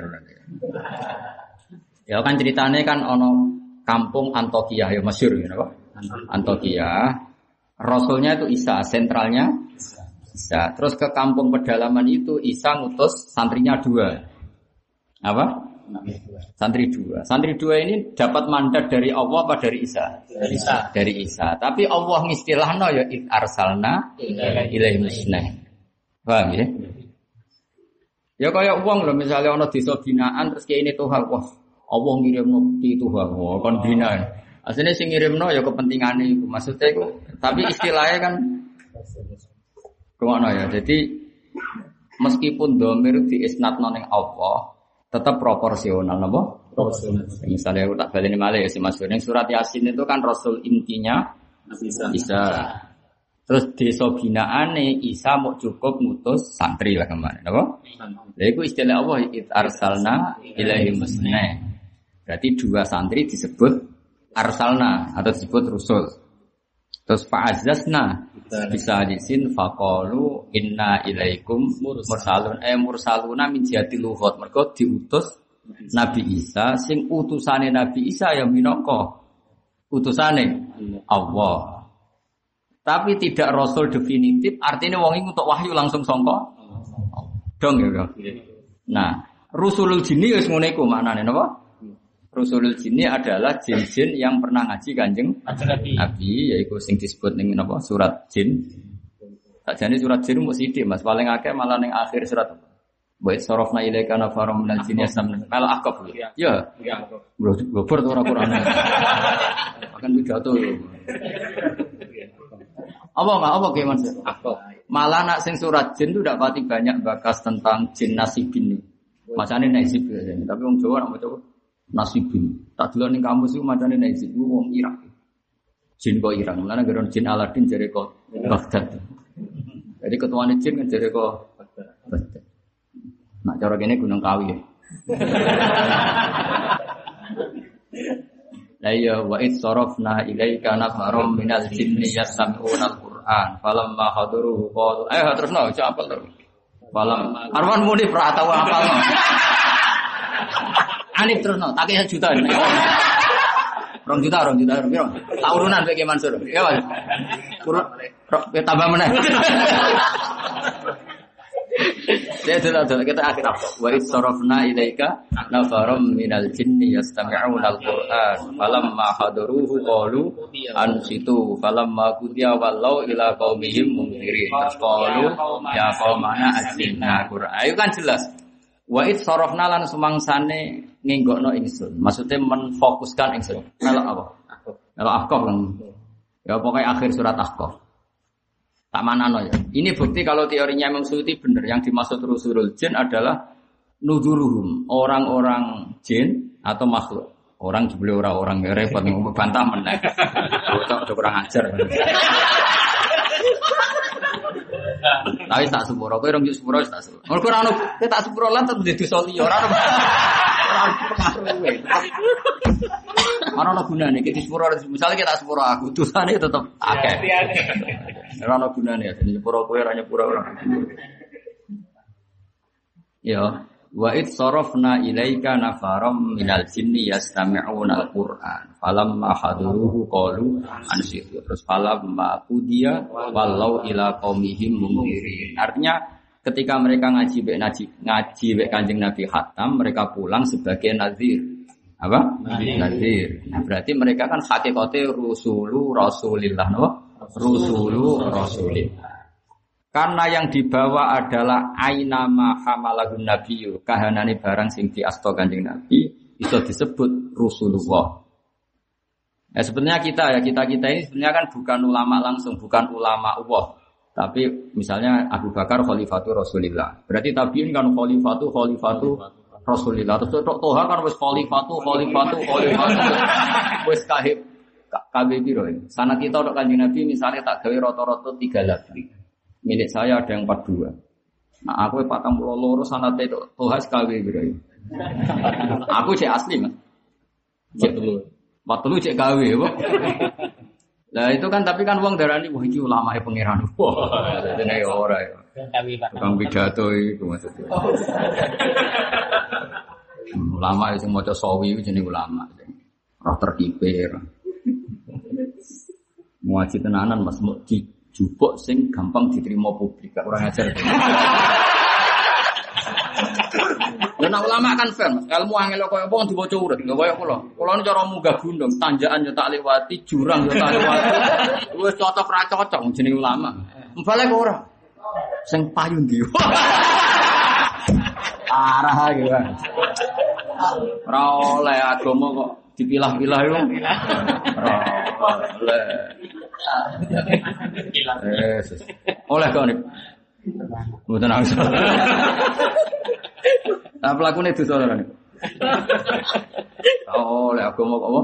Ya kan ceritanya kan ono kampung Antokia ya masyhur ya napa? Antokia. Rasulnya itu Isa, sentralnya Isa. Terus ke kampung pedalaman itu Isa ngutus santrinya dua. Apa? Santri dua. Santri dua ini dapat mandat dari Allah apa dari Isa? Dari Isa. Dari Isa. Tapi Allah ngistilahno ya id arsalna ilaihi musnah. Paham ya? Ya kayak uang loh misalnya ono desa binaan terus kayak ini Tuhan wah Allah ngirim nabi Tuhan wah kon bina. Aslinya sing ngirimno ya kepentingan itu maksudnya itu tapi istilahnya kan Ke mana ya? Jadi meskipun domir di isnat noning Allah tetap proporsional, napa? Rasul. Misalnya aku tak balik malah ya si Mas surat Yasin itu kan Rasul intinya Nabi Isa. Isa. Terus desa binaane Isa mau cukup ngutus santri lah kemarin? Lha iku istilah Allah it arsalna ilahi musna. Berarti dua santri disebut arsalna atau disebut rusul. Terus fa'azzazna bisa disin faqalu inna ilaikum mursalun eh mursaluna min jihati luhut. Mergo diutus Nabi Isa sing utusane Nabi Isa ya minangka utusane Allah. Tapi tidak rasul definitif, artinya wong iku untuk wahyu langsung songko. Dong ya, Kak? Nah, rusulul jinni wis ngene iku maknane napa? Rusulul jinni adalah jin-jin yang pernah ngaji Kanjeng Nabi. Yaiku sing disebut ning napa? Surat jin. Sakjane surat jin mung sithik Mas, paling akeh malah ning akhir surat. Wa sarafna ilaika nafarum minal jinni yastamna. Mal akaf. Ya. Ya. Bro, gobor tuh ora Quran. Akan pidato. Apa enggak apa kayak Mas? Malah nak sing surat jin itu udah pati banyak bakas tentang jin nasibin nih. Macane nasib. Tapi wong Jawa nak maca nasibin. Tak dulu ning kamus itu macane nasib wong Irak. Jin kok Irak. Mulane geron jin Aladin jare kok Baghdad. Jadi ketuane jin kan jare kok Baghdad. Nak cara kene Gunung Kawi ya. [laughs] La ya wa id sarafna ilaika nafarum minal jinni yastami'una al-Qur'an falamma hadaruhu qalu ayo terusno aja apal terus. Falam Arwan muni pra tau apal. [laughs] Anif terusno tak kaya juta. Rong juta, rong juta, rong juta. Tak urunan kayak Mansur. Ya, Mas. Kurang ya, tambah meneh. Saya sudah sudah kita akhir apa? Wa id sarafna ilaika nafarum minal jinni yastami'una al-Qur'an falamma hadaruhu qalu ansitu falamma qudiya wallau ila qaumihim munzirin terus qalu ya qaumana ajibna Qur'an ayo kan jelas Wa id sarafna lan sumangsane ngenggokno ingsun maksudnya menfokuskan ingsun melok apa? Melok ahqaf kan ya pokoknya akhir surat ahqaf Tak mana ya. Ini bukti kalau teorinya Imam Suyuti benar. Yang dimaksud rusulul jin adalah nuduruhum orang-orang jin atau makhluk. Orang jebule orang-orang ya repot bantah meneh. Bocok udah kurang ajar. [laughs] Tapi tak sepuro, kowe rong sepuro tak sepuro. Mergo ora ono kowe tak sepuro lan tetep dadi ora ono. Ora ono pengaruhe. Ora ono gunane iki di sepuro misalnya kita sepuro aku dosane tetep akeh. Ora ono gunane dadi sepuro kowe ora nyepuro ora. Ya, wa id sarafna ilaika nafaram minal jinni yastami'una al-Qur'an. Falamma haduruhu qalu ansitu. Terus falamma qudiya wallau ila qaumihim munzirin. Artinya ketika mereka ngaji bek ngaji ngaji bek Kanjeng Nabi Hatam, mereka pulang sebagai nazir. Apa? Nazir. Nah, berarti mereka kan hakikate rusulu rasulillah no? rusulu rasulillah. Karena yang dibawa adalah ainama hamalahun nabiyyu, kahanane barang sing diasto Kanjeng Nabi bisa disebut Rasulullah. Ya sebenarnya kita ya kita kita ini sebenarnya kan bukan ulama langsung, bukan ulama Allah. Tapi misalnya Abu Bakar khalifatu Rasulillah. Berarti tabiin kan khalifatu khalifatu Rasulillah. Terus tok toha kan wis khalifatu khalifatu khalifatu. Wis kahib kabeh piro. Sana kita untuk kanjeng Nabi misalnya tak gawe rata-rata tiga lagi. Milik saya ada yang 42. Nah, aku patang pulau loro sanat itu toha sekali [laughs] ini. Aku cek asli mas. Cek dulu. Waktu lu cek gawe? Lah itu kan tapi kan uang darah ini wah iki ulama ya pangeran. [laughs] Wah, jadi ora ya. Kami Pak. Tukang pidato itu maksudnya. Hmm, [laughs] ulama itu mau sawi itu jenis ulama. Roh terkipir. Muaji tenanan mas mau dijupuk sing gampang diterima publik. Kurang ajar. [laughs] Dan ulama kan fair, mas. Ilmu angel kaya apa diwaca urut, nggak kaya kula. Kula ini cara munggah gunung, tanjakan yo tak lewati, jurang yo tak lewati. [laughs] Wis cocok ra cocok jeneng ulama. Mbale kok ora. Sing payu ndi? [laughs] Arah kan. Ora oleh agama kok dipilah-pilah yo. Ora oleh. Yesus. [laughs] Oleh kok nih. Mboten nangis. [laughs] Nah pelakunya itu saudara nih. [laughs] Oh, oleh agama kok apa?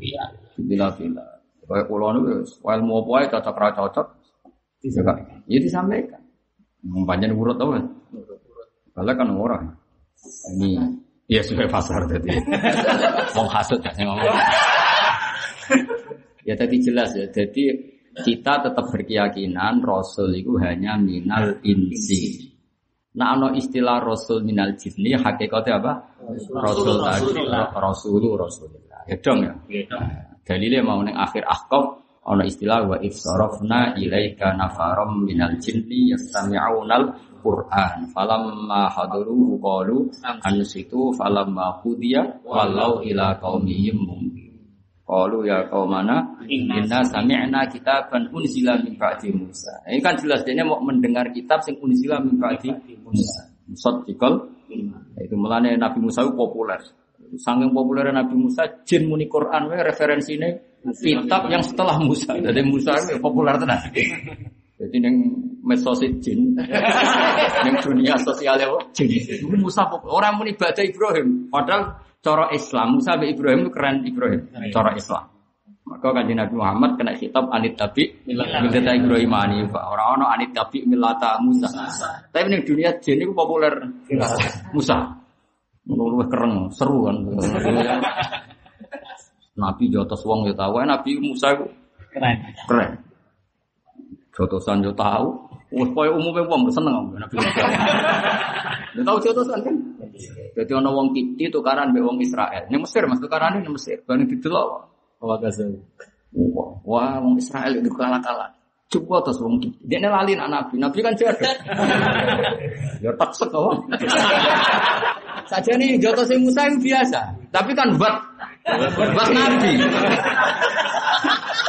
Iya. Bila-bila. Kayak pulau itu, ilmu apa aja cocok ra cocok. Ya disampaikan. Panjang urut tau kan? Kalau kan orang. Ini ya sesuai pasar tadi. Wong hasut gak sih ngomong. Ya tadi jelas ya. Jadi kita tetap berkeyakinan Rasul itu hanya minal insi. Nah, ano istilah Rasul minal jinni hakikatnya apa? Rasul tadi, Rasulu Rasulullah. Ya dong ya. Dalilnya mau neng akhir ahkam ono istilah wa ifsarafna ilaika nafaram minal jinni yastami'unal Qur'an falamma hadaruhu qalu ansitu falamma qudiya walau ila qaumihim mundir qalu ya qaumana inna sami'na kitaban unzila min ba'di Musa ini kan jelas dia mau mendengar kitab sing unzila min ba'di Musa Musaddiqal itu melane Nabi Musa itu populer Sangking populer Nabi Musa, jin muni Quran, we referensinya kitab yang setelah Musa. Jadi Musa itu populer tenan. Jadi neng medsos jin, [laughs] neng dunia sosial ya, jin. Musa populer. Orang muni ibadah Ibrahim, padahal cara Islam Musa be Ibrahim itu keren Ibrahim, cara Islam. Maka kanjeng Nabi Muhammad kena kitab anit tabi milata Ibrahim ani orang orang anit tabi milata Musa. Tapi neng dunia jin itu populer Musa. Menurut kereng, seru kan. Nabi jotos wong ya tahu, Nabi Musa itu Keren. keren. Jotosan yo tahu. Wes koyo umume wong seneng Nabi Musa. Dia tahu jotosan kan? Jadi ana wong Kipti tukaran mbek wong Israel. Ning Mesir Mas tukarane ning Mesir. Didelok. Wa kasih. Wah, wah wong Israel itu kalah-kalah. Coba terus wong Kipti. Dia lali anak Nabi. Nabi kan jaga. [laughs] ya tak kok. Saja nih jotos Musa itu biasa. Tapi kan buat buat Nabi. [laughs]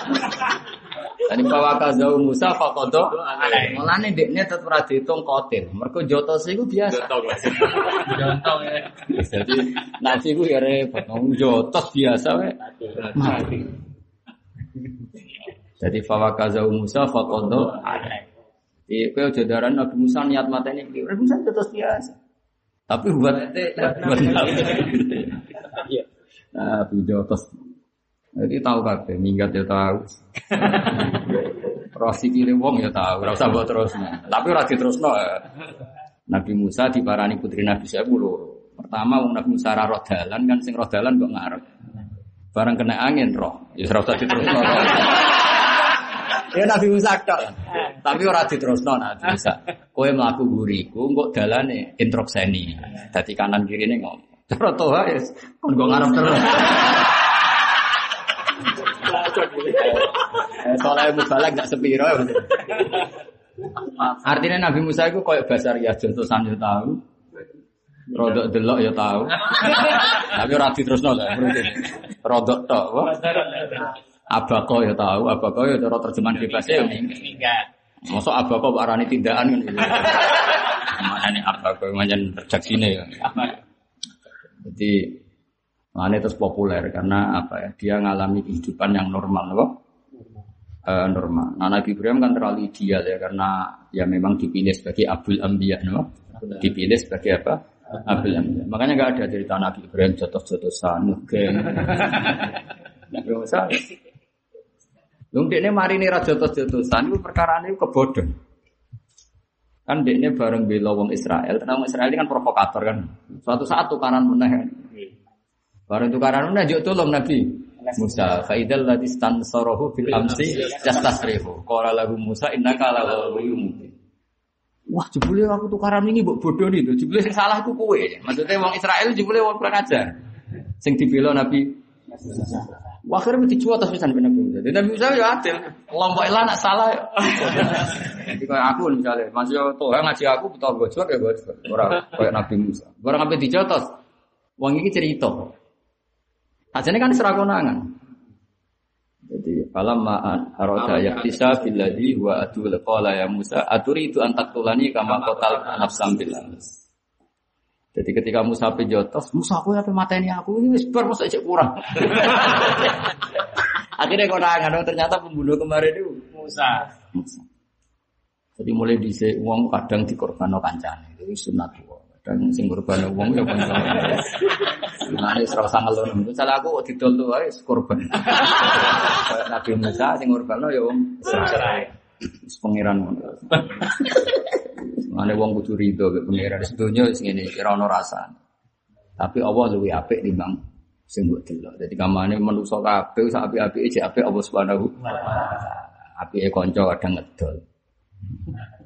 [laughs] Tadi bawa kazau Musa fakodo, mulane dekne tetep ora diitung kotil. Mergo jotos iku biasa. Contoh ya. Jadi Nabi ku ya repot, jotos biasa wae. Mati. Jadi fawa kazau Musa fakodo. Iya, kau jodaran Nabi Musa niat matanya, Nabi Musa jotos biasa. Tapi buat buat Nabi. Nabi jotos jadi tahu kabeh, minggat ya tahu. Rosi kiri wong ya tahu, ora usah buat terus. Tapi ora diterusno. Nabi Musa diparani putri Nabi saya loro. Pertama wong Nabi Musa ra roh dalan kan sing roh dalan kok ngarep. Barang kena angin roh, ya ora usah diterusno. Ya Nabi Musa tok. Tapi ora diterusno Nabi Musa. Kowe mlaku guriku kok dalane introkseni. Dadi kanan kirine ngomong. Cara toha ya kon ngarep terus. Eh, Soalnya mubalak gak sepiro ya. Artinya Nabi Musa itu kayak basar ya contohan ya tahu. Rodok delok ya tahu. Tapi ora diterusno lah berarti. Rodok tok. wah. Abako ya tahu, abako ya cara terjemahan bebasnya ya. Masuk abako arani tindakan kan. Mana nih abako macam redaksine ya. Jadi Makanya terus populer karena apa ya? Dia ngalami kehidupan yang normal, loh. Eh, normal. Nah, Nabi Ibrahim kan terlalu ideal ya karena ya memang dipilih sebagai Abul Ambiya, no? Dipilih sebagai apa? Abul Ambiya. Makanya nggak ada cerita Nabi Ibrahim jotos-jotosan, geng. Nggak usah. Lung ini mari nih jotos-jotosan itu perkara ini kebodoh. Kan dekne bareng bela wong Israel, karena wong Israel ini kan provokator kan. Suatu saat tukaran meneh kan. Barang tukaran mana juk tolong Nabi Musa faidal ladzi stansarahu fil amsi yastasrihu qala lahu Musa innaka la mubin Wah jebule aku tukaran ini mbok bodoh nih tuh jebule salah ku kowe maksudnya wong Israel jebule wong kurang ajar sing dibela Nabi Wah, akhirnya mesti jual atas pisan Nabi Musa. Jadi Nabi Musa ya adil. Lombok ilah nak salah. ya. Jadi kayak aku misalnya, masih tuh ngaji aku betul gue jual ya gue jual. Orang kayak Nabi Musa. Barang apa dijotos, Wong iki cerita. Ajane kan serah konangan. Jadi falamma arada yaktisa billadhi wa atul qala ya Musa aturi itu antak tulani kama qatal nafsam bil Jadi ketika Musa pejotos, Musa aku apa mateni aku ini wis bar masa cek kurang. [laughs] Akhirnya konangan, oh, ternyata pembunuh kemarin itu Musa. Musa. Jadi mulai dhisik wong kadang dikorbanno kancane. Itu sunat. Kadang sing korban wong ya kanca. Nah, ini serasa ngelon. Misalnya aku didol tuh ae korban. Kayak Nabi Musa sing korbanno ya wong Israel. Wis pangeran ngono. Mane wong kudu rido mek pangeran sedonya wis ngene ora ono rasane. Tapi Allah luwih apik timbang sing mbok delok. Dadi kamane manusa kabeh sak apik-apike jek apik Allah Subhanahu wa taala. Apike kanca kadang ngedol.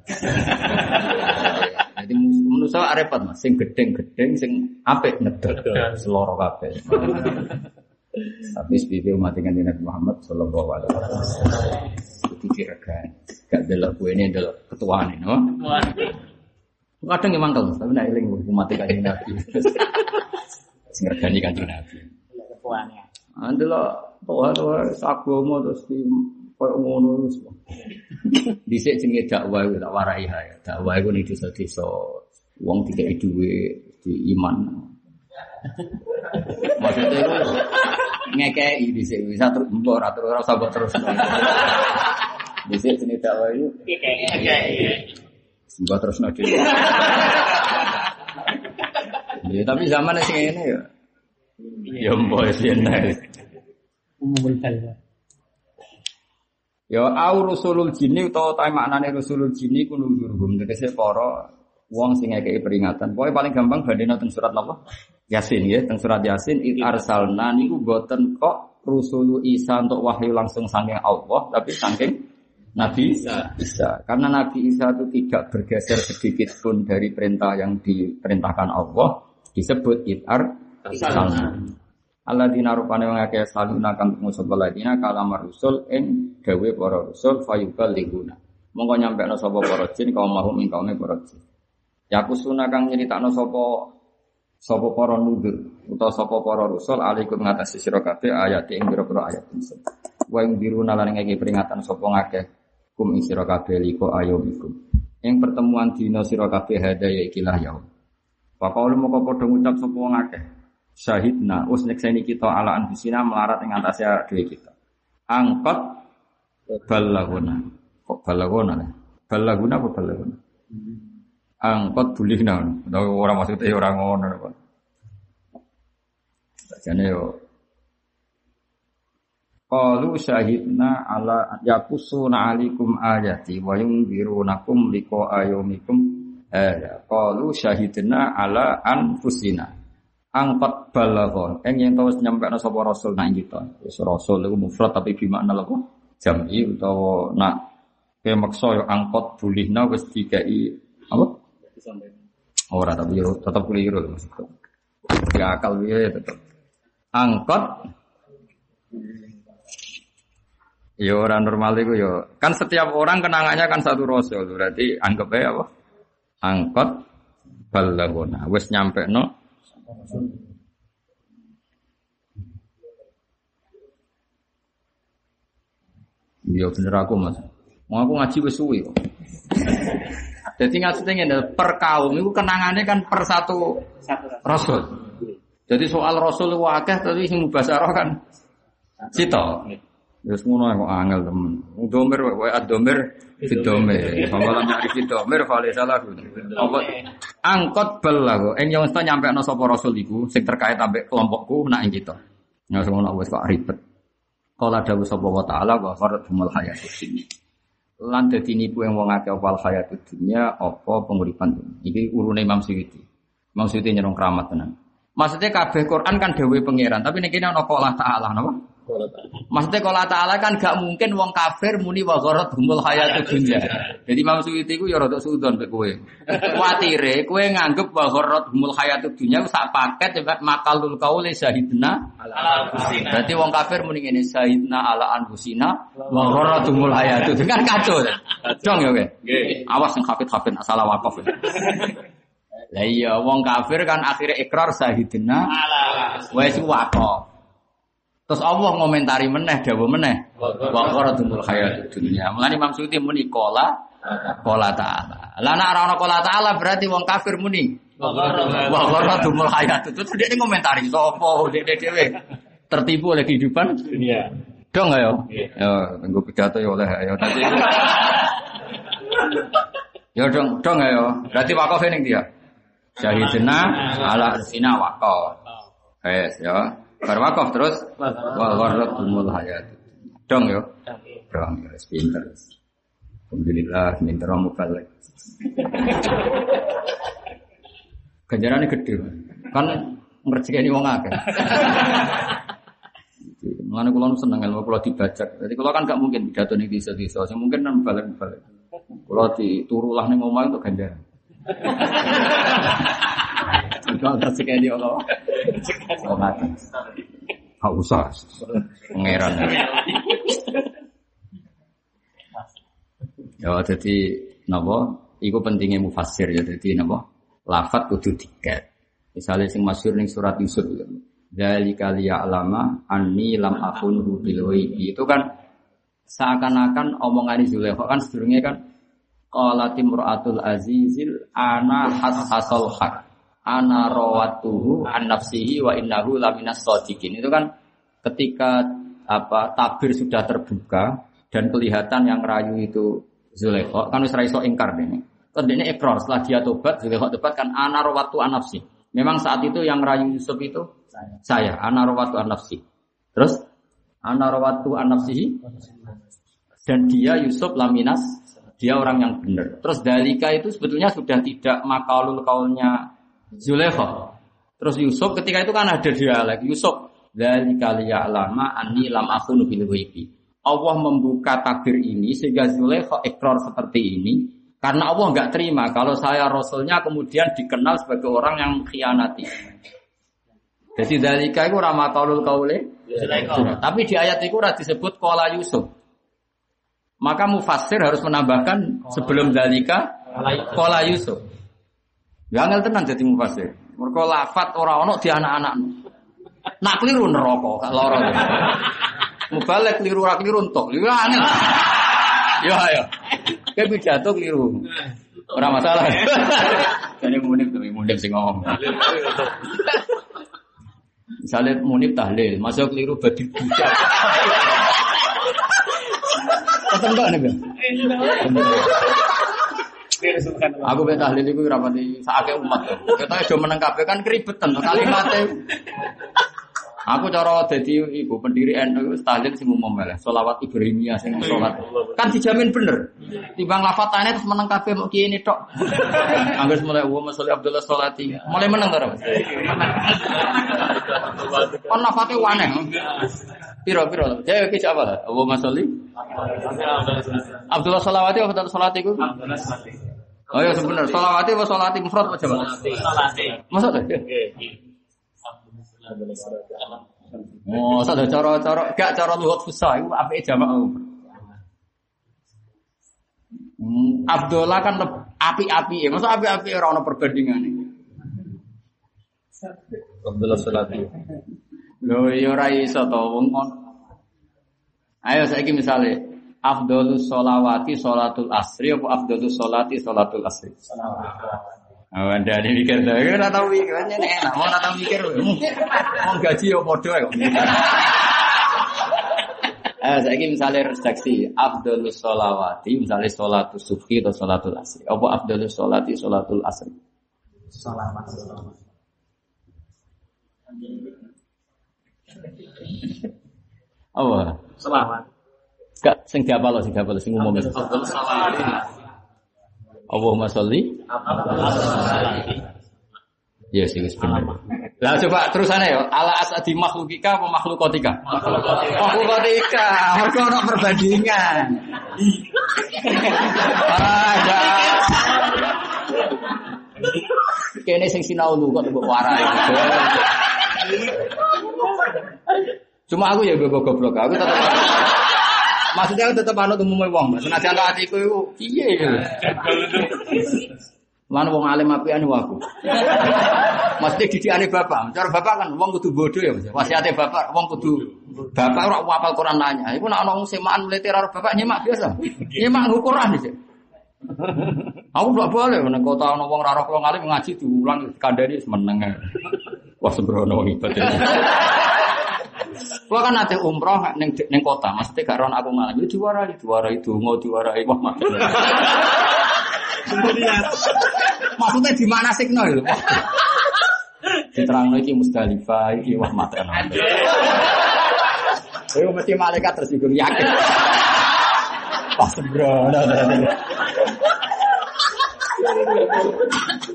[laughs] Jadi manusa repot Mas, sing gedeng-gedeng sing apik ngedol. Seloro kabeh. Tapi sebagai umat dengan Nabi Muhammad Sallallahu Alaihi Wasallam itu kira-kira gak delok gue ini delok ketua nih, no? Kadang emang kalau tapi nak eling umat kanjeng Nabi. [laughs] Sing regani kanjeng Nabi. Kepuannya. Andelok toha toha agama terus di koyo ngono wis. [laughs] Dhisik jenenge dakwah iku tak warai ya. Dakwah iku ning desa-desa wong tidak duwe di iman. [laughs] Maksudnya itu ngekei dhisik bisa terus mbok ora terus ora usah terus. [laughs] Dhisik jenenge dakwah iku mbok terus nanti. Ya tapi zaman sing ngene ya. Ya mbok sing Umumul kalwa. Ya au rusulul jinni utawa ta maknane rusulul jinni ku nunjurhum tegese para wong sing ngekeki peringatan. Pokoke paling gampang bandene teng surat apa? Yasin ya, teng surat Yasin it arsalna niku boten kok rusulu Isa untuk wahyu langsung saking Allah, tapi saking Nabi Isa. Isa. Karena Nabi Isa itu tidak bergeser sedikit pun dari perintah yang diperintahkan Allah, disebut it arsalna. Alladzina rupane wong akeh saluna kang ngusul alladzina kalamar rusul ing dawe para rusul fayubal liguna. Monggo nyampekno sapa para jin kaum mahum ing kaume para jin. Ya kusuna kang nyeritakno sapa sapa para nudur utawa sapa para rusul alaikum ngatasi sira kabeh ayat ing pira-pira ayat insun. Wa ing diruna lan ngeki peringatan sapa ngakeh kum ing sira kabeh liko ayomikum. Ing pertemuan dina sira kabeh hadaya ikilah yaum. Pakaulu moko padha ngucap sapa wong akeh syahidna. Us nyekseni kita ala anfusina melarat ing atase dhewe kita. Angkot balaguna. Kok balaguna ya? Balaguna apa balaguna? Angkot bulihna. Ora maksudnya ora ngono kok jane yo. Qalu syahidna ala yakusuna alikum ayati wa yunzirunakum liqa ayumikum eh qalu syahidna ala anfusina angkat balaghon eng yang tahu nyampe sapa rasul nang kita wis rasul iku mufrad tapi bimakna lho jam'i utawa nak ke maksa yo angkot bulihna wis dikai apa ora tapi yo tetep keliru maksudku ya akal piye tetep angkot Ya orang normal itu ya. Kan setiap orang kenangannya kan satu rasul. Berarti anggap aja apa? Angkot balagona. Wes nyampe no Iya bener aku mas. Mau aku ngaji wis suwi kok. Jadi ngaji ngene per kaum itu kenangannya kan per satu rasul. Jadi soal rasul akeh tapi sing mubasarah kan sito. Terus ngono kok angel temen. Domir wae adomir fidomir. Pamalan nyari fidomir vale salah ku. Apa angkot bel kok. Ing yang nyampe ana sapa rasul iku sing terkait ambek kelompokku nak ing kita. Ya ngono wis kok ribet. Kala dawuh sapa wa taala wa faradhumul hayatud dunya. Lan dadi nipu yang wong akeh opal hayatud dunya apa penguripan dunya. Iki urune Imam Suyuti. Imam Suyuti nyerong keramat tenan. Maksudnya kabeh Quran kan dawuh pangeran, tapi nek kene ana qala ta'ala napa? Maksudnya kalau Ta'ala kan gak mungkin wong kafir muni wa gharat humul hayatud dunya. Jadi Imam Suyuti ku ya rada sudon mek kowe. Kuatire kowe nganggep wa gharat humul hayatud dunya sak paket ya makalul qauli syahidna ala kusina. Berarti wong kafir muni ngene syahidna ala anfusina wa gharat humul hayatud dunya kan kacau. Dong ya kowe. Awas sing hafid-hafid salah wakaf. ya. Lah iya wong kafir kan akhirnya ikrar syahidna Ala wis wakaf. Terus Allah ngomentari meneh, dawa meneh. Wa qaratul hayatud dunya. Mulane Imam Suyuti muni qala qala ta'ala. Lah nek ora ana qala ta'ala berarti wong kafir muni wa qaratul hayatud. Terus dia ngomentari sapa dek dhewe tertipu oleh kehidupan dunia. dong ayo. Ya, nggo pidato ya oleh ayo. Ya dong, dong ayo. Berarti wakaf ning dia. Syahidina ala arsina wakaf. Yes, ya. Bar wakaf terus wa gharratumul hayat. Dong yo. Dong ya wis pinter. Alhamdulillah pinter balik. Ganjarannya gede. Kan ngerjekeni wong akeh. Mengenai kulon seneng ilmu kalau dibajak. Jadi kalau kan gak mungkin pidato nih bisa bisa. Yang mungkin kan balik balik. Kalau diturulah nih ngomong itu ganjaran. Kalau rezeki dia Allah. Usah. Ya jadi napa? Iku pentingnya mufassir ya jadi napa? Lafat kudu tiket. Misalnya sing masyhur ning surat Yusuf ya. Liya'lama anni lam akhunhu bil ghaibi. Itu kan seakan-akan omongan Zulaikha kan sedurunge kan qalat imra'atul azizil ana hashasal haq ana rawatuhu an nafsihi wa innahu laminas shadiqin. Itu kan ketika apa tabir sudah terbuka dan kelihatan yang rayu itu Zulaikha kan wis ra iso ingkar dene. Terus dene ikrar setelah dia tobat Zulaikha tobat kan ana rawatu an nafsi. Memang saat itu yang rayu Yusuf itu saya, ana rawatu an nafsi. Terus ana rawatu an nafsihi dan dia Yusuf laminas dia orang yang benar. Terus dalika itu sebetulnya sudah tidak makalul kaulnya Zulaikha. Terus Yusuf ketika itu kan ada dialek Yusuf dalika liya'lama anni lam akhunu bil ghaibi. Allah membuka tabir ini sehingga Zulaikha ikrar seperti ini karena Allah nggak terima kalau saya rasulnya kemudian dikenal sebagai orang yang mengkhianati. Jadi dalika itu ramakalul kaule. Tapi di ayat itu ora disebut kola Yusuf. Maka mufassir harus menambahkan sebelum dalika kola Yusuf. Ya angel tenan jadi mufassir. Mereka lafat ora ono di anak-anak. Nak keliru neraka gak lara. Mubalek keliru ora keliru entuk. Ya angel. Ya ayo. Kayak pidato keliru. Ora masalah. Jadi munib demi munib sing ngomong. Misalnya munib tahlil, masuk keliru badi budak. Ketemu nih, Bang? Aku ben tahlil iku ora pati sakake umat. Kita do meneng kabeh kan keribetan kalimatnya. Aku cara dadi iku pendiri NU tahlil sing umum wae. Selawat Ibrahimiyah sing salat. Kan dijamin bener. Timbang lafadzane terus meneng kabeh mau kiye ini tok. Angger mulai wa masalli Abdullah Salati. Mulai meneng to, Mas. Kon lafate waneh. Piro piro. Ya iki apa? Wa masalli Abdullah Salawati apa Abdullah Salati iku? Oh iya sebenar. Salawati apa salati mufrad apa jamak? Maksud Oh, sada cara-cara gak cara luhut fusah iku apike jamak. Hmm, Abdullah kan api-api, masa api-api ora ono perbandingane. Abdullah Salati. Lho ya ora iso to wong kon. Ayo saiki misale Afdolus sholawati sholatul asri apa afdolus sholati sholatul asri? Oh, anda ini mikir tuh, ya nggak tahu mikir, kan enak, mau nggak tahu mikir, mau [laughs] gaji ya podo ya. [laughs] Eh, saya misalnya redaksi Abdul Solawati, misalnya sholatul sufi atau sholatul asri. Apa Abdul Solati, sholatul asri? Salawat. Apa? Salawat. Gak, sing diapal, sing diapal, sing umum. Salawat. Allahumma sholli. Ya sih wis bener. Lah coba terusannya ya, ala asadi makhlukika apa makhlukotika? Makhlukotika. Mergo ono perbandingan. Ada. Kene sing sinau lu kok mbok warai. Cuma aku ya gue goblok aku tetap Maksudnya aku tetap anut umumnya wong, senajan atiku iku piye gitu. Lan wong alim apian aku. Mesti didikane bapak. Cara bapak kan wong kudu bodoh ya, Mas. Wasiate bapak wong kudu bapak ora hafal Quran nanya. Iku nek ana wong semaan mlete karo bapak nyemak biasa. Nyemak Quran iki. Aku gak boleh nek kota ana wong ora roh ngalim ngaji diulang dikandani semeneng. Wah sembrono wong ibadah. Kalau kan nanti umroh neng neng kota, maksudnya gak ron aku malam itu diwarai, diwarai itu mau diwarai wah mati. Maksudnya di mana sih no itu? Diterang lagi Musdalifah, ini wah mati. Itu mesti malaikat tersinggung yakin. Wah sembrono.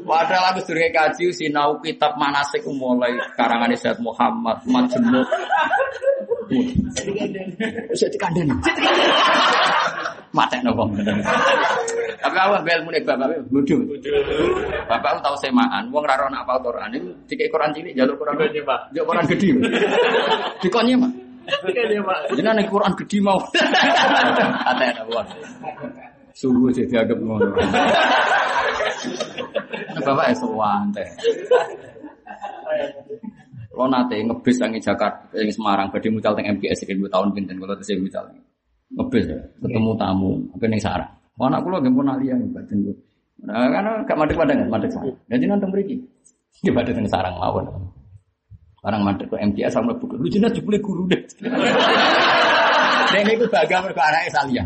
Padahal aku sudah kaji sinau kitab manasik mulai karangan Sayyid Muhammad Majmuk. Bisa dikandani. Mate nopo Tapi aku bel mune bapak bodoh. Bapak tahu semaan, wong ra rono apal Quran itu dikek Quran cilik jalur Quran gede, Pak. Jalur Quran gede. Dikonye, Pak. Jenenge Quran gede mau. Ate nopo. Sungguh sih dianggap ngono. Bapak es teh. Lo nate ngebis sangi Jakarta, yang Semarang, badhe mucal teng MGS sekian dua tahun pinten kalau tesih mucal. Ngebis ya, ketemu tamu, apa ning sarang. Oh, anak kula nggih pun alian batin gue. Nah, karena gak madek padang, madek sarang. Jadi nonton mriki. Di badhe teng sarang mawon. Barang madek ke MGS sama buku. Lu jelas jebule guru deh. Dan itu bangga mergo anake saliyah.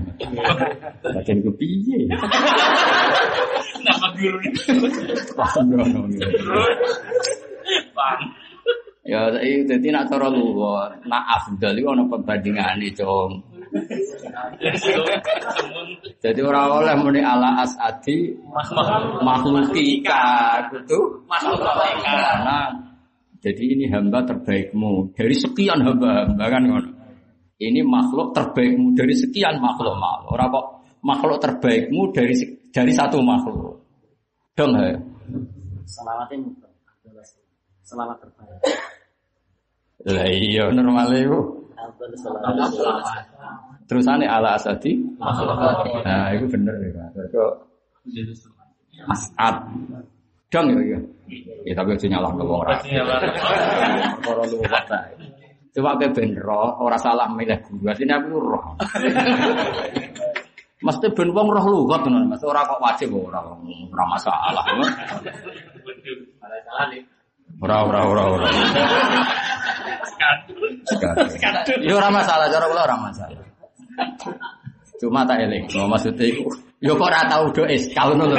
Bagian ku piye? Nama guru. Wah, sembrono. Ya, jadi nak cara luwur, nak afdal itu ana perbandingane, Cung. Jadi orang oleh muni ala asadi makhlukika gitu. Makhlukika. Jadi ini hamba terbaikmu dari sekian hamba-hamba kan ngono. Ini makhluk terbaikmu dari sekian makhluk makhluk. Orang kok makhluk terbaikmu dari dari satu makhluk. Dong ya. Selamatin Selamat terbaik. Lah iya normal itu. Selamat. Terusane ala asadi. Nah, itu bener ya, Pak. Kok asad. Dong ya iya. Ya tapi aja nyalah ke wong ora. Ora luwat ta. Coba ke ben roh, ora salah milih guru. Sini aku roh. [laughs] Mesti ben wong roh lugat ngono, Mas. Ora kok wajib ora ora masalah. Salah. Ora ora ora ora. Ya ora masalah, cara kula ora masalah. Cuma tak eling, maksudnya iku. Ya kok ora tau do eskal ngono lho.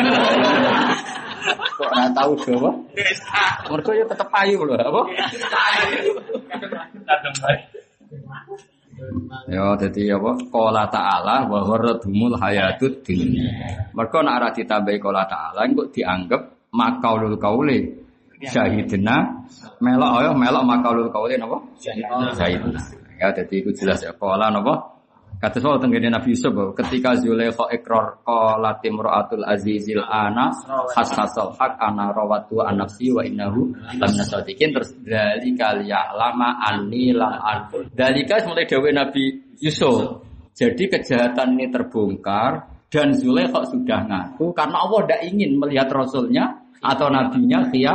Kok ora tau do apa? Mergo ya tetep ayu lho, apa? Ya dadi apa? Qala ta'ala wa gharradhumul hayatud dunya. Mergo nek ora ditambahi qala ta'ala engko dianggap makaulul kaule syahidna melok ayo melok makaulul kaule napa? Syahidna. Ya dadi iku jelas ya qala napa? Kata soal tenggene Nabi Yusuf ketika Zulaikha ikrar qalat imra'atul azizil ana hasasal haq ana rawatu an nafsi wa innahu lam nasadikin terus dalika liya'lama anni lam an. Dalika mulai dawe Nabi Yusuf. Jadi kejahatan ini terbongkar dan Zulaikha sudah ngaku karena Allah tidak ingin melihat rasulnya atau nabinya khia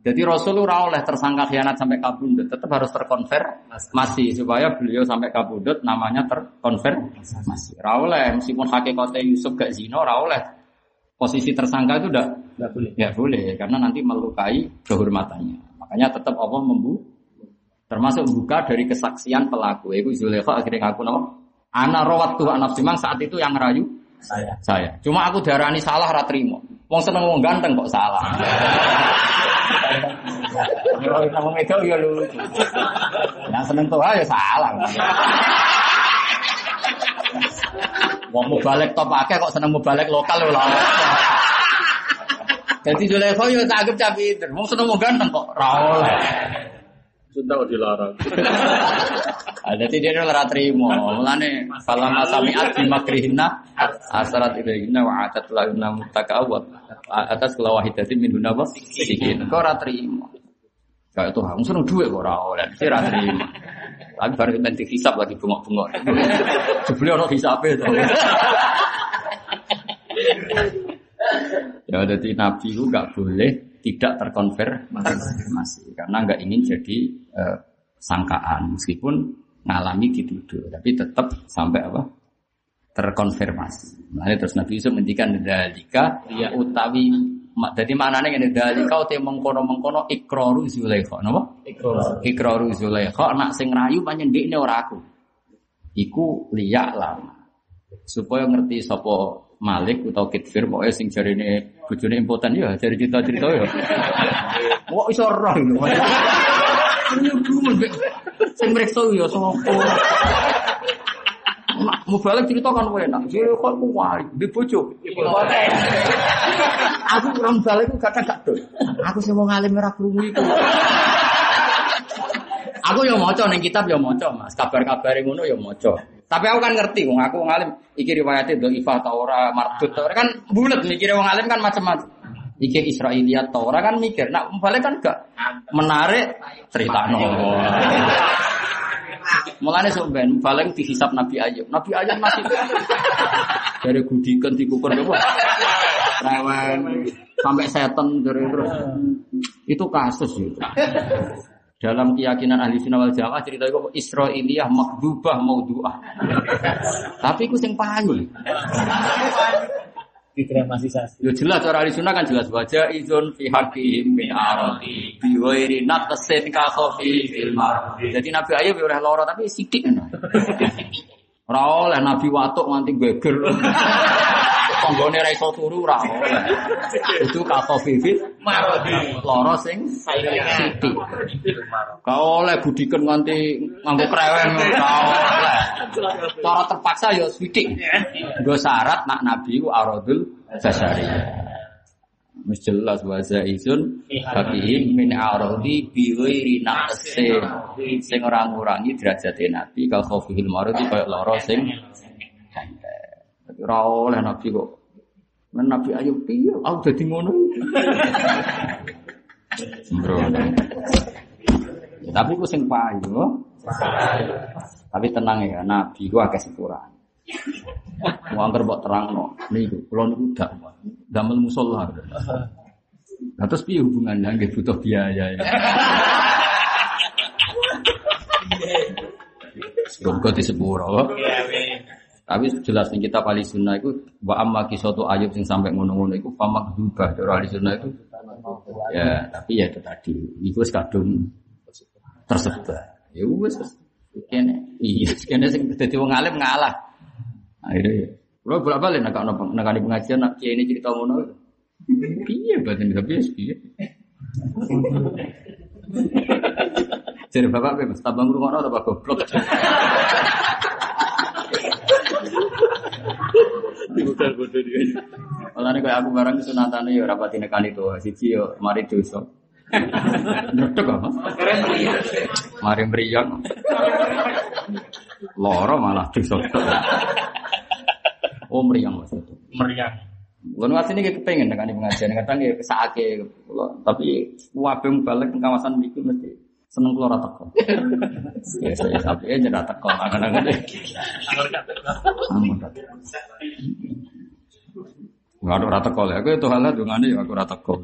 Jadi Rasul ora oleh tersangka khianat sampai kabundut, tetap harus terkonfirmasi supaya beliau sampai kabundut namanya terkonfirmasi. Ora oleh meskipun hakikatnya Yusuf gak zina, ora oleh posisi tersangka itu udah Enggak boleh. nggak boleh karena nanti melukai kehormatannya. Makanya tetap Allah membu termasuk buka dari kesaksian pelaku. Ibu Zulekha akhirnya ngaku nama Ana rawat tuh anak simang saat itu yang rayu Saya. saya. Cuma aku darani salah ra trimo. Wong seneng wong ganteng kok salah. Yo wong itu ya lucu. Yang seneng tuh ya salah. Wong mau balik top akeh kok seneng mau balik lokal lho. Jadi Zulekho yo tak anggap pinter. Wong seneng wong ganteng kok ra oleh. Sudah dilarang. [laughs] Ah, Jadi dia ora trimo. Mulane falamma sami'at bi makrihna asrat ilaihina wa atat lahunna mutakawat atas kelawahidatin min dunna apa? Sikin. Kok ora trimo. Kayak tuh, aku seneng duit kok ora oleh. Ora trimo. Tapi baru nanti hisap lagi bengok-bengok. [laughs] Sebelum ono hisape to. Ya jadi Nabi itu nggak boleh tidak terkonfirmasi karena nggak ingin jadi eh, sangkaan meskipun ngalami dituduh tapi tetap sampai apa terkonfirmasi. Nah, terus Nabi Yusuf mendikan dalika Iya. utawi jadi maknanya ngene dalika uti mengkono-mengkono ikraru Zulaikha napa? Ikrar. Ikraru Zulaikha anak sing rayu pancen ndekne ora aku. Iku liyak lama. Supaya ngerti sapa Malik utawa Kitfir pokoknya sing jarine bojone impoten ya jari cerita-cerita ya. Kok iso roh Ini dulu sing mreksa ya sapa. Mau balik cerita kan enak. Jadi kok aku wali di bojo. Aku kurang balik aku kadang gak dol. Aku sih mau ngalim merah krungu iku. Aku yang maca ning kitab ya maca, Mas. Kabar-kabar ngono ya maca. Tapi aku kan ngerti wong aku ngalim iki riwayate dhaifah ta ora, mardut ta ora kan bulet mikire wong alim kan macam-macam. Iki Israiliyat ta ora kan mikir. Nak balik kan gak menarik cerita [laughs] Mulane sok ben balik dihisap Nabi Ayub. Nabi Ayub masih [laughs] dari gudikan dikukur apa? Rewen sampai setan dari terus. Itu kasus itu. Dalam keyakinan ahli sunnah wal jamaah cerita itu Israiliyah makdubah maudhu'ah. Tapi itu sing payu. Didramatisasi. Ya jelas cara ahli sunnah kan jelas wajah izun fi haqqihim min aradi bi ghairi naqsin ka khafi fil. Jadi Nabi Ayub ya oleh lara tapi sithik. [laughs] Ora oleh Nabi watuk nganti geger. [laughs] Tanggane ra iso turu ora oleh. Itu ka khafi fil Marodi. lara sing sithik. Kau oleh budikan nganti nganggo krewen kau oleh. Cara terpaksa ya sithik. Nggo syarat nak nabi ku aradul basari. Wis jelas wa zaizun hakihim min aradi bi ghairi naqsin. Sing ora ngurangi derajate nabi kal khofihil maradi kaya lara sing ora oleh nabi kok. Nabi ayo piye aku dadi ngono. Sembrono. Ya, tapi ku sing payu. Tapi tenang ya, nabi ku akeh sepurane. Mau angker mbok terangno. Niku kula niku dak damel musala. Nah, terus piye hubungannya nggih butuh biaya ya. Semoga di sepuro. Tapi jelas nih kita pali sunnah itu wa amma kisatu ayub sing sampai ngono-ngono itu pamak dubah dari ahli sunnah itu ya tapi ya itu tadi. Itu wis kadung tersebar. Ya wis kene iya kene sing dadi wong alim ngalah. Akhirnya kalau bolak balik nak nak nak di pengajian nak kiai ini cerita ngono. Piye batin tapi ya piye? Jadi bapak bebas tabang rumah atau bapak goblok Bukan bodoh dia. Malah nih kayak aku barang sunatan ya rapati nekani tuh siji yo mari dosa. Nyedek apa? Mari mriyang. Loro malah dosa. Oh mriyang maksudnya. Meriang. Gue ngasih ini kepengen nekani pengajian kadang ya kula. tapi wabe balik ke kawasan iki mesti seneng keluar teko. [laughs] Saya tapi aja ora teko kadang-kadang. Tak. Enggak ada rata kol ya. Aku itu halal dungane ya aku rata kol.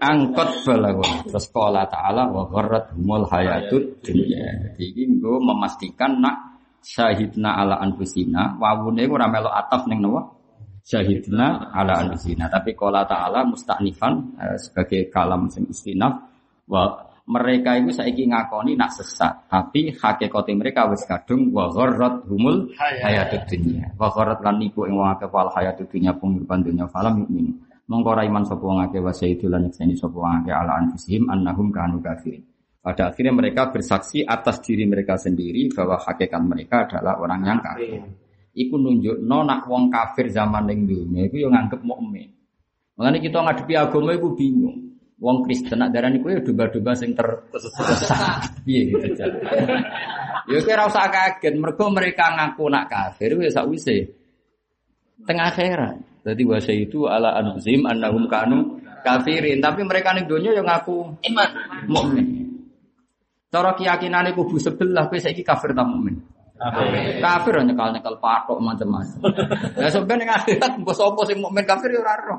angkot balawa terus qala ta'ala wa gharrat humul hayatud dunya jadi ini gue memastikan nak syahidna ala anfusina wawune ora melok ataf ning nawa syahidna ala anfusina tapi qala ta'ala mustaknifan eh, sebagai kalam sing istinaf wa mereka itu saiki ngakoni nak sesat. Tapi hakikate mereka wis kadung wa gharrat humul hayatud dunya. Wa gharrat lan niku ing wong akeh wal hayatud dunya penguripan dunya falam mukmin mongko ra iman sapa wong akeh wa sayyidu lan nyekseni sapa wong akeh ala anfusihim annahum kanu kafirin. Pada akhirnya mereka bersaksi atas diri mereka sendiri bahwa hakikat mereka adalah orang yang kafir. Iku nunjuk nak wong kafir zaman yang dunia iku yang nganggep mukmin. Makanya kita ngadepi agama iku bingung. Wong Kristen nak darah niku ya domba-domba sing tersesat. [laughs] Piye gitu. Ya kira usah kaget, mergo mereka ngaku nak kafir wis sakwise tengah akhirat. Jadi wasa itu ala anfusihim annahum kanu kafirin, tapi mereka ning donya yang ngaku iman mukmin. Cara keyakinane kubu sebelah kowe saiki kafir ta mukmin. Kafir hanya kalau nyekel patok macam-macam. Ya sebenarnya ning akhirat mbok sapa sing mukmin kafir ya ora ero.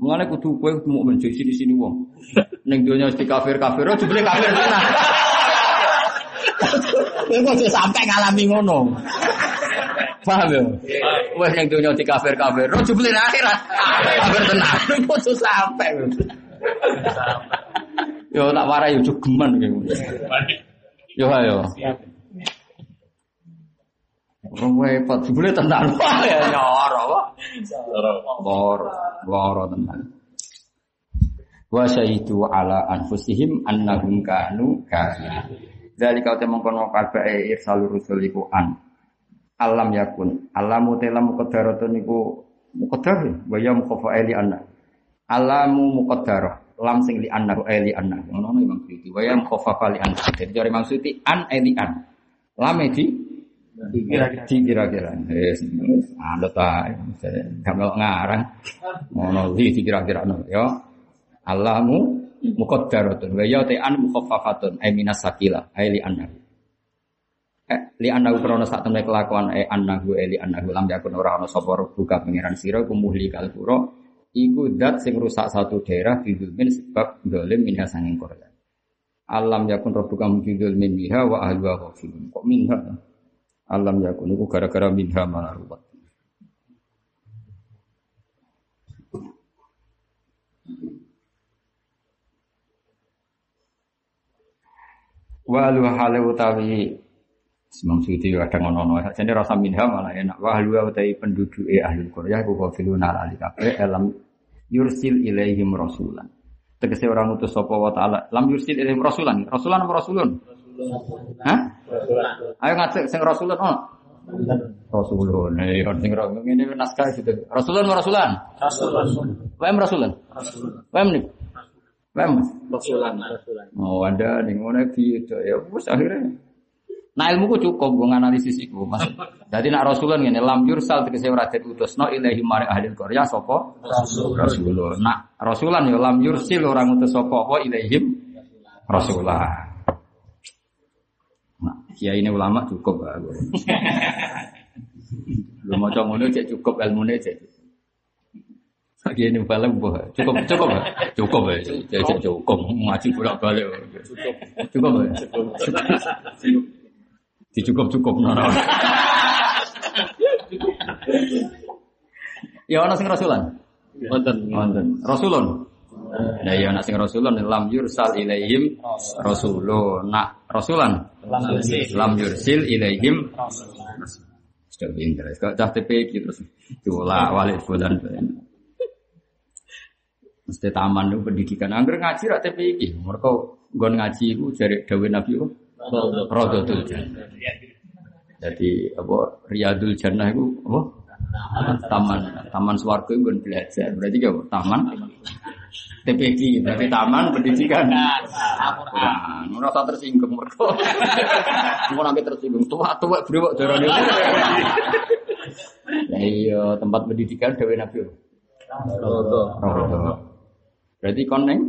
Mulane kudu kowe kudu mukmin di sini-sini wong. Ning donya mesti kafir-kafir, oh jebule kafir tenan. Kowe kok sampai ngalami ngono. Paham ya? Wes ning donya di kafir-kafir, oh jebule akhirat kafir tenan. Kok sampai. Yo tak warai yo jogeman kowe. Yo ayo. Orang repot, boleh tenang. [laughs] Wah ya nyoro, wah. Loro, loro tenang. Wa syahidu ala anfusihim annahum kanu kafirin. Dari kau temong kono kabe irsalu rusul iku an. Alam yakun. Alamu telam muqaddaratun iku muqaddar wa ya mukhafa eli anna. Alamu muqaddarah. Lam sing li annahu eli anna. Ngono Imam Suyuti. Wa ya mukhafa li anna. Jadi dari Imam Suyuti an eli an. Lam di dikira-kira. Yes, anut ae. Gak melok ngarang. Ngono li dikira-kira ya. Alamu muqaddaratun wa ya ta'an mukhaffafatun ay minas sakila ay li annahu. Eh, li annahu krana sak temne kelakuan ay annahu ay li annahu lam yakun ora ana sapa buka pangeran sira kumuhli kalpura iku dat sing rusak satu daerah bidulmin sebab dolim minha sanging korban. Alam yakun rabbuka bidulmin minha wa ahluha ghafilun. Kok minha? Alam yakun iku gara-gara minha mana ruwet. Wa lu hale utawi Semang suci kadang ono-ono. Jadi rasa minha malah enak. Wa lu utawi penduduk e ahli Korea ku kafiluna ali kabeh elam yursil ilaihim rasulan. Tegese orang utus sapa wa taala. Lam yursil ilaihim rasulan. Rasulan apa rasulun? Hah? Ayo ngajak sing rasulun ono. Rasulun. Eh sing rasulun ngene naskah itu. Rasulun apa rasulan? Rasulun. Wem rasulan. Wem nih. Wem. Rasulan. Oh, ada ning ngono gitu ya. Wis akhirnya Nah ilmuku cukup gue analisis iku mas. Jadi nak Rasulullah ngene lam yursal tegese ora den utusno ilahi mari ahli Korea sapa? Rasul. Rasulullah. Nak Rasulan ya lam yursil orang utus sapa wa ilaihim Rasulullah. Nah, ya ini ulama cukup lah. Lu mau ngono cek cukup ilmune cek. Lagi ini balik boh. Cukup cukup. Cukup ya. Cek cek cukup ngaji bolak balik. Cukup. Cukup ya. Dicukup-cukup nono. Ya ana sing rasulan. Wonten. Wonten. Rasulun. Nah ya ana sing rasulun lam yursal ilaihim rasulun. Nak rasulan lam yursil ilaihim sudah pinter. Kok cah TPQ terus diolah walik bulan. Mesti taman itu pendidikan. Angger ngaji rak TPQ. Mereka gon ngaji itu dari Dawe Nabi itu Rodotul Jannah. Jadi apa Riyadul Jannah itu apa? Taman taman swarga itu belajar. Berarti apa? Taman TPQ, berarti taman pendidikan. Nah, ora usah tersinggung mergo. [laughs] Mau nanti tersinggung tua-tua brewok darane. Nah [laughs] iya tempat pendidikan Dawe Nabi. Berarti koneng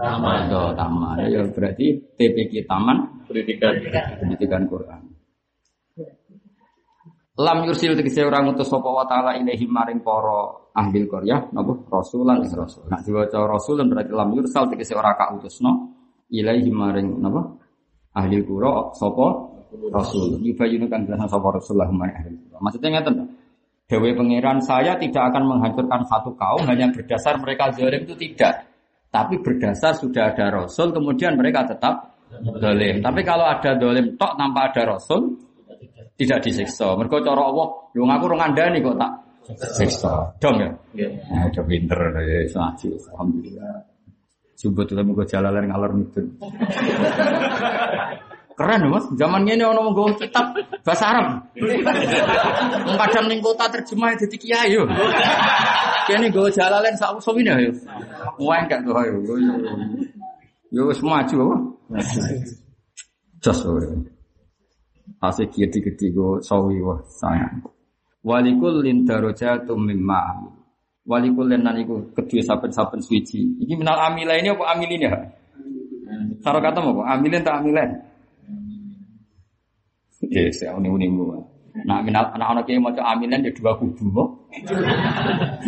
Taman. Taman. Ya berarti TPQ taman Pendidikan. pendidikan Quran. Lam yursil tegese orang utus sapa wa taala ilahi maring para ahli qaryah napa rasulan ing rasul. Nak diwaca rasulan berarti lam yursal tegese ora ka utusno ilahi maring napa ahli qura sapa rasul. Yubayinu kan jelas sapa rasulullah maring ahli qura. Maksudnya ngeten Dewi pangeran saya tidak akan menghancurkan satu kaum hanya berdasar mereka zalim itu tidak. Tapi berdasar sudah ada rasul kemudian mereka tetap zalim. Tapi kalau ada zalim tok tanpa ada rasul tidak disiksa. Mereka cara Allah, lu ngaku rong nih kok tak siksa. Dong ya? Nah, udah pinter ya, ngaji. Alhamdulillah. Coba tuh mau jalan ngalor itu. [laughs] Keren mas, zaman ini orang mau kitab bahasa Arab. Kadang ning kota terjemah jadi kiai yo. Kene gue jalan sak usum ini yo. Wah enggak tuh yo. Yo wis maju apa? Jos Asik gede-gede gue sawi wah sayang. Walikul lin darajatum mimma Walikul lin iku kedua saben-saben suci. Iki minal amila ini apa amilin ya? Karo kata apa? Amilin tak amilin? Ya, saya unik-unikmu. Nah, minal anak-anak yang mau amilan di dua kubu.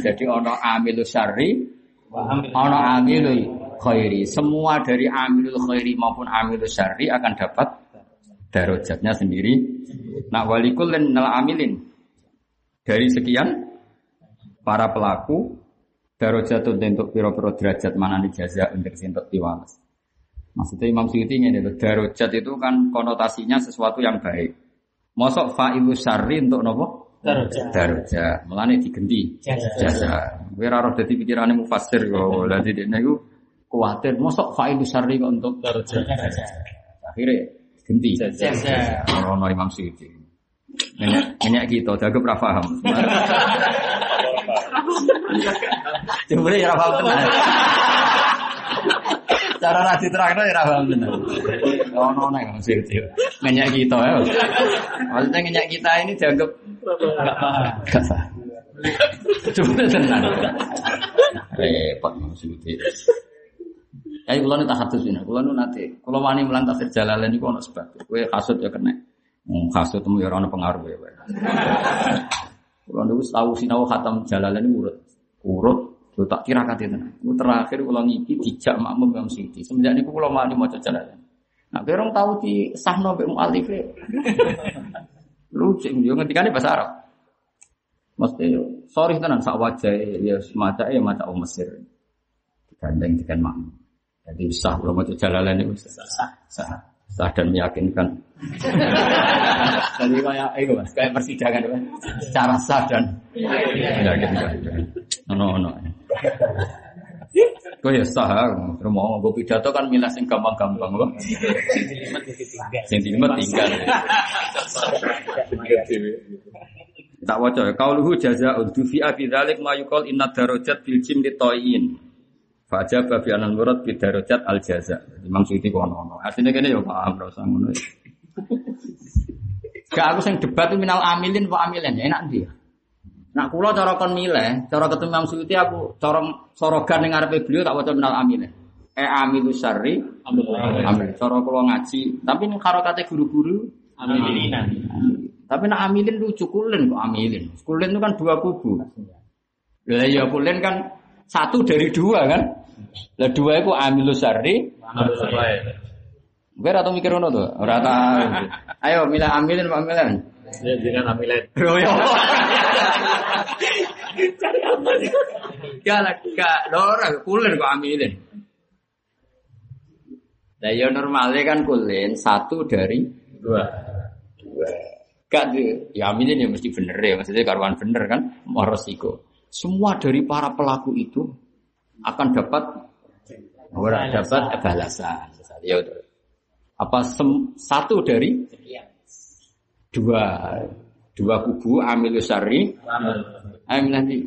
Jadi ono amilus syari, ono amilul khairi. Semua dari amilul khairi maupun amilus syari akan dapat darajatnya sendiri. Nah, walikul nal amilin dari sekian para pelaku darajat untuk piro-piro derajat mana jaza untuk sintot tiwalas. Maksudnya Imam Suyuti ini, darajat itu kan konotasinya sesuatu yang baik. Mosok fa'ilu syarri untuk nopo? Darajat. Darajat. Mulane digenti. Jasa. Kowe ora roh dadi pikirane mufassir kok. [laughs] Lah dene iku kuwatir mosok fa'ilu syarri kok untuk darajat. Akhirnya ganti. Jasa. Ono Imam Suyuti. Banyak kita, jago ora paham. Coba ya paham tenan. Cara rasi terang ya paham benar. Ono nek mesti itu. Ngenyak kita ya. Maksudnya ngenyak kita ini dianggap enggak paham. Cuma tenang. Repot maksudnya. Kayak kulo nu tak ini, kulo nu nanti, kulo wani mulan tafsir jalalan ini ono sebab. Kue kasut ya kena, hmm, kasut temu ya pengaruh ya. Kulo nu tahu sinau khatam jalalan ini urut, urut Lu tak kira kata itu. Lu terakhir kalau ngiki dijak makmum yang siti. Semenjak ini kalau mau mau jalan. Nah, orang tahu di sahno be mualif Lucu, yo ngetikane bahasa Arab. Mesti sorry tenan sak wajah ya semacam ya orang Mesir. Digandeng dengan makmum. Jadi sah kalau mau jalan itu sah. Sah sah dan meyakinkan. [laughs] Jadi kayak itu mas, kayak persidangan kan, secara sah dan meyakinkan. No no. Kau ya sah, mau gue pidato kan milah sing gampang-gampang loh. Sing tinggal tinggal. Tak wajar. Kau luhu jaza untuk fi abi dalik mayukol inna darojat bil jim Fajar babi anan murad bidarojat al jaza. Imam Suyuti kono kono. Artinya kene ya paham ora usah ngono. [laughs] Gak aku sing debat itu minal amilin wa amilin ya enak dia. Nak kula cara kon milih, cara ketemu Imam Suyuti aku cara sorogan ning ngarepe beliau tak waca minal amilin. E amilu syarri amil. Cara kula ngaji, tapi ning kate guru-guru amilinan. Tapi nak amilin lucu kulen kok amilin. Kulen itu kan dua kubu. Lah ya kulen kan satu dari dua kan. Lah dua itu amilus syarri, syarri. Gue atau mikir ngono tuh, ora Ayo milah amilin Pak Milan. Ya jangan amilin. [laughs] Ya. Cari apa sih? Ya lah, gak ora kulen kok amilin. Nah ya normalnya kan kulen satu dari dua. Dua. Gak ya amilin ya mesti bener ya, maksudnya karuan bener kan, mau resiko. Semua dari para pelaku itu akan dapat orang dapat balasan. Ya Apa sem, satu dari dua dua kubu amil sari amil nanti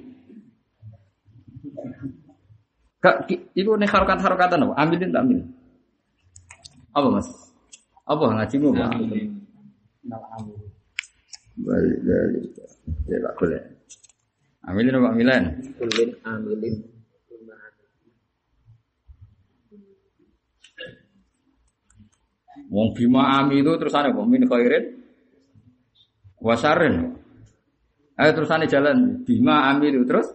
Kak, itu nih harokat harokatan apa? Amilin tak ambil? Apa mas? Apa ngaji mu pak? Balik balik. Ya tak boleh. Amilin apa amilan? Amilin amilin. Wong bima ami itu terus ada kok min khairin wasarin. Ayo terusane jalan. Bima amilu terus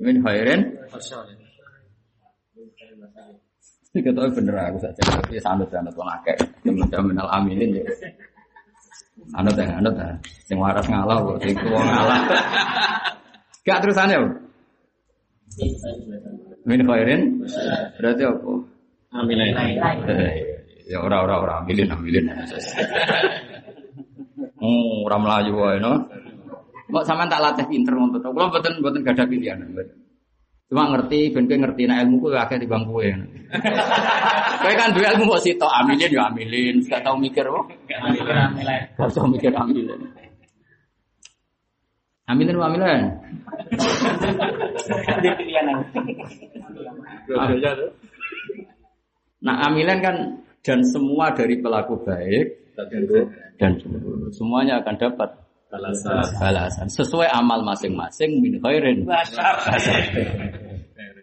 min khairin. Ini kata bener aku saja. Tapi sanut sanut wong akeh. Temen-temen al amilin ya. Anut ya, anut ya. Sing waras ngalah kok, sing tuwa ngalah. Gak terusane apa? Min khairin. Berarti apa? Amilain. Ya ora ora ora ambilin ambilin. Oh, ora melayu wae no. Kok sampean tak latih pinter ngono to. Kula mboten mboten gadah pilihan. Cuma ngerti ben kowe ngerti nek ilmu kowe akeh timbang kowe. Kowe kan duwe ilmu kok sitok amilin ya amilin, gak tau mikir kok. Amilain. Gak tau mikir amilin. Amilin wa amilin. Ada pilihan. Nah, amilin kan dan semua dari pelaku baik dan buruk. semuanya akan dapat Balasan. balasan sesuai amal masing-masing min khairin.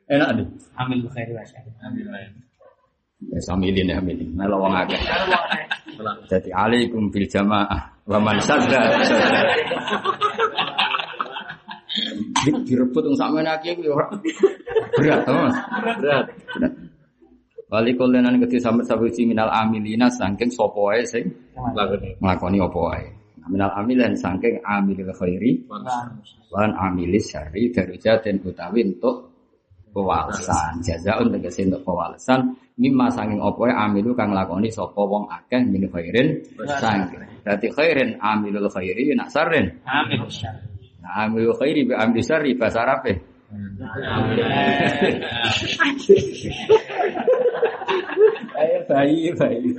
Enak nih. Amil khairi wa syarri. Amilain. Ya samilin ya amilin. Melo wong akeh. Jadi alaikum bil jamaah wa man sadda. sadda. Di- Direbut wong sakmene akeh berat Mas. Berat. Berat. Wali kulenan kedhi sampe sabuji minal amilina saking sapa wae sing nglakoni apa wae. Nah, Minal amilan saking amilil khairi. Lan amilis syari darujaten utawi untuk pewalesan jazaun tegese untuk pewalesan mimma sanging apa wae amilu kang lakoni sapa wong akeh min khairin sanging dadi khairin amilul khairi nak sarren Amil syarri. nah amilul khairi bi amil syari bahasa Arabe [laughs] ayo bayi bayi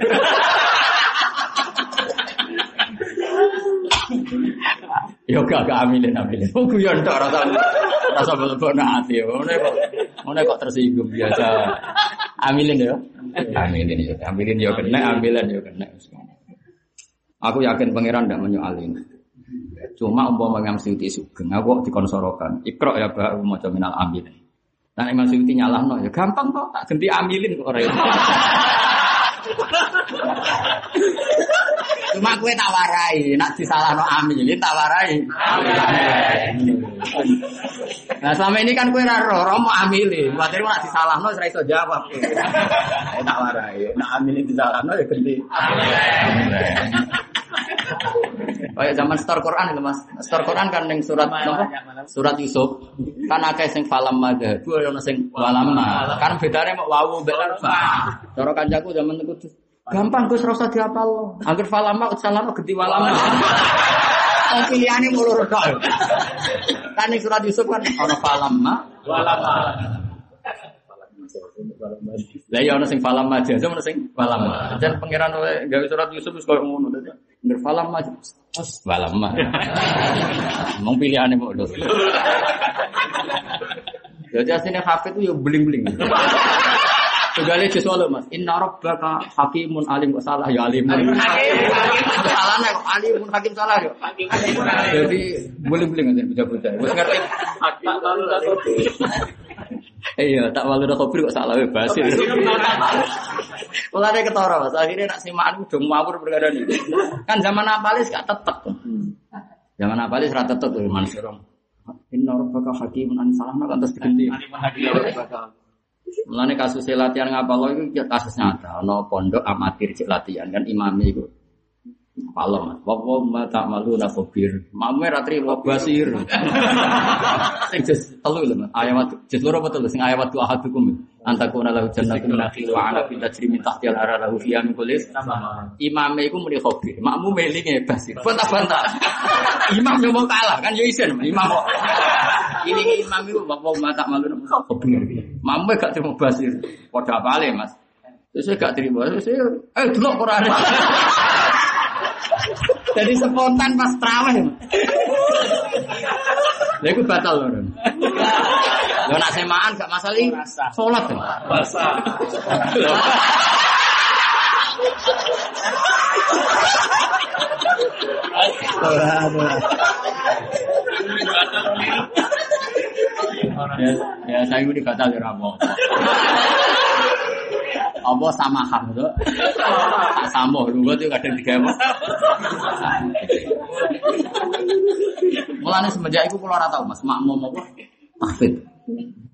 Yo gak gak amilin amilin. Oh guyon tok rasa rasa belebon ati. Ngene kok ngene kok tersinggung biasa. Amilin yo. Amilin yo. Amilin yo kena, ambilan yo kena. Aku yakin pangeran ndak menyoalin. Cuma umpama Imam Suyuti sugeng, aku kok dikonsorokan. Ikra ya bah maca minal amilin. Nah Imam Suyuti nyalahno ya gampang kok tak ganti amilin kok ora. Cuma gue tak warai, nak disalahno amilin tak warai. Nah selama ini kan gue raro, romo amilin. Khawatir nak disalahno ora iso jawab. Eh, tak warai, nak amilin disalahno ya ganti. Kayak zaman store Quran itu mas, store Quran kan yang surat apa? Surat Yusuf kan akeh sing falam madha, dua ono sing walamma. Kan bedane mau wawu mbek arfa. Cara kancaku zaman itu tuh, gampang Gus rasa diapal. Angger falama utsalama genti walama. [laughs] Wong pilihane mulu tok. Kan ning surat Yusuf kan ono falamma Walama. Lah ya ono sing falam aja, ono sing falam. Dan pangeran oleh gawe surat Yusuf wis koyo ngono dadi. Ngger falam aja. Falam mah. [laughs] Mong pilihane kok lho. Jadi aslinya hafid itu ya beling-beling. Segala sesuatu mas. Inna rabbaka hakimun alim kok salah ya alimun. Salah nek kok alimun hakim salah ya. Jadi beling-beling aja bocah-bocah. Wis ngerti. Iya, tak malu dah kopi kok salah. Kalau ada ketara mas, akhirnya nak simaan udah ngawur perkara ini. Kan zaman apalis gak tetep. Zaman apalis rata tetep tuh manusia orang. Inna rabbaka hakimun an salah kan terus diganti. Mulane kasus latihan ngapal itu kasus nyata. Ono pondok amatir cek latihan kan imami itu. Palem, ma tak malu na khabir. Mamu ratri wa basir. [laughs] Sing jes telu lho. Ayat jes loro apa telu sing ayat tu ahadukum. Antakuna lahu jannatun min nakhil wa ana fi tajri min tahtiha al-anhar lahu fiha min kulli Imame iku muni khabir. Makmu melinge basir. Bantah-bantah. [laughs] Imam yo mau kalah kan yo isen imam kok. [laughs] Ini imam itu wawa ma tak malu na khabir. Mamu gak terima basir. Padha apale, Mas. Terus gak terima. Terus eh delok Quran. Jadi spontan pas terawih. Lha iku batal lho. Lho nak semaan gak masalah iki. Salat. Masa. Ya, ya saya ini batal ya rapo. Apa sama ham to? Tak [laughs] sambo lungguh itu kadang digawe. Mulane semenjak iku kula ora tau Mas makmum apa tahfidz.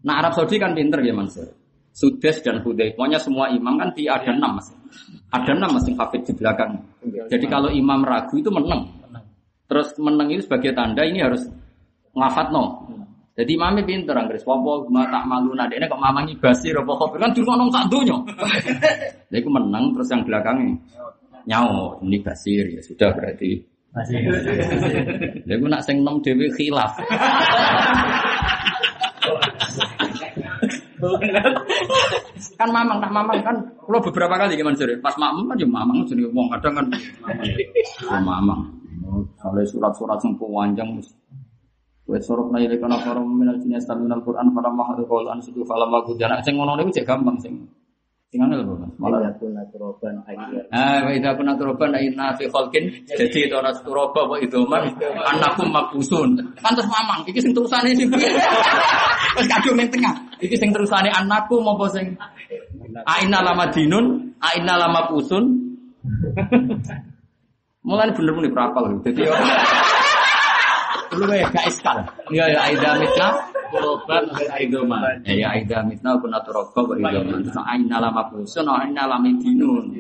Nah Arab Saudi kan pinter ya Mansur. Sudes dan Hudai. Pokoknya semua imam kan di ada enam mas. Ada enam mas yang hafid di belakang. Jadi kalau imam ragu itu menang. Terus menang itu sebagai tanda ini harus ngafat no. Jadi imamnya pinter Anggris. Wapo tak malu nade ini kok mamangi basir apa kok kan dulu nong tak dunya. Jadi [laughs] aku menang terus yang belakangnya nyawa ini basir ya sudah berarti. Jadi aku nak sing nom dewi khilaf. [laughs] kan mamang tak mamang kan kalau beberapa kali gimana sih pas mamang kan ya mamang jadi ngomong kadang kan ya mamang kalau surat-surat yang panjang Wes sorok na ile kana para minal jinni yastamuna al-Qur'an fala mahadu qawlan situ fala magudana sing ngono niku cek gampang sing sing angel kok malah Yakuna turoban ayyar. Ah, wa idza kunna turoban inna fi khalqin jadi itu ana turoba wa idoman anakum mabusun. Pantes mamang iki sing terusane sing [laughs] piye? Wis kadung ning tengah. Iki sing terusane anakku apa sing Aina lama dinun, aina lama pusun. [laughs] Mulai bener-bener berapal. Jadi Lu ya gak iskal. Ya ya aida mitna Turoban aidoma. Ya ya aida mitna kuna turoba wa idoman. Terus aina lama pusun, aina lama dinun.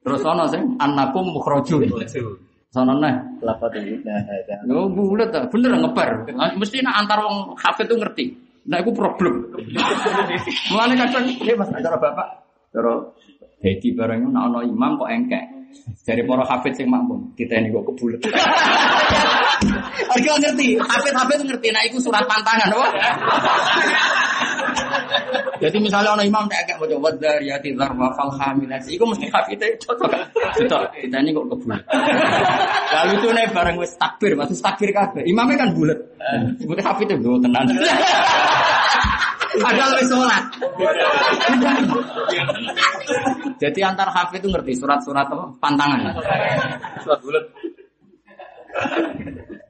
Terus ana sing annakum mukhrajun. Sono neh. Lapat ini nah. Yo bulet ta, bener ngebar. Mesti nak antar wong tuh ngerti. Nah, itu problem. Mulane kadang dia Mas acara Bapak, cara Dedi barangnya nak ono imam kok engkek. Dari para hafid sing makmum, kita ini kok kebulet. Harga ngerti, hafid-hafid ngerti. Nah, itu surat pantangan, wah. Jadi misalnya ono imam tak agak mau coba dari hati zarwa fal hamilat, itu mesti hafidnya cocok. Cocok. Kita ini kok kebulet. Lalu itu nih bareng wis takbir, maksud takbir kabeh. Imamnya kan bulet. Sebutnya hafidnya gue tenan. Padahal wis sholat. Jadi antar hafid itu ngerti surat-surat apa? Pantangan. Surat bulat.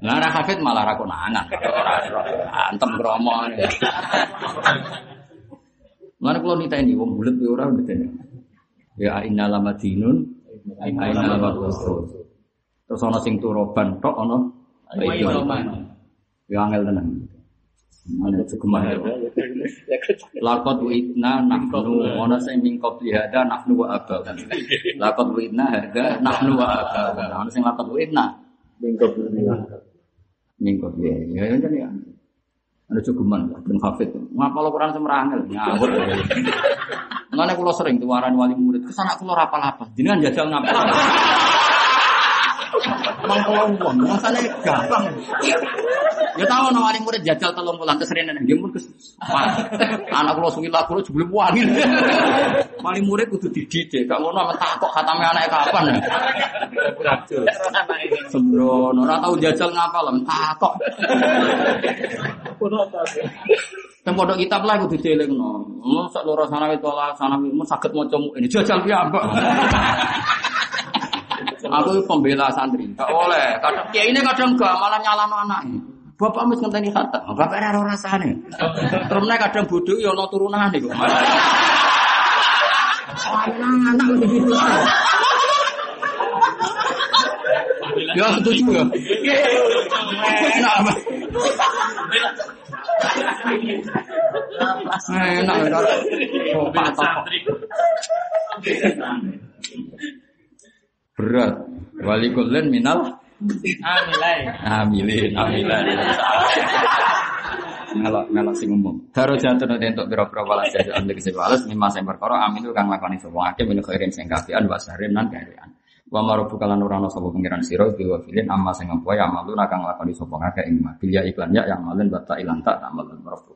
Nah, ra hafid malah ra konangan. Antem kromo. Mana kalau nita ini wong bulet ya ora bedene. Ya inna lamadinun aina lamadusul. Terus ana sing turoban tok ana. Ya angel tenan. Mana cukup ya. Lakot witna nahnu ana sing mingkop lihada nahnu wa aba. Lakot witna hada nahnu wa aba. Ana sing lakot witna Bingkop dunia. mingkop ya. Ya ya kan ya. Ada cukuman ben hafid. Ngapal Quran semerangel ngawur. Mana kula sering tuaran wali murid, ke sana kula rapal apa? Jenengan jajal ngapal. Mang kula wong, masane gampang. Ya tahu no wali murid jajal telung bulan terus rene nang mun. Wah, Anak kula suwi lagu kula jebule wangi. Wali murid kudu dididik, gak ngono mentak kok khatame anake kapan. Sembrono, ora tau jajal ngapal mentak kok. Yang pondok kitab lah kudu dielingno. Mun sak loro sanawi tola sanawi mun saged maca ini jajal piyambak. Aku pembela santri, gak oleh. Kadang kiai ini kadang gak malah nyalano anaknya. Bapak mesti ngenteni khatam, bapak ora ora rasane. Terus kadang bodoh ya ono turunane kok. Anak anak begitu. Ya setuju ya. Enak. Pak. Enak ya. Berat. Wali kulen minal Amilai. amilin amilin. Ngelok ngelok sing umum. Daro nanti untuk biro-biro balas jasa untuk kisi balas mimma sing perkara amin itu kang lakoni sapa akeh min khairin sing kafian wa sarin nan kafian. Wa marubu kalan urano sapa pengiran sira biwa filin amma sing apa ya amalu kang lakoni sapa akeh ing mah. Bilya iklan ya yang malen bata ilan tak amalun marubu